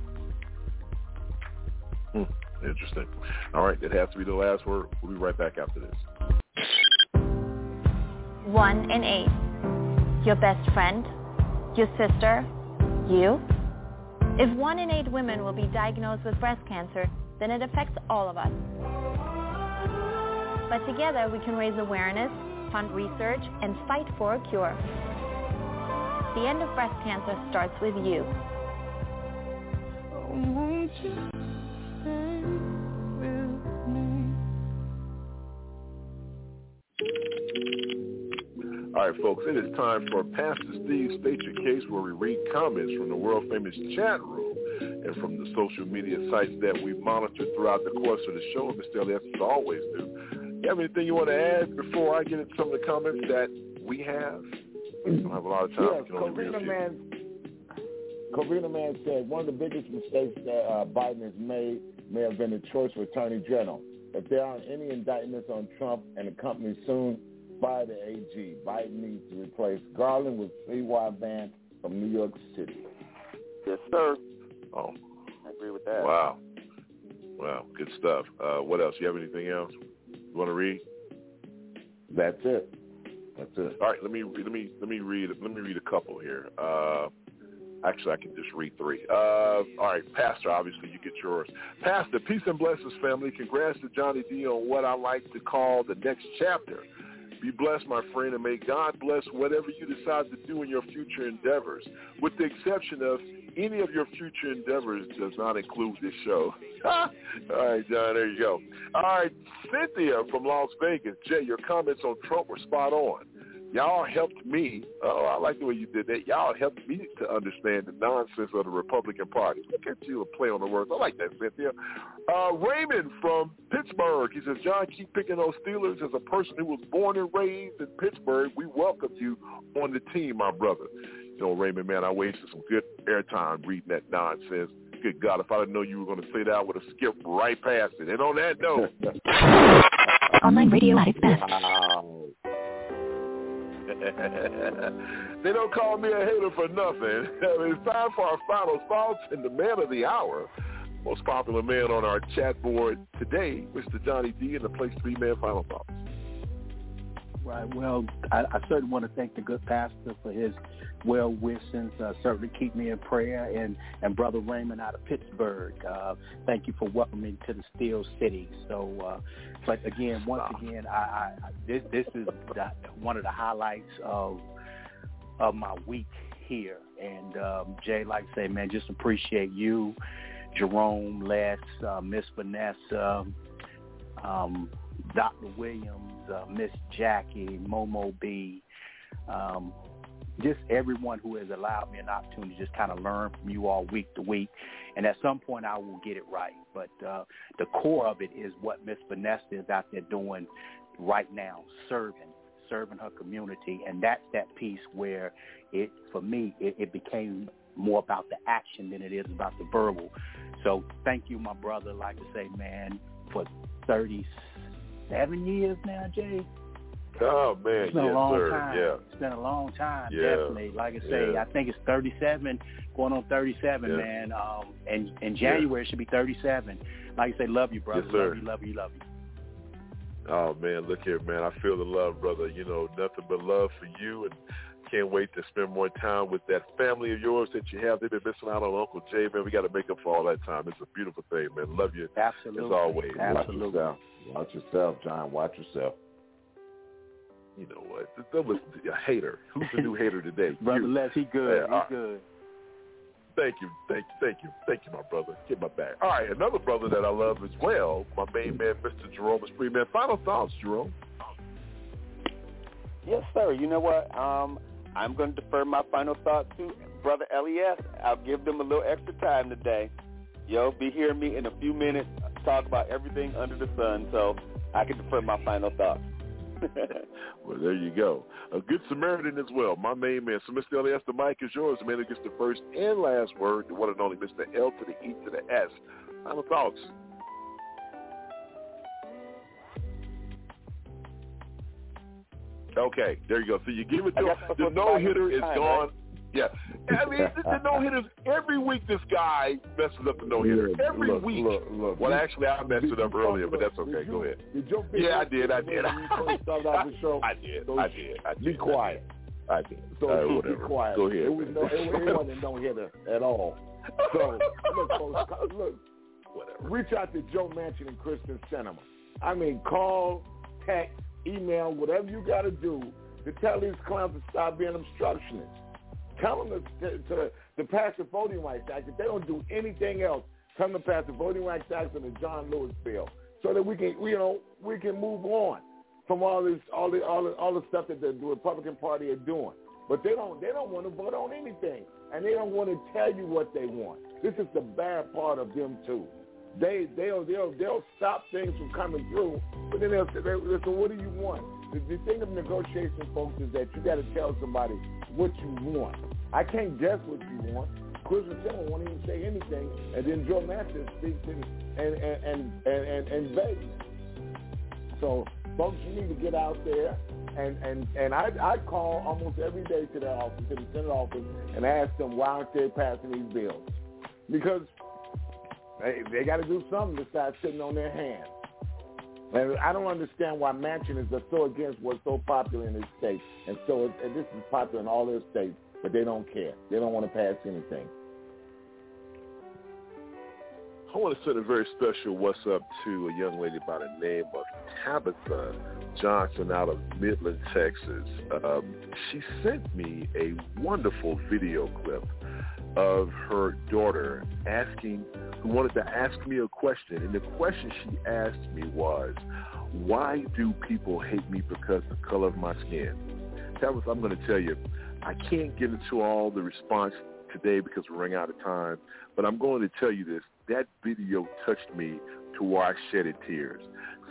Hmm. Interesting. All right, that has to be the last word. We'll be right back after this. One in eight. Your best friend, your sister, you. If one in eight women will be diagnosed with breast cancer, then it affects all of us. But together we can raise awareness, fund research, and fight for a cure. The end of breast cancer starts with you. All right, folks, it is time for Pastor Steve State Your Case, where we read comments from the world famous chat room and from the social media sites that we monitor throughout the course of the show. And Mr. Elliott, as always do. You have anything you want to add before I get into some of the comments that we have? We don't have a lot of time. Yes, We can only read a Corina. Man, Corina Man said one of the biggest mistakes that uh, Biden has made may have been the choice of Attorney General. If there aren't any indictments on Trump and the company soon, fire the AG. Biden needs to replace Garland with Cy Vance from New York City. Yes, sir. Oh, I agree with that. wow. Wow, good stuff. Uh, what else? You have anything else you want to read? That's it. That's it. All right, let me let me let me read let me read a couple here. Uh, actually, I can just read three. Uh, all right, Pastor. Obviously, you get yours. Pastor, peace and blessings, family. Congrats to Johnny D on what I like to call the next chapter. Be blessed, my friend, and may God bless whatever you decide to do in your future endeavors, with the exception of any of your future endeavors does not include this show. All right, John, there you go. All right, Cynthia from Las Vegas. Jay, your comments on Trump were spot on. Y'all helped me. Oh, I like the way you did that. Y'all helped me to understand the nonsense of the Republican Party. Look at you, a play on the words. I like that, Cynthia. Uh, Raymond from Pittsburgh. He says, John, keep picking those Steelers. As a person who was born and raised in Pittsburgh, we welcome you on the team, my brother. You know, Raymond, man, I wasted some good airtime reading that nonsense. Good God, if I didn't know you were going to say that, I would have skipped right past it. And on that note, Online radio at its best. Wow. they don't call me a hater for nothing. it's time for our final thoughts and the man of the hour. Most popular man on our chat board today, Mr. Johnny D, and the place to be man. Final thoughts. Right. Well, I, I certainly want to thank the good pastor for his well wishes. Uh, certainly keep me in prayer, and and brother Raymond out of Pittsburgh. Uh, thank you for welcoming to the Steel City. So, uh, but again, once again, I, I this this is the, one of the highlights of of my week here. And um, Jay, like I say, man, just appreciate you, Jerome, Les, uh, Miss Vanessa, um, Dr. Williams, uh, Miss Jackie, Momo B, um, just everyone who has allowed me an opportunity to just kind of learn from you all week to week. And at some point I will get it right. But uh, the core of it is what Miss Vanessa is out there doing right now, serving, serving her community. And that's that piece where it, for me, it, it became more about the action than it is about the verbal. So thank you, my brother. Like I say, man, for 37 years now, Jay. Oh man, It's been yes a long sir. time. Yeah. It's been a long time, Yeah. definitely. Like I say, Yeah. I think it's 37, going on 37, Yeah. man. Um, and in January it should be 37. Like I say, love you, brother. Yes, sir. Love you, love you, love you. Oh man, look here, man. I feel the love, brother. You know, nothing but love for you, and can't wait to spend more time with that family of yours that you have. They've been missing out on Uncle Jay, man. We got to make up for all that time. It's a beautiful thing, man. Love you Absolutely. as always. Watch yourself. Watch yourself, John. Watch yourself. You know what? That was a hater. Who's the new hater today? Brother You. Les, he good. Yeah, he all right. good. Thank you, thank you, thank you, thank you, my brother. Get my back. All right, another brother that I love as well, my main man, Mr. Jerome Esprit. Man, final thoughts, Jerome. Yes, sir. You know what? Um, I'm going to defer my final thought to Brother Elias. I'll give them a little extra time today. Yo, be hearing me in a few minutes talk about everything under the sun, so I can defer my final thoughts. Well, there you go. A good Samaritan as well. My main man. So, Mr. Elias, the mic is yours. The man who gets the first and last word, the one and only Mr. L to the E to the S. Final thoughts. Okay, there you go. So you give it to him. The no hitter is is time, gone. right? Yeah. I mean, the, the no hitters every week. This guy messes up the no hitter Look, every look, week. look, look. Well, Did- actually, I messed it up earlier, talk but that's okay. did Go ahead. Did your Yeah, I did. I did. when you first started out the show? I did. So I did. I did. Be quiet. I did. So Uh, be whatever. quiet. Go ahead. It was no, it, it wasn't no hitter at all. So look, folks, look, whatever. Reach out to Joe Manchin and Kyrsten Sinema. I mean, call, text, email, whatever you got to do to tell these clowns to stop being obstructionists. Tell them to, to, to, pass the Voting Rights Act. If they don't do anything else, tell them to pass the Voting Rights Act and the John Lewis bill, so that we can, you know, we can move on from all this, all the, all the, all the stuff that the Republican Party are doing. But they don't, they don't want to vote on anything, and they don't want to tell you what they want. This is the bad part of them too. They, they'll, they'll, they'll stop things from coming through, but then they'll say, they, what do you want? The, the thing of negotiation, folks, is that you got to tell somebody what you want. I can't guess what you want. Christian Tiller won't even say anything, and then Joe Manchin speaks and and and and, and, and begs. So, folks, you need to get out there, and and and I I call almost every day to the office, to the Senate office, and ask them why aren't they passing these bills? Because They, they got to do something besides sitting on their hands. And I don't understand why Manchin is so against what's so popular in his state, and so and this is popular in all their states, but they don't care. They don't want to pass anything. I want to send a very special what's up to a young lady by the name of Tabitha Johnson out of Midland, Texas. Um, she sent me a wonderful video clip of her daughter asking, who wanted to ask me a question. And the question she asked me was, why do people hate me because of the color of my skin? Tabitha, I'm going to tell you, I can't get into all the response today because we're running out of time, but I'm going to tell you this. That video touched me to where I shedded tears.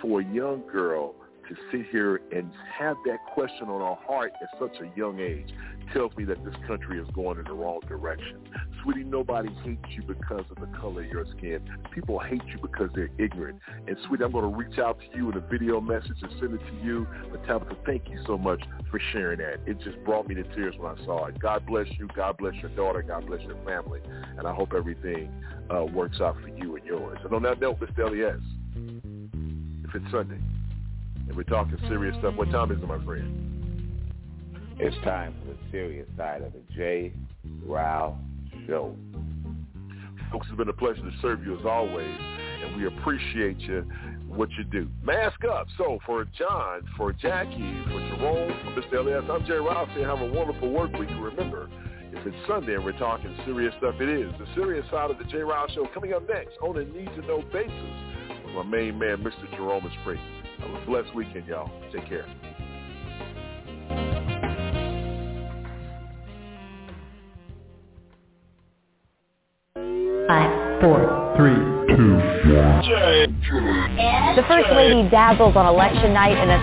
For a young girl to sit here and have that question on her heart at such a young age tells me that this country is going in the wrong direction. Sweetie, nobody hates you because of the color of your skin. People hate you because they're ignorant. And sweetie, I'm going to reach out to you in a video message and send it to you. But Tabitha, thank you so much for sharing that. It just brought me to tears when I saw it. God bless you. God bless your daughter. God bless your family. And I hope everything uh, works out for you and yours. And on that note, Mr. Elias, if it's Sunday and we're talking serious stuff, what time is it, my friend? It's time for the serious side of the J. Rao Show. Folks, it's been a pleasure to serve you as always, and we appreciate you, what you do. Mask up. So for John, for Jackie, for Jerome, for Mr. Elias, I'm Jay Rao saying have a wonderful work week. And remember, if it's Sunday and we're talking serious stuff, it is. The serious side of the J. Rao Show coming up next on a need-to-know basis with my main man, Mr. Jerome Spree. Have a blessed weekend, y'all. Take care. Five, four, three, two, one. The First Lady dazzles on election night in a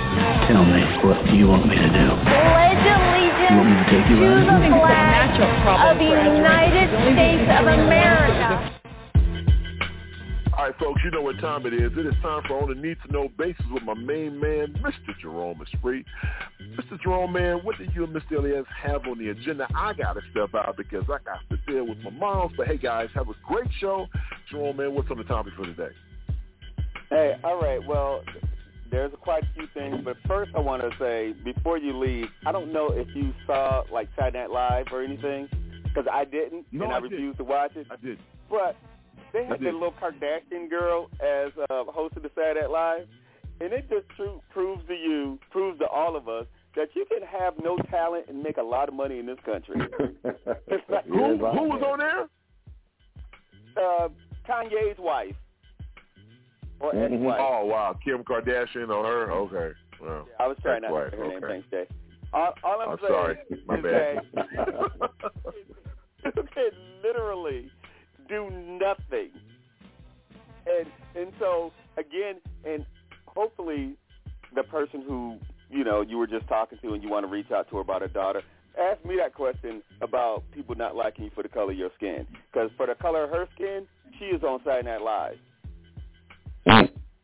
Tell me, what do you want me to do? pledge allegiance You want me to take you to the flag of the United States of America. All right, folks, you know what time mm-hmm. it is. It is time for On a Need to Know Basis with my main man, Mr. Jerome Esprit. Mr. Jerome, man, what did you and Mr. Elias have on the agenda? I got to step out because I got to deal with my moms. But hey, guys, have a great show. Jerome, man, what's on the topic for today? Hey, all right. Well, there's quite a few things, but first I want to say before you leave, I don't know if you saw like Saturday Night Live or anything, because I didn't, No, and I, I did. refused to watch it. I did. But they had did. that little Kardashian girl as uh, host of the Saturday Night Live, and it just true, proves to you, proves to all of us that you can have no talent and make a lot of money in this country. Like, Who, who was on there? uh, Kanye's wife or ex-wife. Oh, wow. Kim Kardashian on her? Okay. Well, I was trying not to ex-wife, say her name. okay. Thanks, Jay. All, all I'm, I'm saying sorry. My is bad. that you can literally do nothing, and and so again, and hopefully, the person who you know you were just talking to and you want to reach out to her about her daughter. Ask me that question about people not liking you for the color of your skin. Because for the color of her skin, she is on Saturday Night Live.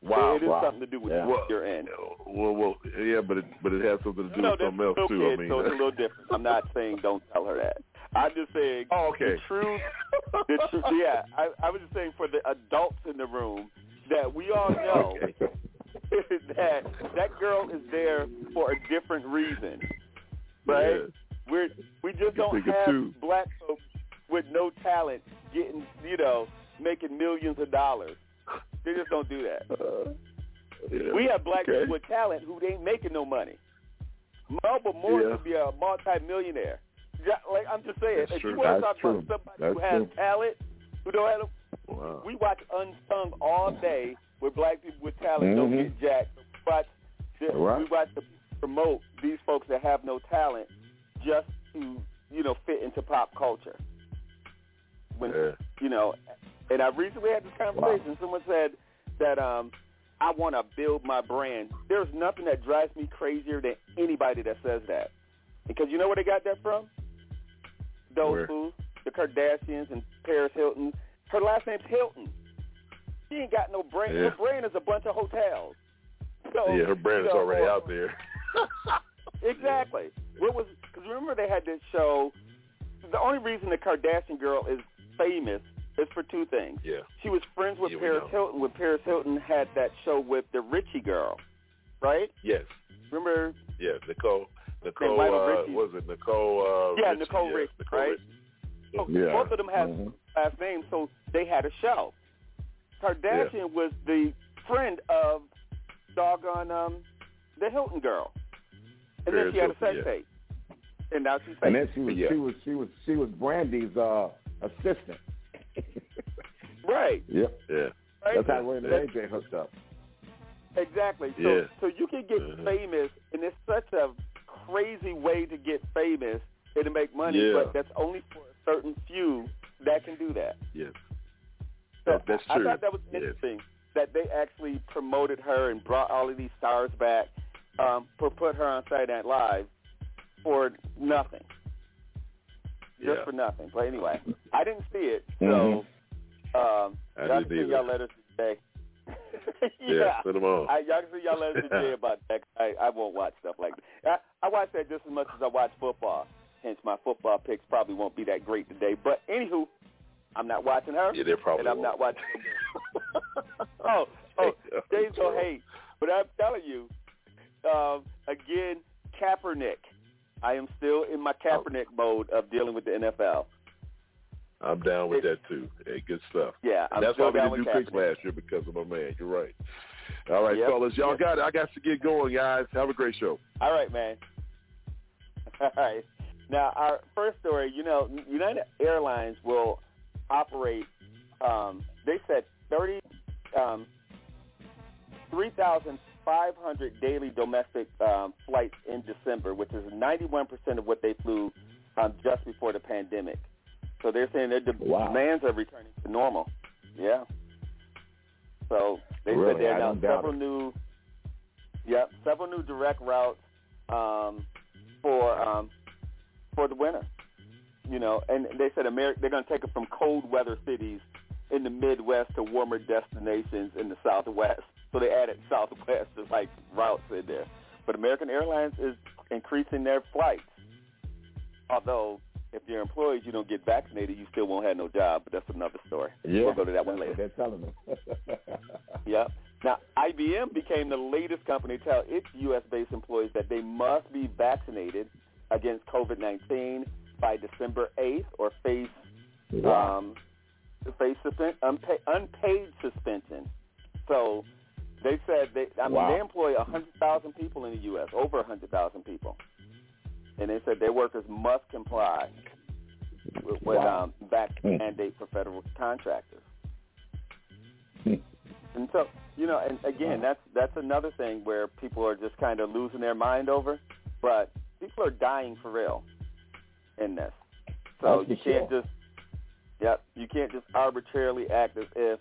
Wow. it is wow. something to do with Yeah. what you're in. Well, well, yeah, but it but it has something to do No, with something else too. I mean, so it's a little different. I'm not saying don't tell her that. I'm just saying Oh, okay. the truth. The truth. Yeah, I, I was just saying for the adults in the room that we all know that that girl is there for a different reason, right? Yeah. We're we just don't have two. black folks with no talent getting you know making millions of dollars. They just don't do that. Uh, yeah. We have black Okay. people with talent who ain't making no money. Melba Moore Yeah. could be a multi-millionaire. Like I'm just saying, That's if true. you want to talk true. about somebody That's who has true. talent, who don't have, Wow. we watch Unsung all day where black people with talent don't Mhm. get jacked. We watch, the, Right. we watch the promote these folks that have no talent just to you know fit into pop culture. When Yeah. you know, and I recently had this conversation. Someone said that um, I want to build my brand. There's nothing that drives me crazier than anybody that says that. Because you know where they got that from? Fools, the Kardashians and Paris Hilton. Her last name's Hilton. She ain't got no brain. Yeah. Her brain is a bunch of hotels. So, yeah, her brand is already uh, out there. Exactly. What was? Because remember they had this show. The only reason the Kardashian girl is famous is for two things. Yeah. She was friends with Yeah, Paris. Hilton when Paris Hilton had that show with the Richie girl, right? Yes. Remember? Yeah. Nicole. Nicole. Uh, was it Nicole? Uh, yeah, Richie? Nicole yeah, Richie, Nicole right? Richie. So Yeah. both of them have Mhm. last names, so they had a show. Kardashian was the friend of doggone um the Hilton girl, and Paris then she had a Hilton, sex yeah. tape, and now she's And then she was she was she was she was Brandy's uh assistant. right. Yep. Yeah. Right. That's how Ray and AJ hooked up. Exactly. So Yeah. so you can get Mm-hmm. famous, and it's such a crazy way to get famous and to make money, Yeah. but that's only for a certain few that can do that. Yes. So That- that's I thought that was Yes. interesting that they actually promoted her and brought all of these stars back um, for put her on Saturday Night Live for nothing, just Yeah. for nothing. But anyway, I didn't see it, so um, I didn't see y'all letters today. Yeah, send 'em on. I, y'all can see y'all letters today about that. I, I won't watch stuff like that. I, I watch that just as much as I watch football. Hence, my football picks probably won't be that great today. But anywho, I'm not watching her. Yeah, they probably and I'm won't. not watching. oh, oh, James will hate, but I'm telling you, um, again, Kaepernick. I am still in my Kaepernick mode of dealing with the NFL. I'm down with that too. Hey, good stuff. Yeah, And I'm that's why we didn't do picks last year because of my man. You're right. All right, Yep. fellas, y'all Yep. got it. I got to get going, guys. Have a great show. All right, man. All right. Now, our first story, you know, United Airlines will operate, um, they said 30, um, 3,500 daily domestic um, flights in December, which is 91% of what they flew um, just before the pandemic. So they're saying their Wow. demands are returning to normal. Yeah. So they Really? said they announced several it. new, yep, several new direct routes um, for um, for the winter. You know, and they said America they're going to take it from cold weather cities in the Midwest to warmer destinations in the Southwest. So they added Southwest as like routes in there. But American Airlines is increasing their flights. Although if you're employees, you don't get vaccinated, you still won't have no job. But that's another story. Yeah. We'll go to that one later. They're telling them. Yep. Now, IBM became the latest company to tell its U.S.-based employees that they must be vaccinated against COVID-19 by December 8th or face Wow. um, face suspend, unpaid, unpaid suspension. So they said they, I mean, Wow. they employ 100,000 people in the U.S., over 100,000 people. And they said their workers must comply with, with Wow. um, vaccine Hmm. mandate for federal contractors. Hmm. And so, you know, and again, that's that's another thing where people are just kind of losing their mind over. But people are dying for real in this. So That's you can't sure. just, yep, you can't just arbitrarily act as if,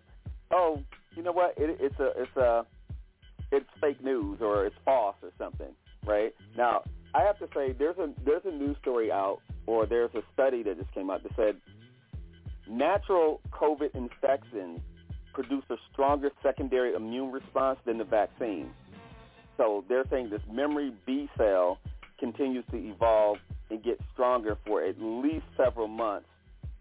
oh, you know what, it, it's a it's a it's fake news or it's false or something, right? Now, I have to say there's a there's a news story out or there's a study that just came out that said natural COVID infections produce a stronger secondary immune response than the vaccine. So they're saying this memory B cell continues to evolve and get stronger for at least several months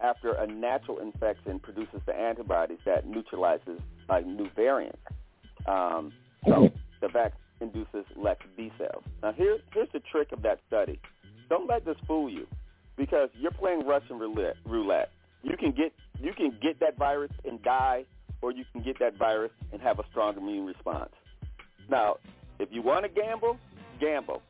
after a natural infection produces the antibodies that neutralizes like new variants. Um, so the vaccine induces less B cells. Now here, here's the trick of that study. Don't let this fool you, because you're playing Russian roulette. roulette. You can get you can get that virus and die, or you can get that virus and have a strong immune response. Now, if you want to gamble, gamble,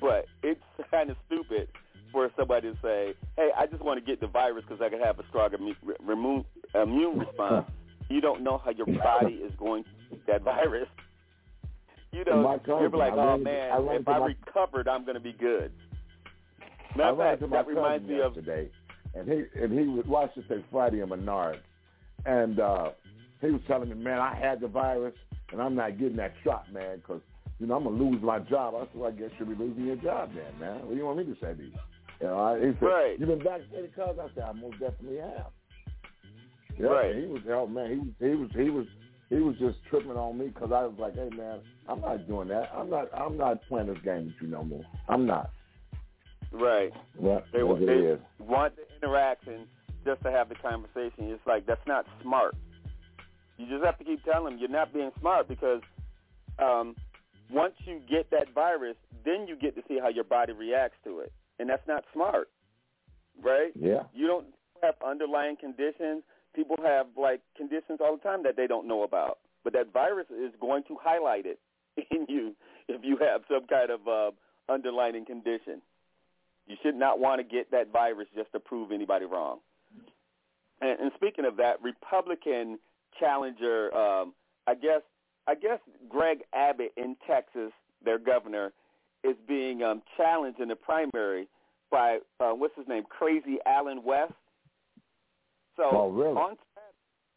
but it's kind of stupid for somebody to say, "Hey, I just want to get the virus because I can have a strong immune, immune, immune response." You don't know how your body is going to that virus. You know, cousin, you're like, "Oh ran- man, I if I my- recovered, I'm going to be good." Matter of fact, that reminds me of yesterday, and he and he was well, I should say Friday in Menard, and uh, he was telling me, man, I had the virus, and I'm not getting that shot, man, because you know I'm gonna lose my job. I said, well, I guess you'll be losing your job then, man. What do you want me to say to you? You know, I, he said, Right. you been vaccinated, cuz? I said, I most definitely have. Yeah, Right. He was, oh man, he was, he was, he was, he was just tripping on me because I was like, hey man, I'm not doing that. I'm not, I'm not playing this game with you no more. I'm not. right. Yeah, They, they want the interaction just to have the conversation. It's like that's not smart. You just have to keep telling them you're not being smart because um, once you get that virus, then you get to see how your body reacts to it, and that's not smart, right? Yeah. You don't have underlying conditions. People have like conditions all the time that they don't know about, but that virus is going to highlight it in you if you have some kind of uh, underlying condition. You should not want to get that virus just to prove anybody wrong. And, and speaking of that, Republican challenger, um, I guess, I guess Greg Abbott in Texas, their governor, is being um, challenged in the primary by uh, what's his name, Crazy Allen West. So Oh, really? on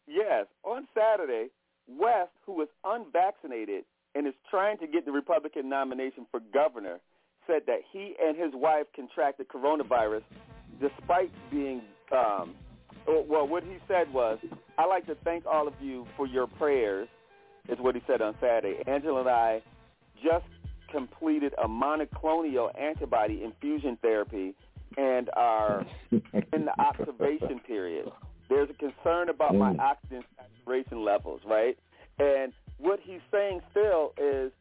yes, on Saturday, West, who is unvaccinated and is trying to get the Republican nomination for governor, said that he and his wife contracted coronavirus despite being um oh, well what he said was i like to thank all of you for your prayers is what he said on saturday angela and i just completed a monoclonal antibody infusion therapy and are in the observation period there's a concern about my mm. oxygen saturation levels right and what he's saying still is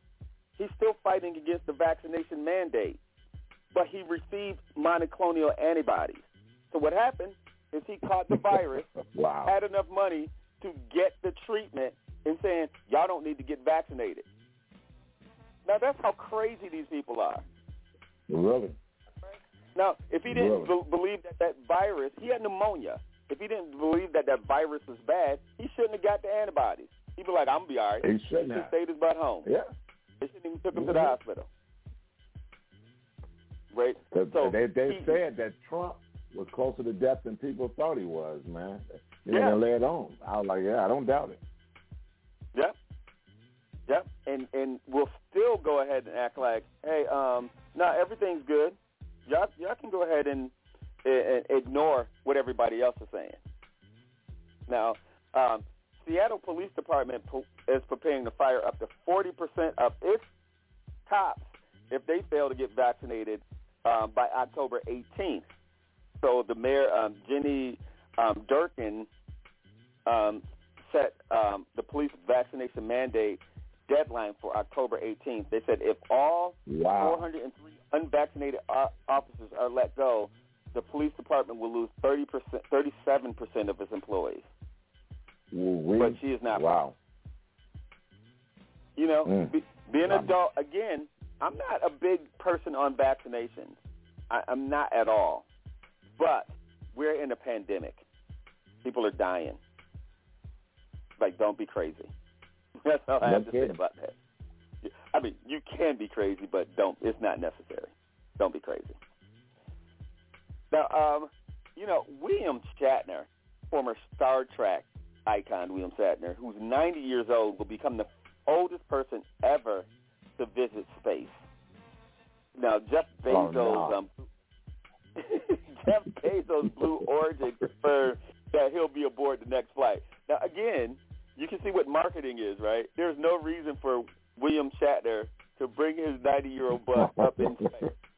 he's still fighting against the vaccination mandate, but he received monoclonal antibodies. So what happened is he caught the virus, Wow. had enough money to get the treatment, and saying y'all don't need to get vaccinated. Now that's how crazy these people are. Really? Now, if he didn't Really? be- believe that that virus, he had pneumonia. If he didn't believe that that virus was bad, he shouldn't have got the antibodies. He'd be like, I'm gonna be all right. He shouldn't have. stayed his butt home. Yeah. They shouldn't even took him to the Mhm. hospital. Right. So they they he- said that Trump was closer to death than people thought he was, man. Know, Yeah. they led on. I was like, yeah, I don't doubt it. Yep. Yep. And and we'll still go ahead and act like, hey, um, no, everything's good. Y'all y'all can go ahead and, and ignore what everybody else is saying. Now, um, Seattle Police Department po- is preparing to fire up to 40% of its cops if they fail to get vaccinated um, by October 18th. So the mayor, um, Jenny um, Durkin, um, set um, the police vaccination mandate deadline for October 18th. They said if all Wow. 403 unvaccinated officers are let go, the police department will lose 30%, 37% of its employees. Ooh-wee. But she is not. Wow. You know, Mm. be, being an Wow. adult, again, I'm not a big person on vaccinations. I, I'm not at all. But we're in a pandemic. People are dying. Like, don't be crazy. That's all I No have to say kidding. about that. I mean, you can be crazy, but don't. It's not necessary. Don't be crazy. Now, um, you know, William Shatner, former Star Trek icon William Shatner, who's 90 years old, will become the oldest person ever to visit space. Now, Jeff Oh, Bezos, no. um, Jeff Bezos Blue Origin confirmed that he'll be aboard the next flight. Now, again, you can see what marketing is, right? There's no reason for William Shatner to bring his 90-year-old butt up in space.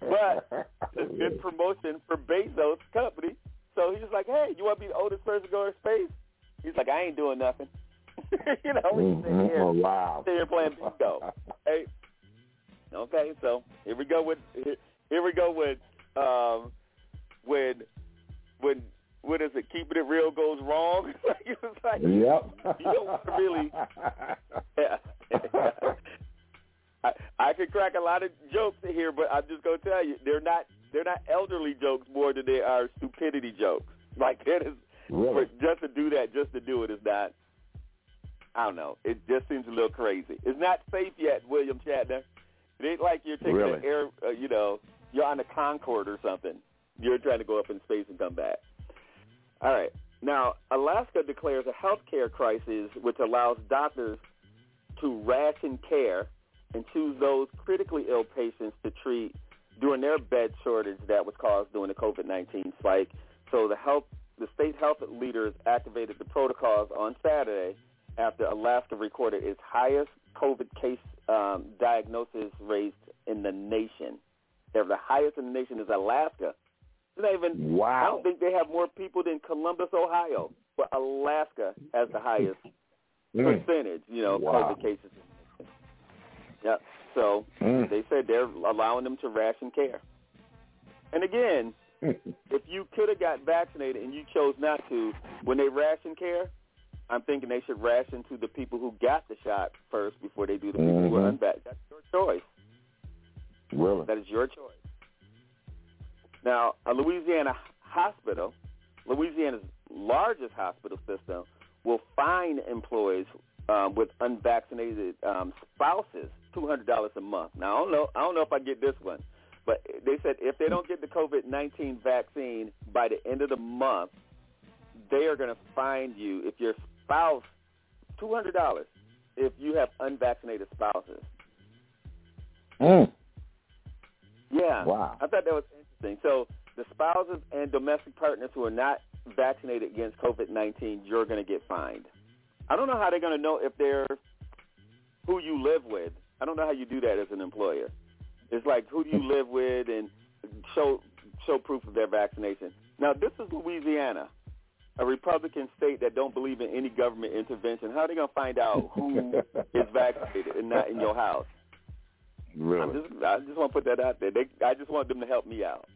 But it's good promotion for Bezos' company. So he's like, hey, you want to be the oldest person to go to space? He's like, I ain't doing nothing. you know, we sit Mhm. here, Oh, wow. sit here playing bingo. hey, okay, so here we go with here, here we go with um, when when what is it? Keeping it real goes wrong. it's like Yep. you don't really. Yeah. I, I could crack a lot of jokes here, but I'm just gonna tell you, they're not they're not elderly jokes more than they are stupidity jokes. Like that is Really? just to do that, just to do it is not. I don't know. It just seems a little crazy. It's not safe yet, William Shatner. It ain't like you're taking Really? an air, uh, you know, you're on a Concorde or something. You're trying to go up in space and come back. All right. Now, Alaska declares a health care crisis, which allows doctors to ration care and choose those critically ill patients to treat during their bed shortage that was caused during the COVID-19 spike. So the health, the state health leaders activated the protocols on Saturday after Alaska recorded its highest COVID case um, diagnosis rates in the nation. They're the highest in the nation is Alaska, It's not even. Wow. I don't think they have more people than Columbus, Ohio, but Alaska has the highest Mm. percentage. You know, Wow. COVID cases. Yep. So Mm. they said they're allowing them to ration care. And again, if you could have got vaccinated and you chose not to, when they ration care, I'm thinking they should ration to the people who got the shot first before they do the people who are Mhm. unvaccinated. That's your choice. Really? That is your choice. Now, a Louisiana hospital, Louisiana's largest hospital system, will fine employees um, with unvaccinated um, spouses two hundred dollars a month. Now, I don't know. I don't know if I get this one, but they said if they don't get the COVID nineteen vaccine by the end of the month, they are going to fine you if your spouse two hundred dollars if you have unvaccinated spouses. Mm. Yeah. Wow. I thought that was interesting. So the spouses and domestic partners who are not vaccinated against COVID-19, you're going to get fined. I don't know how they're going to know if they're who you live with. I don't know how you do that as an employer. It's like who do you live with and show show proof of their vaccination. Now this is Louisiana, a Republican state that don't believe in any government intervention. How are they going to find out who is vaccinated and not in your house? Really? Just, I just want to put that out there. They, I just want them to help me out.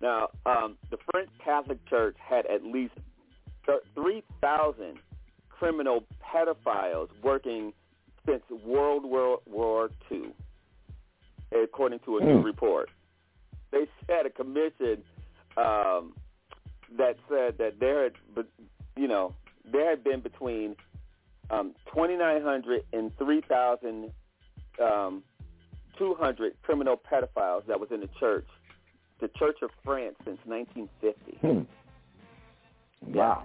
Now, um, the French Catholic Church had at least 3,000 criminal pedophiles working since World War, War II, according to a new Hmm. report. They said a commission um, that said that there had, you know, there had been between um, 2,900 and 3,000 um, 200 criminal pedophiles that was in the church, the Church of France since 1950. Hmm. Wow.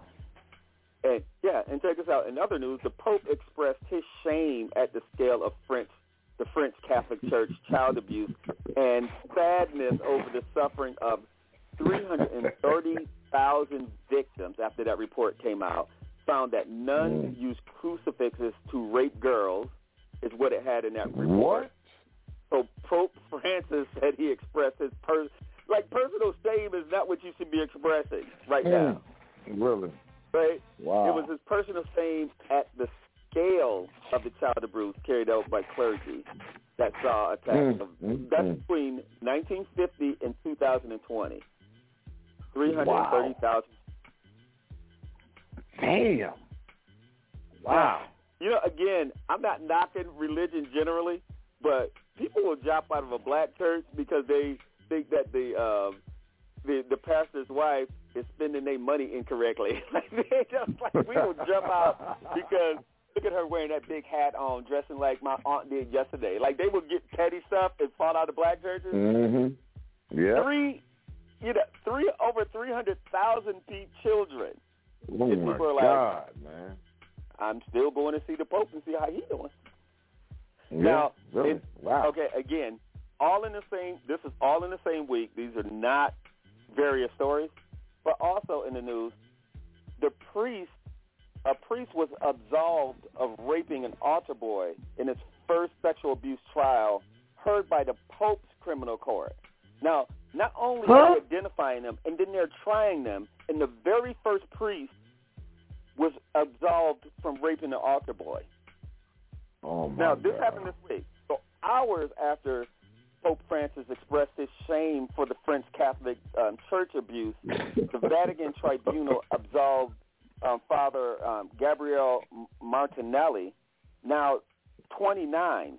And yeah, and check this out. In other news, the Pope expressed his shame at the scale of French, the French Catholic Church child abuse, and sadness over the suffering of 330,000 victims. After that report came out, found that nuns mm. used crucifixes to rape girls, is what it had in that report. What? So Pope Francis said he expressed his per like personal shame is not what you should be expressing right mm. now. Really? Right? Wow. It was his personal shame at the scale of the child abuse carried out by clergy that saw attacks Mm, of mm, that's mm. between 1950 and 2020. 330,000. Damn. Wow. You know, again, I'm not knocking religion generally, but people will drop out of a black church because they think that the um, the the pastor's wife is spending their money incorrectly. like they just like we will jump out because look at her wearing that big hat on, dressing like my aunt did yesterday. Like they would get petty stuff and fall out of black churches. Mm-hmm. Yeah. Three, you know, three over three hundred thousand children. Oh and my people are like, God, man. I'm still going to see the Pope and see how he's doing. Yeah, Now, really? it- wow. Okay, again, all in the same. This is all in the same week. These are not various stories, but also in the news, the priest, a priest was absolved of raping an altar boy in his first sexual abuse trial, heard by the Pope's criminal court. Now, not only Huh? are they identifying them, and then they're trying them, and the very first priest was absolved from raping the altar boy. Oh my Now, this God. happened this week. So hours after Pope Francis expressed his shame for the French Catholic um, Church abuse, the Vatican Tribunal absolved um, Father um, Gabriel Martinelli, now 29,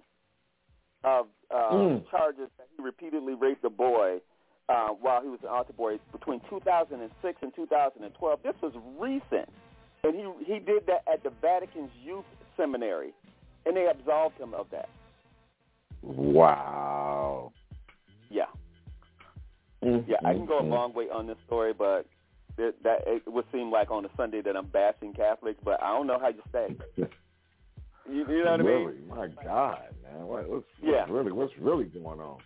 of uh, Mm. charges that he repeatedly raped a boy uh, while he was an altar boy between 2006 and 2012. This was recent, and he he did that at the Vatican's youth seminary, and they absolved him of that. Wow. Yeah, mm-hmm. yeah. I can go a long way on this story, but it, that it would seem like on a Sunday that I'm bashing Catholics, but I don't know how you stay. You, you know what I mean? really? My God, man. What, what's, Yeah. what's really what's really going on?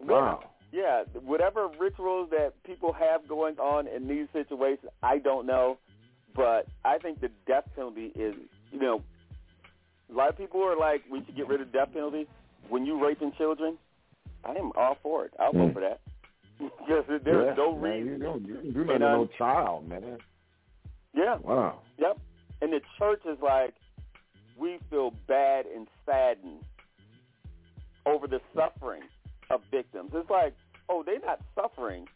Wow. Yeah, whatever rituals that people have going on in these situations, I don't know, but I think the death penalty is, you know, a lot of people are like, we should get rid of death penalty when you raping children. I am all for it. I'll vote Mm. for that. because there's yeah, no man, reason. You don't you do nothing And, to uh, no child, man. Yeah. Wow. Yep. And the church is like, we feel bad and saddened over the suffering of victims. It's like, oh, they're not suffering.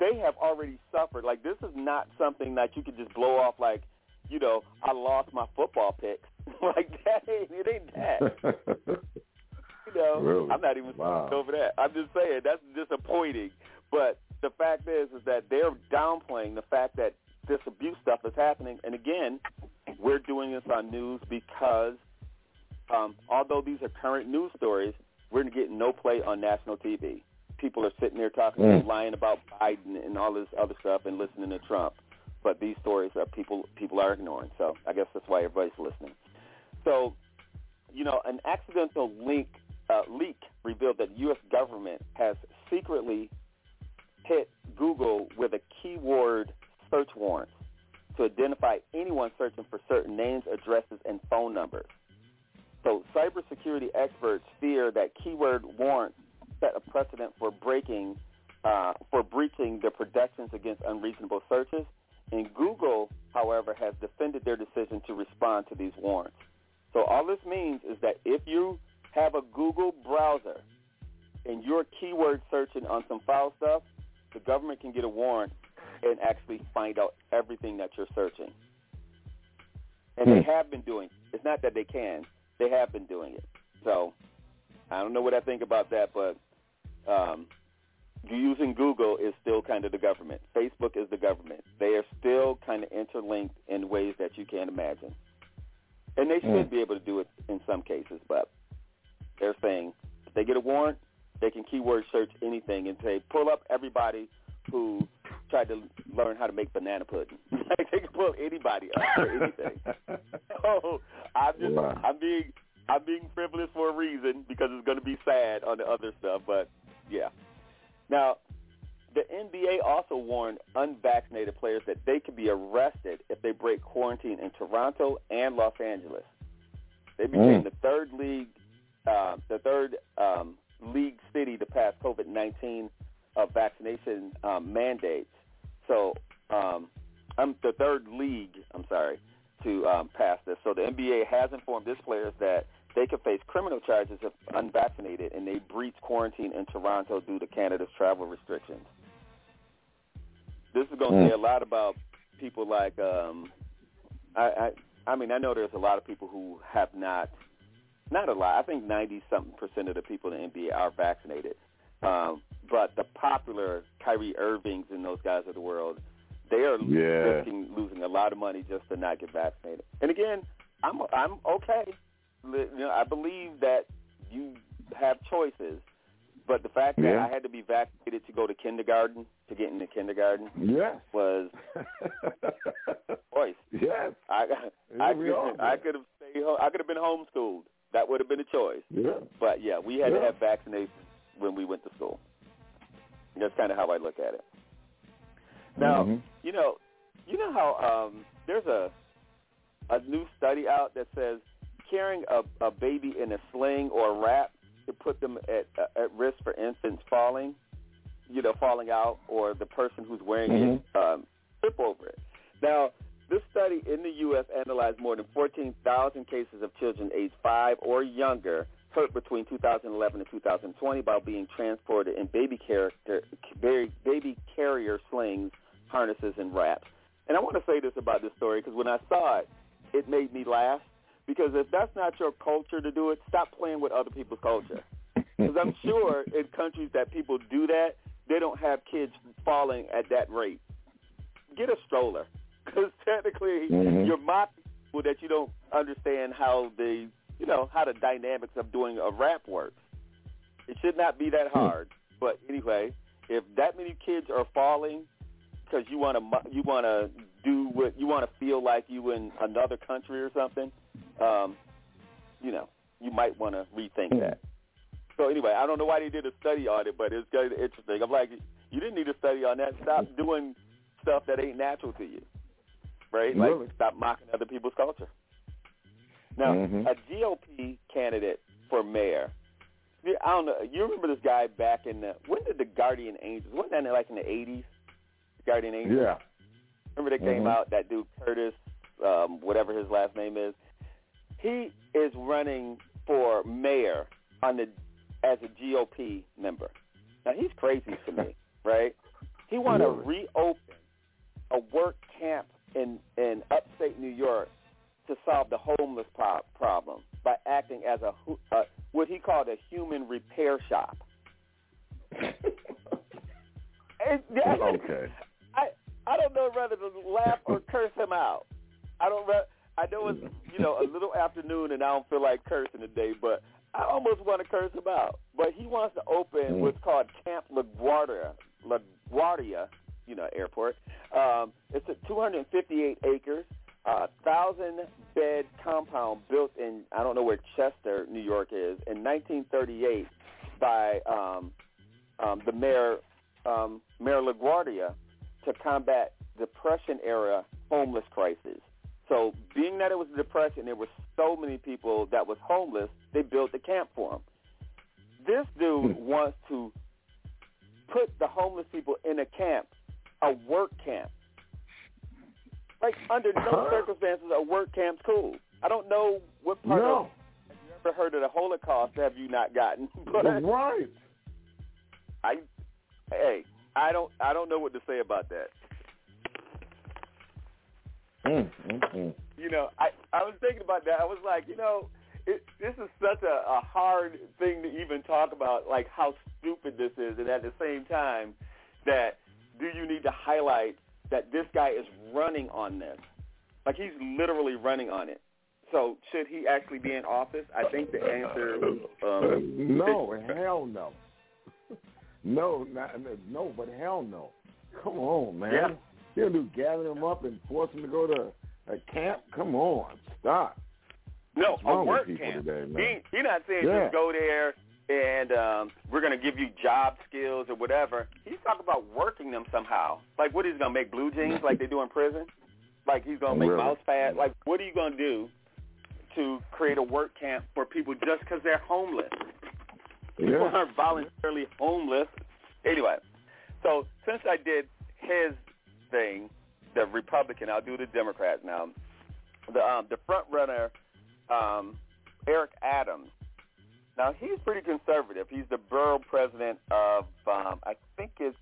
They have already suffered. Like this is not something that you could just blow off like, you know, I lost my football picks. like that ain't it ain't that. You know, Really? I'm not even Wow. over that. I'm just saying that's disappointing. But the fact is, is that they're downplaying the fact that this abuse stuff is happening. And again, we're doing this on news because um, although these are current news stories, we're getting no play on national TV. People are sitting there talking, Mm. lying about Biden and all this other stuff, and listening to Trump. But these stories are people people are ignoring. So I guess that's why everybody's listening. So, you know, an accidental link uh, leak revealed that the U.S. government has secretly hit Google with a keyword search warrant to identify anyone searching for certain names, addresses, and phone numbers. So cybersecurity experts fear that keyword warrants set a precedent for breaking, uh, for breaching the protections against unreasonable searches. And Google, however, has defended their decision to respond to these warrants. So all this means is that if you have a Google browser and you're keyword searching on some foul stuff, the government can get a warrant and actually find out everything that you're searching. And they Hmm. have been doing. it. It's not that they can; they have been doing it. So I don't know what I think about that, but um, using Google is still kind of the government. Facebook is the government. They are still kind of interlinked in ways that you can't imagine. And they should Mm. be able to do it in some cases, but they're saying if they get a warrant, they can keyword search anything and say, pull up everybody who tried to learn how to make banana pudding. like they can pull anybody up for anything. so I'm just Wow. I'm being I'm being frivolous for a reason because it's going to be sad on the other stuff. But yeah. Now, the NBA also warned unvaccinated players that they could be arrested if they break quarantine in Toronto and Los Angeles. They became Mm. the third league, uh, the third um, league city to pass COVID-19 uh, vaccination um, mandates. So, um, I'm the third league. I'm sorry to um, pass this. So the NBA has informed its players that they could face criminal charges if unvaccinated and they breach quarantine in Toronto due to Canada's travel restrictions. This is going to Mm. say a lot about people like um, I, I. I mean, I know there's a lot of people who have not, not a lot. I think ninety something percent of the people in the NBA are vaccinated. Um, but the popular Kyrie Irvings and those guys of the world, they are Yeah. risking losing a lot of money just to not get vaccinated. And again, I'm I'm okay. You know, I believe that you have choices, but the fact that Yeah. I had to be vaccinated to go to kindergarten to get into kindergarten Yes. was choice. yes. I Yeah, I could, I could have stayed home. I could have been homeschooled. Would have been a choice. Yeah. But yeah, we had to have vaccinations when we went to school. That's kind of how I look at it. Now, Mhm. you know, you know how um, there's a a new study out that says carrying a, a baby in a sling or a wrap could put them at at risk for infants falling, you know, falling out, or the person who's wearing it um, trip over it. Now, this study in the U.S. analyzed more than 14,000 cases of children aged five or younger hurt between 2011 and 2020 by being transported in baby character, baby carrier slings, harnesses, and wraps. And I want to say this about this story because when I saw it, it made me laugh. Because if that's not your culture to do it, stop playing with other people's culture. Because I'm sure in countries that people do that, they don't have kids falling at that rate. Get a stroller. Because technically, Mhm. you're mocking people that you don't understand how the, you know, how the dynamics of doing a rap works. It should not be that hard. But anyway, if that many kids are falling because you want to you want to do what you want to feel like you in another country or something, um, you know, you might want to rethink that. So anyway, I don't know why they did a study on it, but it's kind of interesting. I'm like, you didn't need a study on that. Stop doing stuff that ain't natural to you, right? Really? Like stop mocking other people's culture. Now, Mhm. a GOP candidate for mayor I don't know. You remember this guy back in the when did the Guardian Angels? Wasn't that like in the eighties? Guardian Angels. Yeah. Remember they came Mhm. out that dude Curtis, um, whatever his last name is. He is running for mayor on the as a GOP member. Now he's crazy to me, right? He want to Really? reopen a work camp in in upstate New York to solve the homeless pro- problem by acting as a uh, what he called a human repair shop. And that- okay. I I don't know whether to laugh or curse him out. I don't. Re- I know it's you know a little afternoon and I don't feel like cursing today, but I almost want to curse him out. But he wants to open Mm. what's called Camp LaGuardia, LaGuardia, you know, airport. Um, it's a 258 acres, a thousand bed compound built in I don't know where Chester, New York is in 1938 by um, um, the mayor um, Mayor LaGuardia to combat depression era homeless crisis. So being that it was a depression, there were so many people that was homeless, they built the camp for them. This dude wants to put the homeless people in a camp, a work camp. Like under no circumstances a work camp's cool. I don't know what part No. of have you ever heard of the Holocaust have you not gotten? But right. I hey, I don't I don't know what to say about that. Mm, mm, mm. you know, I I was thinking about that. I was like, you know, it, this is such a, a hard thing to even talk about, like how stupid this is, and at the same time, that do you need to highlight that this guy is running on this? Like he's literally running on it. So should he actually be in office? I think the answer. Um, no, hell no. No, not, no, but hell no. Come on, man. Yeah. You do gather them up and force them to go to a camp? Come on, stop. No, What's a work camp. today, man? He he not saying Yeah. just go there and um, we're going to give you job skills or whatever. He's talking about working them somehow. Like what he's going to make blue jeans like they do in prison? Like he's going to make Really? mouse pads? Like what are you going to do to create a work camp for people just because they're homeless? People Yeah. aren't voluntarily homeless. Anyway, so since I did his thing, the Republican, I'll do the Democrat now. The um, the front runner, um, Eric Adams. Now he's pretty conservative. He's the borough president of um, I think it's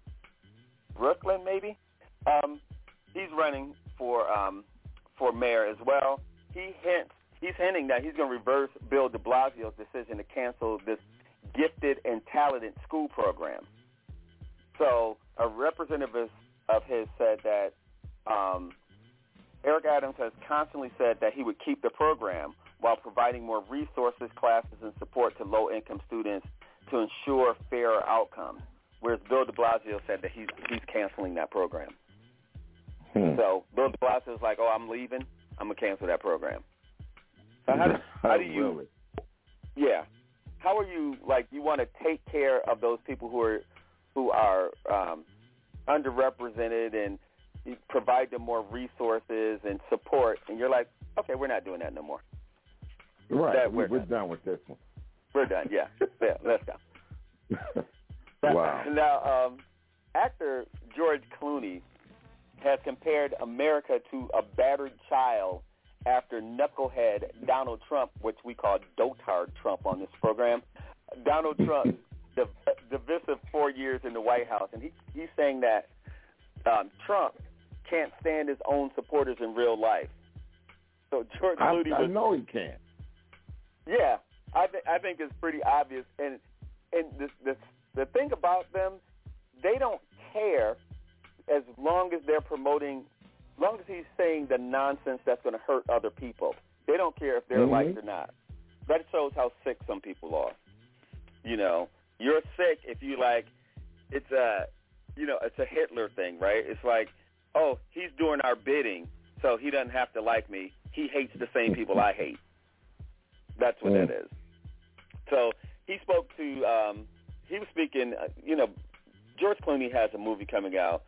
Brooklyn, maybe. Um, he's running for um, for mayor as well. He hints he's hinting that he's going to reverse Bill De Blasio's decision to cancel this gifted and talented school program. So a representative of- his said that um, Eric Adams has constantly said that he would keep the program while providing more resources, classes, and support to low-income students to ensure fairer outcomes. Whereas Bill De Blasio said that he's he's canceling that program. Hmm. So Bill De Blasio is like, "Oh, I'm leaving. I'm gonna cancel that program." So how do, how do you? Really? Yeah. How are you like you want to take care of those people who are who are um underrepresented and provide them more resources and support and you're like, Okay, we're not doing that no more. Right. That we, we're we're done. done with this one. We're done, yeah. yeah, let's go. wow. Now, um actor George Clooney has compared America to a battered child after knucklehead Donald Trump, which we call dotard Trump on this program. Donald Trump, the divisive four years in the White House, and he he's saying that um, Trump can't stand his own supporters in real life. So George Clooney I was know he can. Yeah, I think I think it's pretty obvious, and and the the the thing about them, they don't care as long as they're promoting, as long as he's saying the nonsense that's going to hurt other people. They don't care if they're Mhm. liked or not. That shows how sick some people are. You know, you're sick if you like. It's a, you know, it's a Hitler thing, right? It's like, oh, he's doing our bidding, so he doesn't have to like me. He hates the same people I hate. That's what Mm. that is. So he spoke to. um He was speaking. uh, You know, George Clooney has a movie coming out,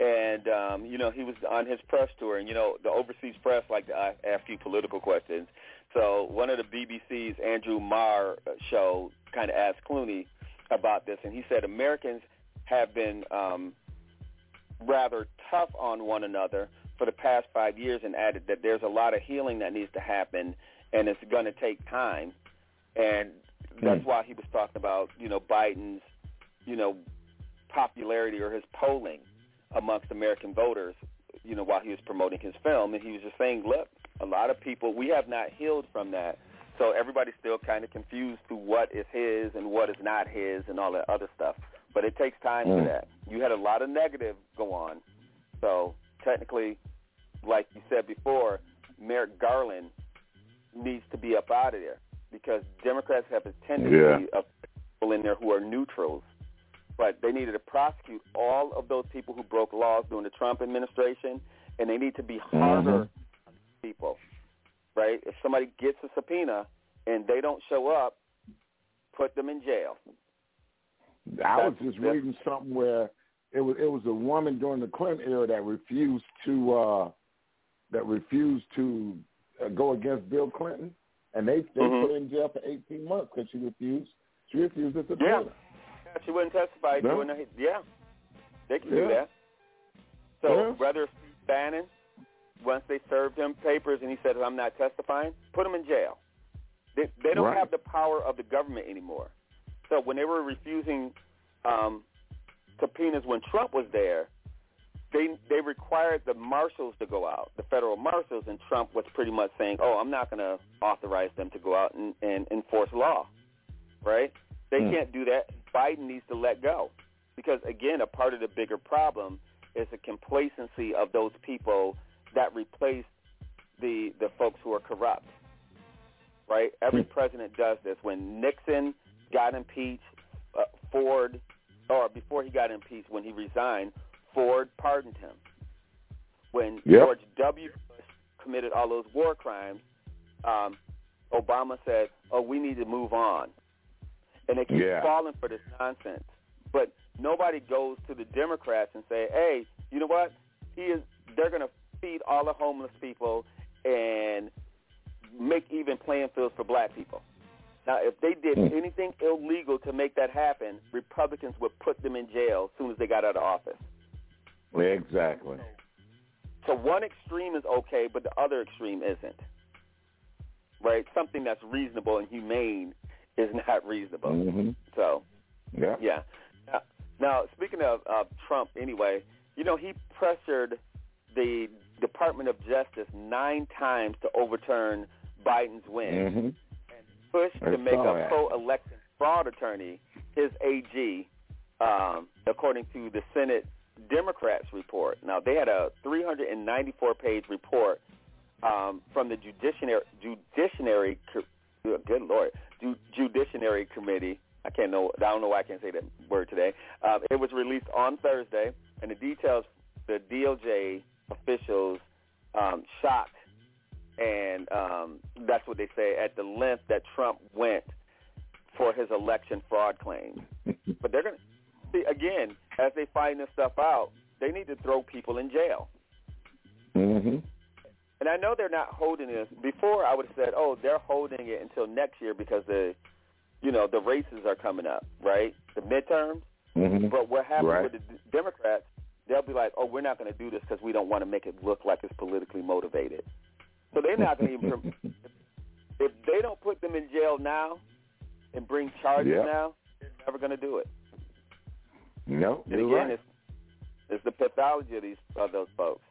and um, you know he was on his press tour, and you know the overseas press like to ask you political questions. So one of the BBC's Andrew Marr show kind of asked Clooney about this, and he said Americans have been um, rather tough on one another for the past five years, and added that there's a lot of healing that needs to happen, and it's going to take time, and that's why he was talking about you know Biden's you know popularity or his polling amongst American voters, you know, while he was promoting his film, and he was just saying, look, a lot of people we have not healed from that. So everybody's still kind of confused to what is his and what is not his and all that other stuff. But it takes time for Mm. that. You had a lot of negative go on. So technically, like you said before, Merrick Garland needs to be up out of there because Democrats have a tendency Yeah. of people in there who are neutrals. But they needed to prosecute all of those people who broke laws during the Trump administration, and they need to be harder on people, right? If somebody gets a subpoena and they don't show up, put them in jail. I was just that's- reading something where it was it was a woman during the Clinton era that refused to uh that refused to uh, go against Bill Clinton, and they they Mhm. put her in jail for eighteen months because she refused she refused to subpoena. Yeah. Yeah, she wouldn't testify. No. Doing that. Yeah, they can Yeah. do that. So Yeah. whether Bannon, once they served him papers and he said, "I'm not testifying," put him in jail. They they don't Right. have the power of the government anymore. So when they were refusing um, subpoenas when Trump was there, they they required the marshals to go out, the federal marshals, and Trump was pretty much saying, "Oh, I'm not going to authorize them to go out and, and enforce law." Right? They Hmm. can't do that. Biden needs to let go because again, a part of the bigger problem is the complacency of those people that replaced the the folks who are corrupt. Right? Every president does this. When Nixon got impeached, uh, Ford, or before he got impeached, when he resigned, Ford pardoned him. When Yep. George W. Bush committed all those war crimes, um, Obama said, "Oh, we need to move on," and they keep Yeah. falling for this nonsense. But nobody goes to the Democrats and say, "Hey, you know what? He is. They're going to feed all the homeless people and make even playing fields for black people." Now, if they did Hmm. anything illegal to make that happen, Republicans would put them in jail as soon as they got out of office. Exactly. So one extreme is okay, but the other extreme isn't. Right? Something that's reasonable and humane is not reasonable. hmm So, Yeah. yeah. Now, now speaking of uh, Trump, anyway, you know he pressured the Department of Justice nine times to overturn Biden's win. hmm Pushed I to make a pro-election fraud attorney his AG, um, according to the Senate Democrats report. Now they had a 394-page report um, from the judiciary judiciary good lord judiciary committee. I can't know. I don't know why I can't say that word today. Um, it was released on Thursday, and the details the DOJ officials um, shocked, and um, that's what they say at the length that Trump went for his election fraud claims. but they're going to see again as they find this stuff out. They need to throw people in jail. hmm And I know they're not holding this. Before I would have said, "Oh, they're holding it until next year because the, you know, the races are coming up, right? The midterms." hmm But what happens Right. with the Democrats? They'll be like, "Oh, we're not going to do this because we don't want to make it look like it's politically motivated." So they're not going to even. if they don't put them in jail now and bring charges Yeah. now, they're never going to do it. No, And again, right. it's, it's the pathology of these of those folks.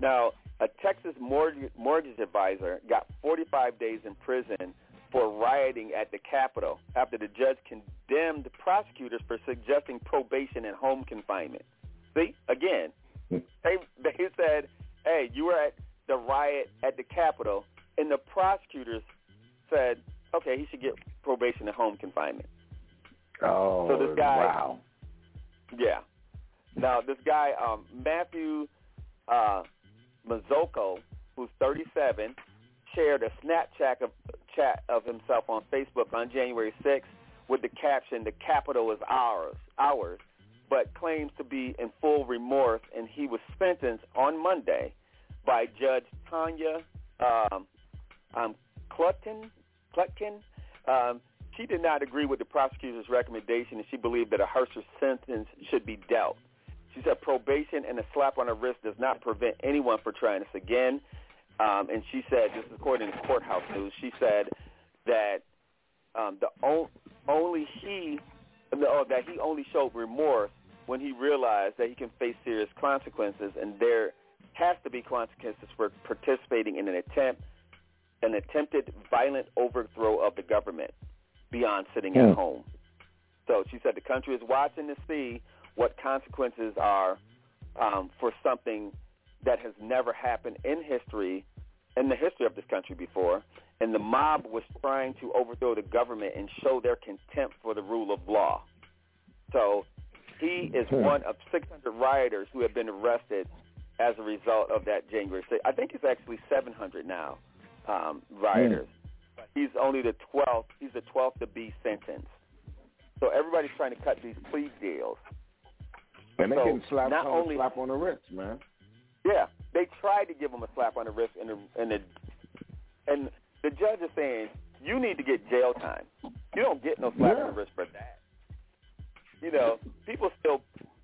Now, a Texas mortgage, mortgage advisor got 45 days in prison for rioting at the Capitol after the judge condemned prosecutors for suggesting probation and home confinement. See, again, hmm. they they said, "Hey, you were at the riot at the Capitol," and the prosecutors said, "Okay, he should get probation and home confinement." Oh, So this guy- wow. Yeah. Now this guy, um, Matthew uh, Mazzocco, who's 37, shared a Snapchat of chat of himself on Facebook on January 6th with the caption "The capital is ours," ours, but claims to be in full remorse, and he was sentenced on Monday by Judge Tanya um, um, Clutton. Clutkin. Um, she did not agree with the prosecutor's recommendation, and she believed that a harsher sentence should be dealt. She said probation and a slap on the wrist does not prevent anyone from trying this again. Um, and she said, this is according to courthouse news, she said that um, the on, only he, no, that he only showed remorse when he realized that he can face serious consequences, and there has to be consequences for participating in an attempt, an attempted violent overthrow of the government beyond sitting Hmm. at home. So she said the country is watching to see what consequences are um, for something that has never happened in history, in the history of this country before. And the mob was trying to overthrow the government and show their contempt for the rule of law. So he is Hmm. one of 600 rioters who have been arrested as a result of that January 6th. I think it's actually 700 now um, rioters. He's only the 12th. He's the 12th to be sentenced. So everybody's trying to cut these plea deals. And they So, getting slapped not on only- slap on the wrist, man. Yeah, they tried to give him a slap on the wrist, and the and the and the judge is saying you need to get jail time. You don't get no slap on the wrist for that. You know, people still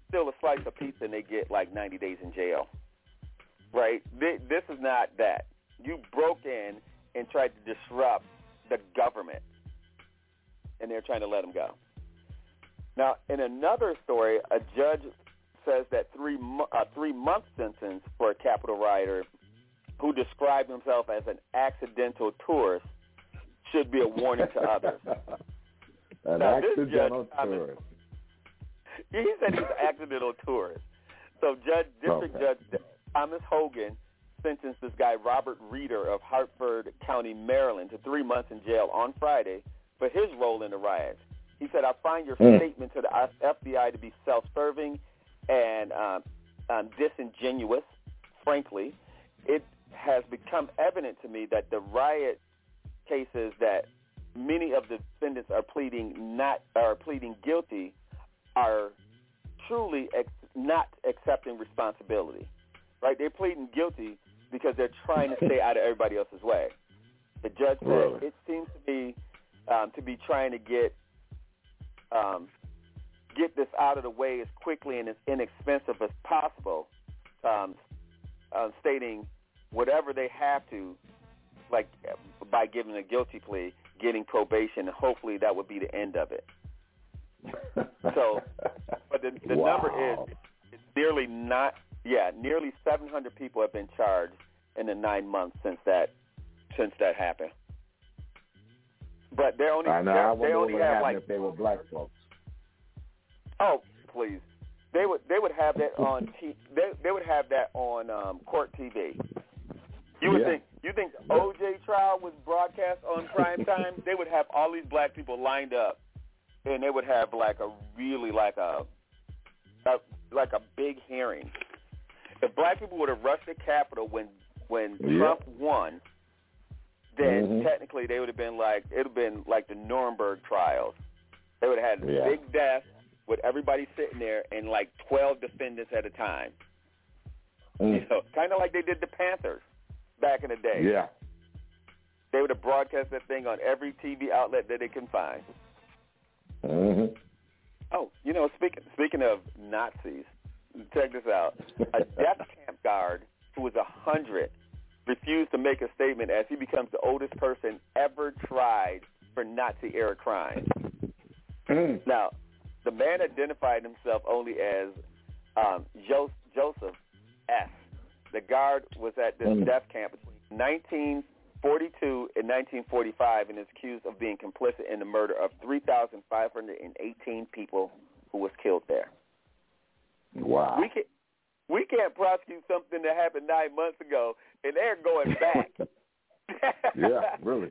steal a slice of pizza and they get like 90 days in jail, right? This is not that. You broke in and tried to disrupt the government, and they're trying to let him go. Now, in another story, a judge says that three a three month sentence for a capital rioter who described himself as an accidental tourist should be a warning to others. An Now, accidental judge, I mean, tourist. he said he's an accidental tourist. So Judge District Okay. Judge Thomas Hogan sentenced this guy Robert Reeder of Harford County, Maryland, to three months in jail on Friday for his role in the riots. He said, "I find your Mm. statement to the FBI to be self-serving and um, um, disingenuous. Frankly, it has become evident to me that the riot cases that many of the defendants are pleading not are pleading guilty are truly ex- not accepting responsibility. Right? They're pleading guilty because they're trying to stay out of everybody else's way. The judge said Really? it seems to be um, to be trying to get um, get this out of the way as quickly and as inexpensive as possible, um, uh, stating whatever they have to, like by giving a guilty plea, getting probation, and hopefully that would be the end of it. So, but the, the number is it's nearly not, yeah, nearly 700 people have been charged in the nine months since that since that happened. But they're only I know. they're- I they only have like if they were black folks. Oh, please. They would they would have that on t- they they would have that on um, court TV. You would Yeah. think you think the OJ trial was broadcast on prime time? they would have all these black people lined up, and they would have like a really like a, a like a big hearing. If black people would have rushed the Capitol when when Yeah. Trump won, then Mhm. technically they would have been like it would have been like the Nuremberg trials. They would have had Yeah. big death with everybody sitting there and like twelve defendants at a time. You Mm. know, kind of like they did the Panthers back in the day. Yeah. They would have broadcast that thing on every TV outlet that they can find. hmm Oh, you know, speaking speaking of Nazis, check this out. A death camp guard who was a hundred refused to make a statement as he becomes the oldest person ever tried for Nazi era crimes. Mm. Now, the man identified himself only as um, jo- Joseph S. The guard was at this Mm. death camp between 1942 and 1945 and is accused of being complicit in the murder of 3,518 people who was killed there. Wow. We can we can't prosecute something that happened nine months ago, and they're going back. yeah, really.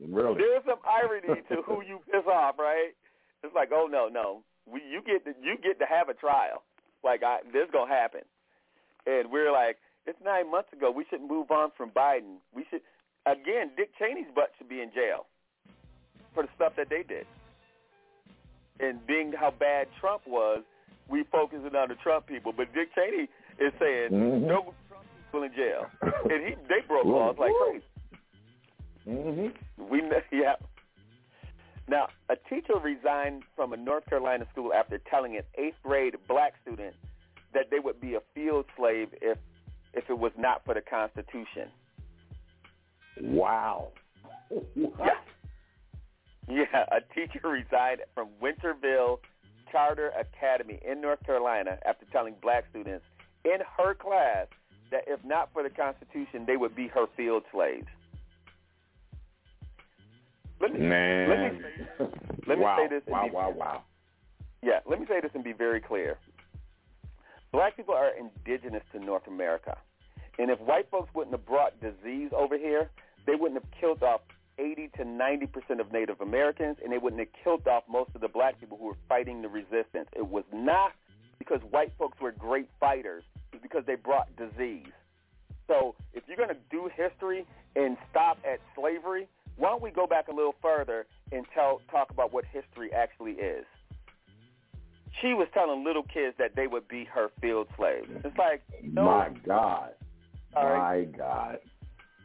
Really. There's some irony to who you piss off, right? It's like, oh no, no, we you get to you get to have a trial. Like I, this gonna happen, and we're like, it's nine months ago. We should move on from Biden. We should again, Dick Cheney's butt should be in jail for the stuff that they did, and being how bad Trump was. We focusing on the Trump people, but Dick Cheney is saying Mhm. no Trump people in jail, and he they broke laws like crazy. hmm We yeah. Now, a teacher resigned from a North Carolina school after telling an eighth grade black student that they would be a field slave if if it was not for the Constitution. Wow. Yeah. Yeah, a teacher resigned from Winterville Charter Academy in North Carolina after telling black students in her class that if not for the Constitution, they would be her field slaves. Let me, Man. let me say, let me wow. say this. Wow, wow, wow. Yeah, let me say this and be very clear. Black people are indigenous to North America. And if white folks wouldn't have brought disease over here, they wouldn't have killed off 80 to 90% of Native Americans, and they wouldn't have killed off most of the black people who were fighting the resistance. It was not because white folks were great fighters. It's because they brought disease. So if you're going to do history and stop at slavery, why don't we go back a little further and tell talk about what history actually is? She was telling little kids that they would be her field slaves. It's like, no, My God. All My. God.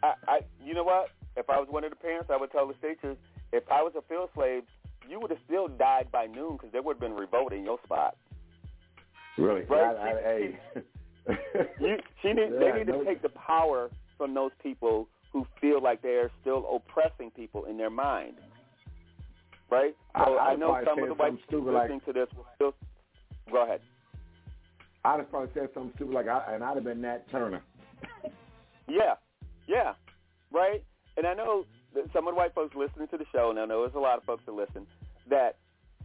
I, I, you know what? If I was one of the parents, I would tell the teachers, if I was a field slave, you would have still died by noon because there would have been revolt in your spot. Really? Right. I, I, hey. You, she need, Yeah, they need to take the power from those people who feel like they are still oppressing people in their mind. Right? I- So I, I'd know some of the white people like- listening to this will still. Go ahead. I'd have probably said something stupid like, I, and I'd have been Nat Turner. Yeah, yeah, right. And I know that some of the white folks listening to the show, and I know there's a lot of folks that listen, that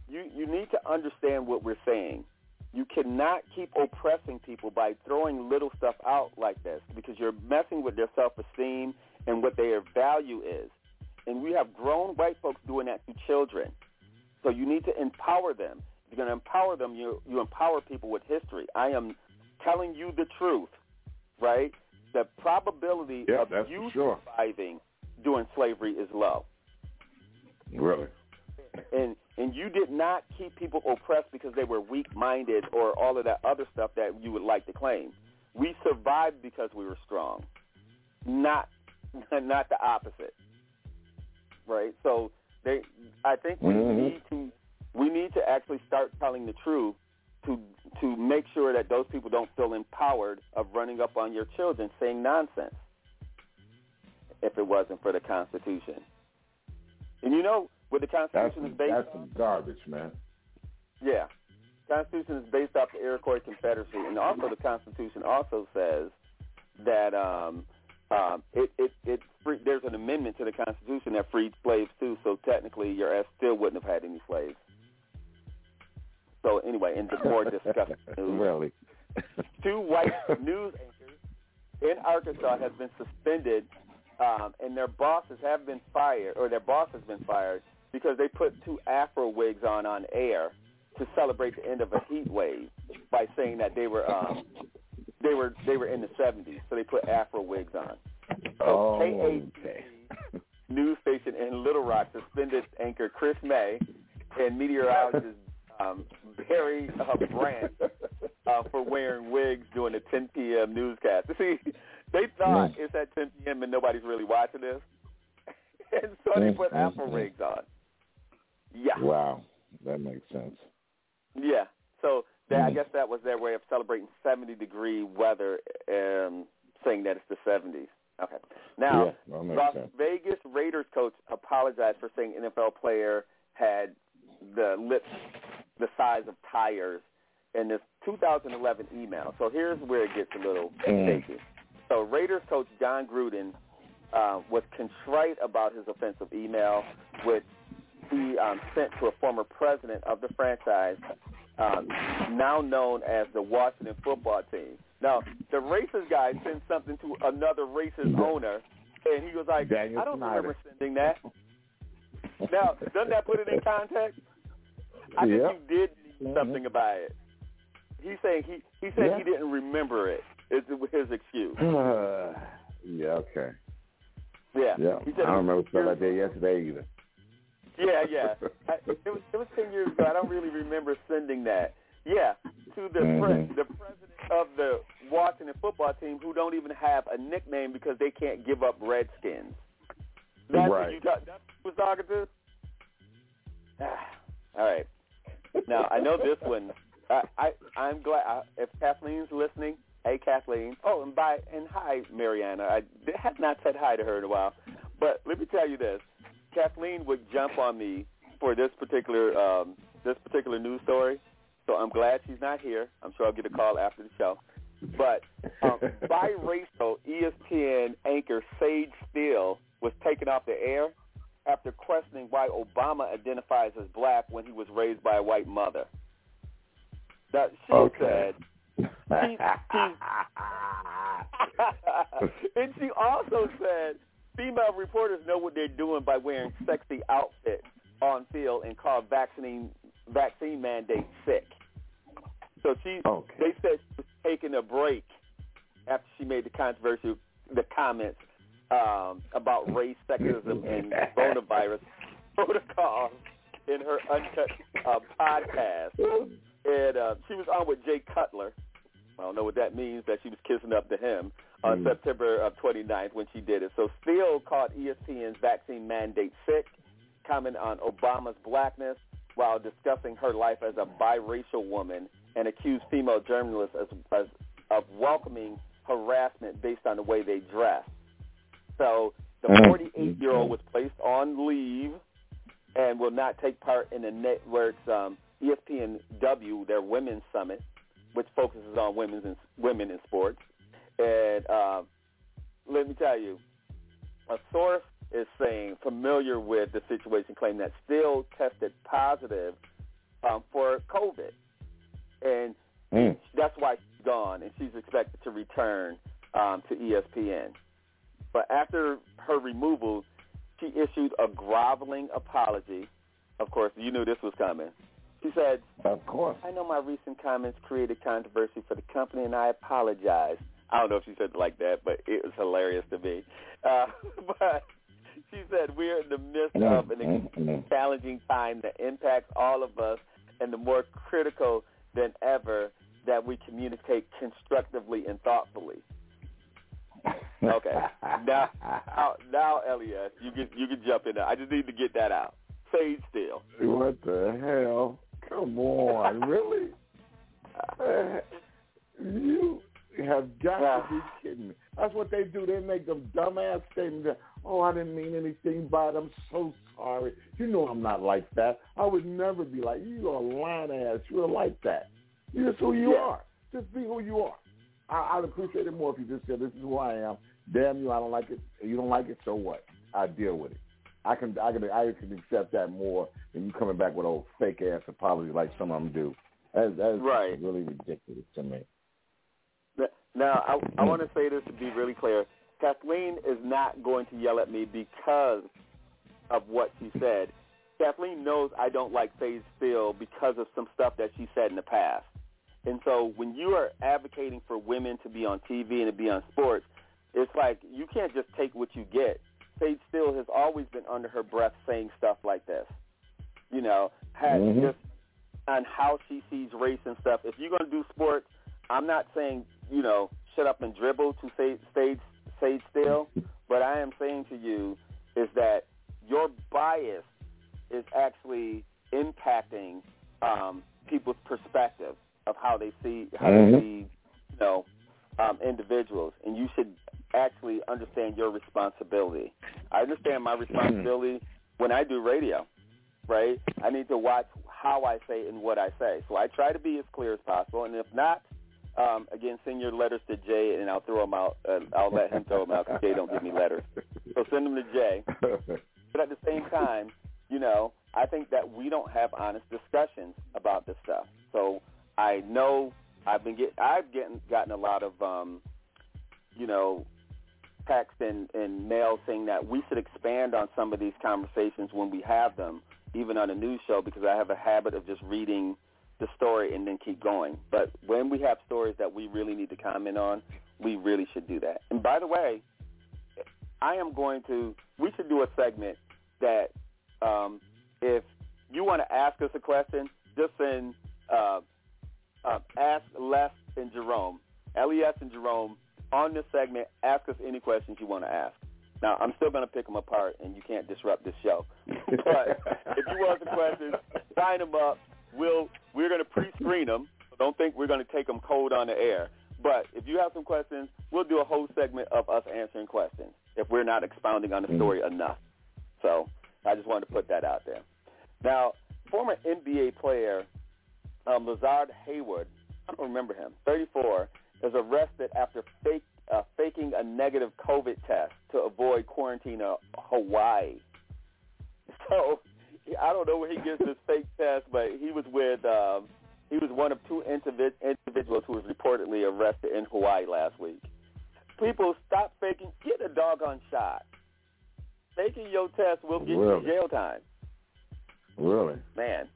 you you need to understand what we're saying. You cannot keep oppressing people by throwing little stuff out like this because you're messing with their self-esteem and what their value is. And we have grown white folks doing that to children. So you need to empower them. If you're going to empower them, you you empower people with history. I am telling you the truth, right? The probability Yeah, of you sure. surviving during slavery is low. Really? And and you did not keep people oppressed because they were weak-minded or all of that other stuff that you would like to claim. We survived because we were strong, not not the opposite. Right? So they, I think we Mhm. need to we need to actually start telling the truth to to make sure that those people don't feel empowered of running up on your children saying nonsense. If it wasn't for the Constitution, and you know what the Constitution some, is based that's some garbage, man. yeah. Constitution is based off the Iroquois Confederacy, and also the Constitution also says that um, um, it it it free, there's an amendment to the Constitution that freed slaves too. So technically, your ass still wouldn't have had any slaves. So anyway, in the more disgusting news, really? two white news anchors in Arkansas have been suspended, um, and their bosses have been fired, or their boss has been fired because they put two Afro wigs on on air to celebrate the end of a heat wave by saying that they were um, they were they were in the 70s, so they put Afro wigs on. So Oh, okay. news station in Little Rock suspended anchor Chris May and meteorologist um, Barry uh, Brandt uh, for wearing wigs during the 10 p.m. newscast. See, they thought Mm. it's at 10 p.m. and nobody's really watching this, and so they Mm, put mm, Afro mm. wigs on. Yeah, Wow. That makes sense. yeah. So that, I Mm. guess that was their way of celebrating 70 degree weather, and saying that it's the 70s. Okay. Now, yeah, Las sense. Vegas Raiders coach apologized for saying NFL player had the lips the size of tires in this 2011 email. So here's where it gets a little Mm. shaky. So Raiders coach John Gruden uh, was contrite about his offensive email, which he um, sent to a former president of the franchise, um, now known as the Washington football team. Now, the racist guy sent something to another racist owner, and he was like, Daniel I don't Snyder. remember sending that. Now, doesn't that put it in context? I think Yep. you did do something about it. He's saying he he said Yeah. he didn't remember it. Is his excuse? yeah, okay. Yeah. Yeah. I don't remember stuff like that yesterday either. Yeah, yeah. I, it was it was ten years ago. I don't really remember sending that. Yeah, to the Mhm. pre- the president of the Washington football team who don't even have a nickname because they can't give up Redskins. That's Right. what you got. That's what you was talking to. All right. Now I know this one. I, I I'm glad I, if Kathleen's listening. Hey Kathleen. Oh, and bye and hi Mariana. I have not said hi to her in a while, but let me tell you this. Kathleen would jump on me for this particular um, this particular news story. So I'm glad she's not here. I'm sure I'll get a call after the show. But um, biracial ESPN anchor Sage Steele was taken off the air after questioning why Obama identifies as black when he was raised by a white mother. Now, she Okay. said, she, she, and she also said female reporters know what they're doing by wearing sexy outfits on field and call vaccine vaccine mandate sick. So she, they said she was taking a break after she made the controversial the comments um, about race, sexism, and coronavirus protocols in her uncut uh, podcast. And uh, she was on with Jay Cutler. I don't know what that means, that she was kissing up to him on Mm. September of 29th when she did it. So Steele called E ESPN's vaccine mandate sick, comment on Obama's blackness while discussing her life as a biracial woman and accused female journalists as, as, of welcoming harassment based on the way they dress. So the Mm. 48-year-old was placed on leave and will not take part in the network's um, ESPN W, their women's summit, which focuses on women's in, women in sports. And uh, let me tell you, a source is saying familiar with the situation, claim that still tested positive um, for COVID, and Mm. that's why she's gone, and she's expected to return um, to ESPN. But after her removal, she issued a groveling apology. Of course, you knew this was coming. She said, Of course. I know my recent comments created controversy for the company, and I apologize. I don't know if she said it like that, but it was hilarious to me. Uh, but she said, we're in the midst mm, of an mm, mm. challenging time that impacts all of us, and the more critical than ever that we communicate constructively and thoughtfully. Okay. now, now, now, Elias, you can you can jump in there. I just need to get that out. Sage Steele. What the hell? Come on, really? Uh, you have got to be kidding me. That's what they do. They make them dumbass statements. that, Oh, I didn't mean anything by it. I'm so sorry. You know I'm not like that. I would never be like you. Are a lying ass. You're like that. You're just who you Yeah. are. Just be who you are. I, I'd appreciate it more if you just said, "This is who I am." Damn you, I don't like it. You don't like it, so what? I deal with it. I can, I can, I can accept that more than you coming back with old fake ass apology like some of them do. That, that's Right. really ridiculous to me. Now, I, I want to say this to be really clear. Kathleen is not going to yell at me because of what she said. Kathleen knows I don't like Faye Steele because of some stuff that she said in the past. And so when you are advocating for women to be on TV and to be on sports, it's like you can't just take what you get. Sage Steele has always been under her breath saying stuff like this. You know, has Mhm. just on how she sees race and stuff. If you're going to do sports, I'm not saying, you know, shut up and dribble to say, Sage, Sage Steele, but I am saying to you is that your bias is actually impacting um, people's perspective of how they see how Mhm. they see, you know, um, individuals, and you should actually understand your responsibility. I understand my responsibility when I do radio, right? I need to watch how I say and what I say. So I try to be as clear as possible, and if not, um, again, send your letters to Jay, and I'll throw them out. Uh, I'll let him throw them out because Jay don't give me letters. So send them to Jay. But at the same time, you know, I think that we don't have honest discussions about this stuff. So I know I've been get I've getting gotten a lot of um, you know, text and, and mail saying that we should expand on some of these conversations when we have them, even on a news show, because I have a habit of just reading the story and then keep going. But when we have stories that we really need to comment on, we really should do that. And by the way, I am going to. We should do a segment that um, if you want to ask us a question, just send uh, uh, ask Les and Jerome, Les and Jerome on this segment. Ask us any questions you want to ask. Now, I'm still going to pick them apart, and you can't disrupt this show. But if you want some questions, sign them up. We'll we're going to pre-screen them. Don't think we're going to take them cold on the air. But if you have some questions, we'll do a whole segment of us answering questions if we're not expounding on the story enough. So I just wanted to put that out there. Now, former NBA player um, Lazar Hayward, I don't remember him, 34, is arrested after fake, uh, faking a negative COVID test to avoid quarantine in Hawaii. So I don't know where he gets this fake test, but he was with um, he was one of two individ- individuals who was reportedly arrested in Hawaii last week. People, stop faking. Get a doggone shot. Faking your test will get Really? you jail time. Really? Man.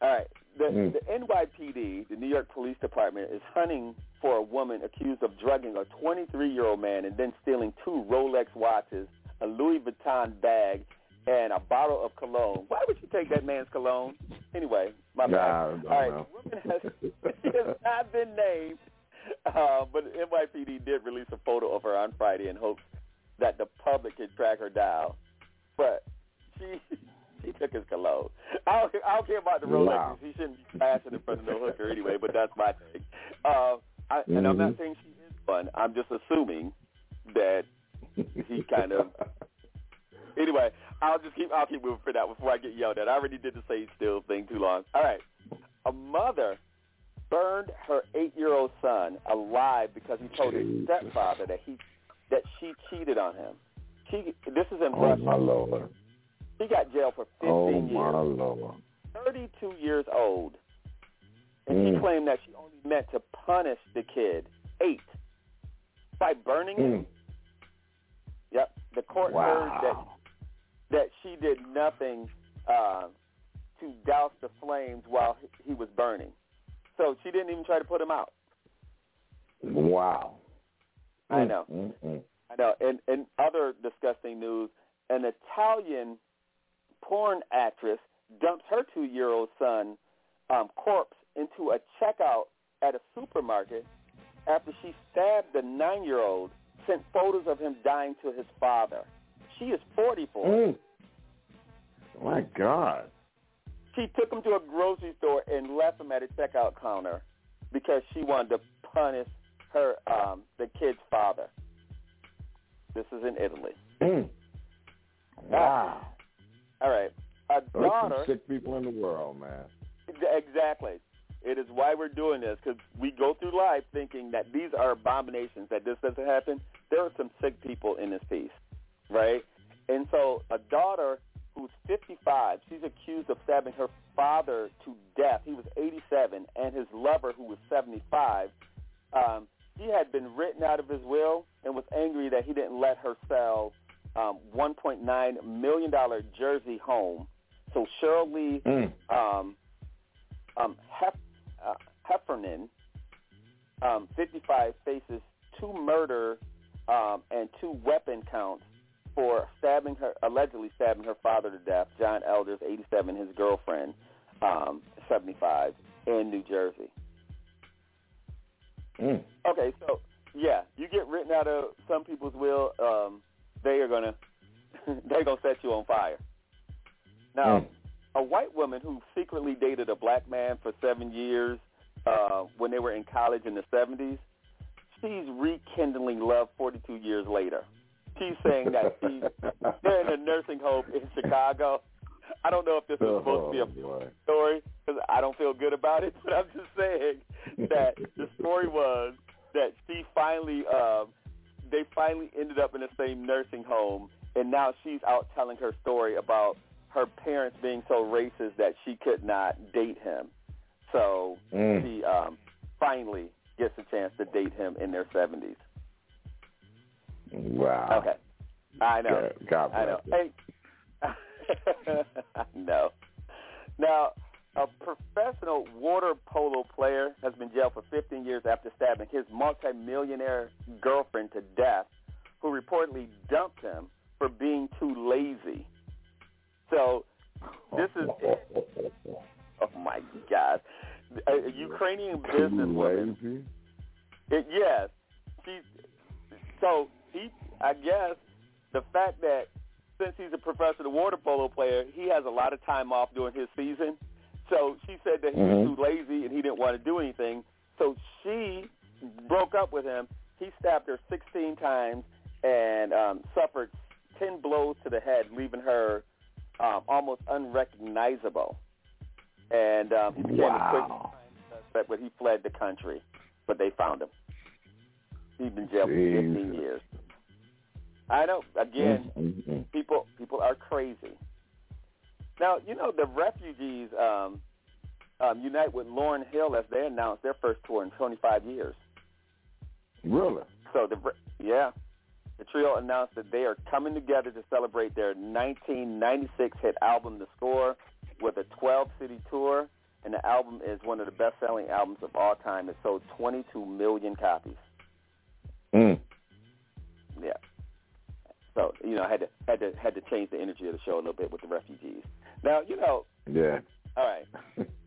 All right. The, Mm. the NYPD, the New York Police Department, is hunting for a woman accused of drugging a 23-year-old man and then stealing two Rolex watches, a Louis Vuitton bag, and a bottle of cologne. Why would you take that man's cologne? Anyway, my Nah, bad. All right, know. the woman has, she has not been named, uh, but the NYPD did release a photo of her on Friday in hopes that the public could track her down. But she she took his cologne. I don't, I don't care about the Rolex. Wow. She shouldn't be flashing in front of no hooker anyway. But that's my thing. Uh, I, And I'm not Mhm. saying she is fun. I'm just assuming that he kind of. Anyway, I'll just keep I'll keep moving for that before I get yelled at. I already did the same still thing too long. All right, a mother burned her eight-year-old son alive because he told his stepfather that he that she cheated on him. She this is in Oh Brussels. He got jailed for 15 Oh years. my lord. 32 years old. And he Mm. claimed that she only meant to punish the kid, eight, by burning him. Mm. Yep. The court heard that that she did nothing uh, to douse the flames while he- he was burning. So she didn't even try to put him out. Wow. I know. Mm-mm. I know. And and other disgusting news, an Italian porn actress dumps her two-year-old son um, corpse into a checkout at a supermarket after she stabbed the nine-year-old, sent photos of him dying to his father. She is 44. Mm. My God. She took him to a grocery store and left him at a checkout counter because she wanted to punish her um, the kid's father. This is in Italy. Mm. Wow. All right. A There's daughter. some sick people in the world, man. Exactly. It is why we're doing this because we go through life thinking that these are abominations, that this doesn't happen. There are some sick people in this piece, right? And so a daughter who's 55, she's accused of stabbing her father to death. He was 87, and his lover, who was 75, um, he had been written out of his will and was angry that he didn't let her sell um, $1.9 million Jersey home. So Cheryl Lee Mm. um, um, Hef, uh, Heffernan, um, 55, faces two murder um, and two weapon counts for stabbing her, allegedly stabbing her father to death, John Elders, 87, his girlfriend, um, 75, in New Jersey. Mm. Okay, so yeah, you get written out of some people's will, um, they are gonna they're gonna set you on fire. Now, Mm. a white woman who secretly dated a black man for seven years uh, when they were in college in the seventies, she's rekindling love forty two years later. She's saying that she's they're in a nursing home in Chicago. I don't know if this is supposed to be a Oh, boy. story because I don't feel good about it, but I'm just saying that the story was that she finally, um, they finally ended up in the same nursing home, and now she's out telling her story about her parents being so racist that she could not date him. So Mm. she um, finally gets a chance to date him in their 70s. Wow. Okay. I know. God, God I know. Hey, I know. Now, a professional water polo player has been jailed for 15 years after stabbing his multimillionaire girlfriend to death, who reportedly dumped him for being too lazy. So, this is oh my God, a, a Ukrainian businesswoman. It, yes, she. So he, I guess, the fact that since he's a professional water polo player, he has a lot of time off during his season. So she said that he Mhm. was too lazy and he didn't want to do anything. So she broke up with him. He stabbed her 16 times and um, suffered 10 blows to the head, leaving her um, almost unrecognizable. And um, he became a quick Wow. suspect, but he fled the country. But they found him. He's been jailed for 15 years. I know. Again, Mm-mm. people people are crazy. Now, you know the refugees um, um, unite with Lauryn Hill as they announced their first tour in 25 years. Really? So the yeah, the trio announced that they are coming together to celebrate their 1996 hit album, The Score, with a 12-city tour, and the album is one of the best-selling albums of all time. It sold 22 million copies. Mm. Yeah. So you know, I had to had to had to change the energy of the show a little bit with the refugees. Now, you know, Yeah. all right.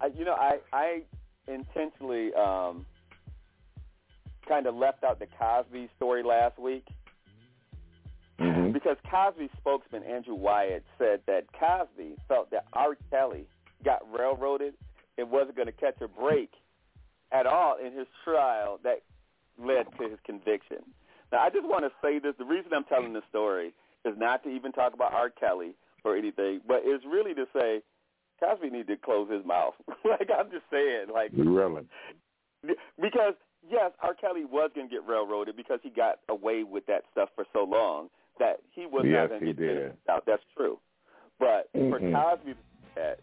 I, you know, I I intentionally um, kind of left out the Cosby story last week Mhm. because Cosby spokesman Andrew Wyatt said that Cosby felt that R. Kelly got railroaded and wasn't going to catch a break at all in his trial that led to his conviction. Now, I just want to say this. The reason I'm telling this story is not to even talk about R. Kelly or anything, but it's really to say Cosby needed to close his mouth. like, I'm just saying, like, Really? because yes, R. Kelly was going to get railroaded because he got away with that stuff for so long that he was Yes, not going to he get did. out. That's true. But for Mhm. Cosby to do that,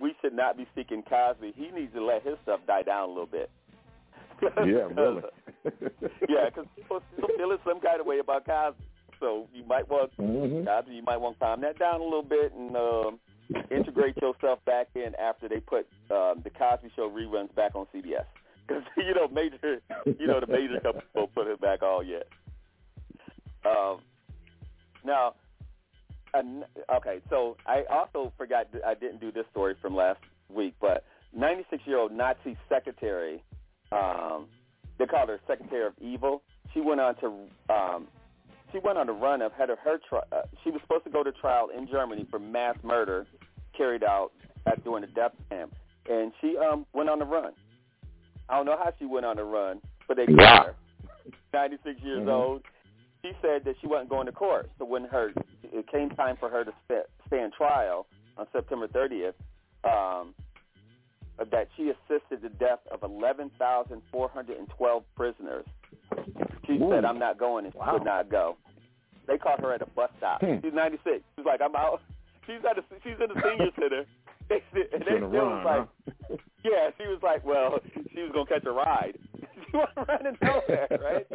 we should not be seeking Cosby. He needs to let his stuff die down a little bit. Yeah, really. yeah, because people still feeling some kind of way about Cosby. So you might want Mhm. Cosby, you might want to calm that down a little bit and um, integrate yourself back in after they put um, the Cosby Show reruns back on CBS. Because you know, major, you know, the major companies won't put it back all yet. Um, now, an- okay, so I also forgot I didn't do this story from last week, but 96-year-old Nazi secretary, um, they called her Secretary of Evil. She went on to um, she went on a run of had her, her tri- uh, she was supposed to go to trial in Germany for mass murder carried out at during the death camp, and she um went on the run. I don't know how she went on the run, but they caught Wow. her. 96 years Mhm. old. She said that she wasn't going to court. So when her it came time for her to st- stand trial on September 30th, um, that she assisted the death of 11,412 prisoners. She Ooh. said, "I'm not going," and she Wow. would not go. They caught her at a bus stop. Hmm. She's 96. She's like, "I'm out." She's at a, she's in the senior center. And they still run, was like, yeah, she was like, well, she was gonna catch a ride. she wasn't running nowhere, right?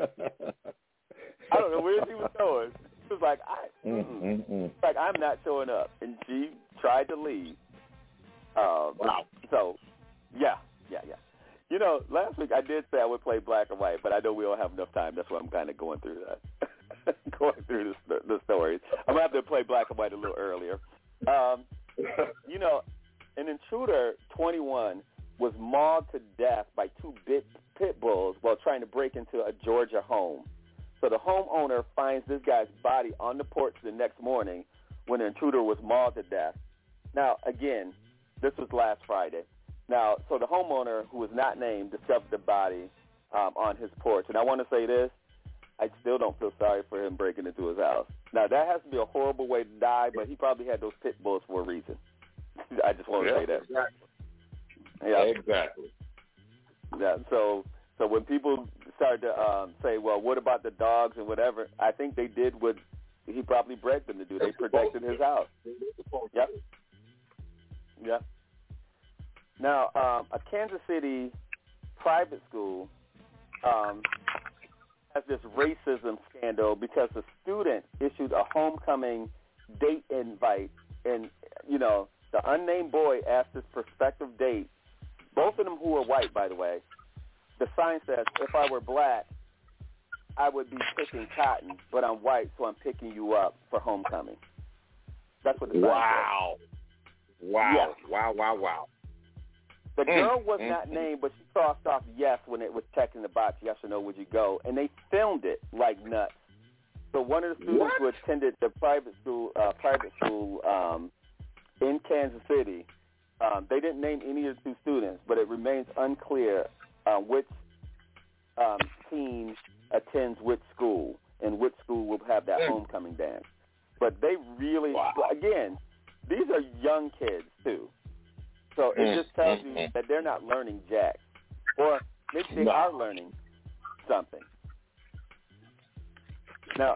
I don't know where she was going. She was like, I, Mm, mm, mm. like I'm not showing up, and she tried to leave. Um, Wow. So, yeah, yeah, yeah. You know, last week I did say I would play black and white, but I know we don't have enough time. That's why I'm kind of going through that, going through the, the stories. I'm gonna have to play black and white a little earlier. Um, you know, an intruder, 21, was mauled to death by two bit pit bulls while trying to break into a Georgia home. So the homeowner finds this guy's body on the porch the next morning when the intruder was mauled to death. Now, again, this was last Friday. Now, so the homeowner, who was not named, discovered the body um, on his porch. And I want to say this, I still don't feel sorry for him breaking into his house. Now, that has to be a horrible way to die, but he probably had those pit bulls for a reason. I just want to say that. Yeah. Exactly. Yeah. So so when people started to um, say, well, what about the dogs and whatever, I think they did what he probably bred them to do. They protected his house. Yep. Yep. Now, um, a Kansas City private school um, has this racism scandal because the student issued a homecoming date invite, and you know the unnamed boy asked his prospective date, both of them who were white, by the way. The sign says, "If I were black, I would be picking cotton, but I'm white, so I'm picking you up for homecoming." That's what the sign Wow. Wow. Yeah. Wow, wow, wow. The Mm, girl was mm, not mm. named, but she crossed off yes when it was checking the box, yes or no, would you go? And they filmed it like nuts. So one of the students What? who attended the private school, uh, private school um, in Kansas City, um, they didn't name any of the two students, but it remains unclear uh, which um, team attends which school and which school will have that homecoming dance. But they really, again, these are young kids too. So it Mm, just tells mm, you mm. that they're not learning jack, or maybe they No. are learning something. Now.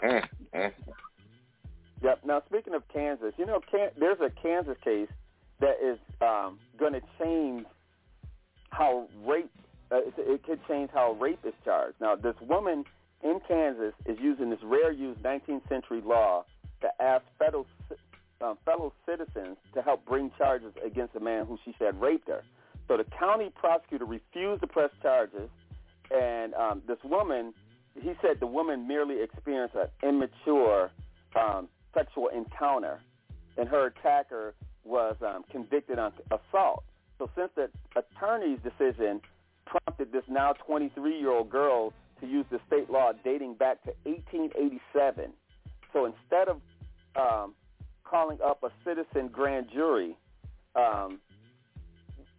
Yep. Now, speaking of Kansas, you know, can, there's a Kansas case that is um, going to change how rape. Uh, it, it could change how rape is charged. Now, this woman in Kansas is using this rare use 19th century law to ask federal um, fellow citizens to help bring charges against a man who she said raped her. So the county prosecutor refused to press charges, and um, this woman, he said the woman merely experienced an immature um, sexual encounter, and her attacker was um, convicted on assault. So since the attorney's decision prompted this now 23-year-old girl to use the state law dating back to 1887, so instead of um, calling up a citizen grand jury, um,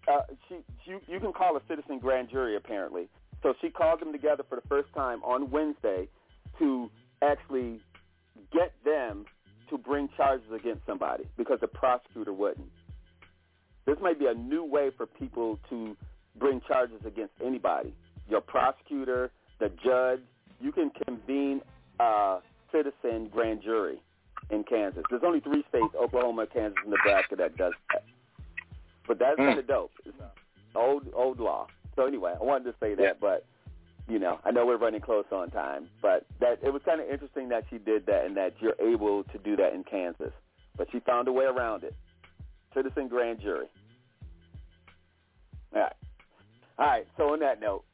uh, she, you, you can call a citizen grand jury apparently. So she called them together for the first time on Wednesday to actually get them to bring charges against somebody because the prosecutor wouldn't. This might be a new way for people to bring charges against anybody. Your prosecutor, the judge, you can convene a citizen grand jury in Kansas. There's only three states, Oklahoma, Kansas, and Nebraska, that does that. But that's hmm. kind of dope. It's old old law. So anyway, I wanted to say that, but you know, I know we're running close on time, but that it was kind of interesting that she did that and that you're able to do that in Kansas. But she found a way around it. Citizen grand jury. All right. All right. So on that note,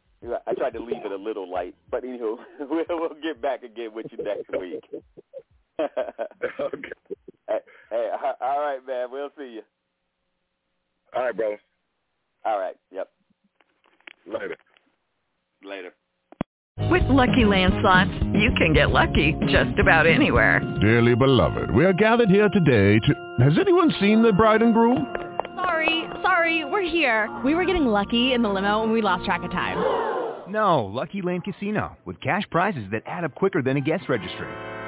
I tried to leave it a little light, but anywho, we'll get back again with you next week. Okay. Hey, hey, uh, all right, man. We'll see you. All right, bro. All right. Yep. Later. Later. With Lucky Land slots, you can get lucky just about anywhere. Dearly beloved, we are gathered here today to... Has anyone seen the bride and groom? Sorry, sorry, we're here. We were getting lucky in the limo and we lost track of time. No, Lucky Land Casino, with cash prizes that add up quicker than a guest registry.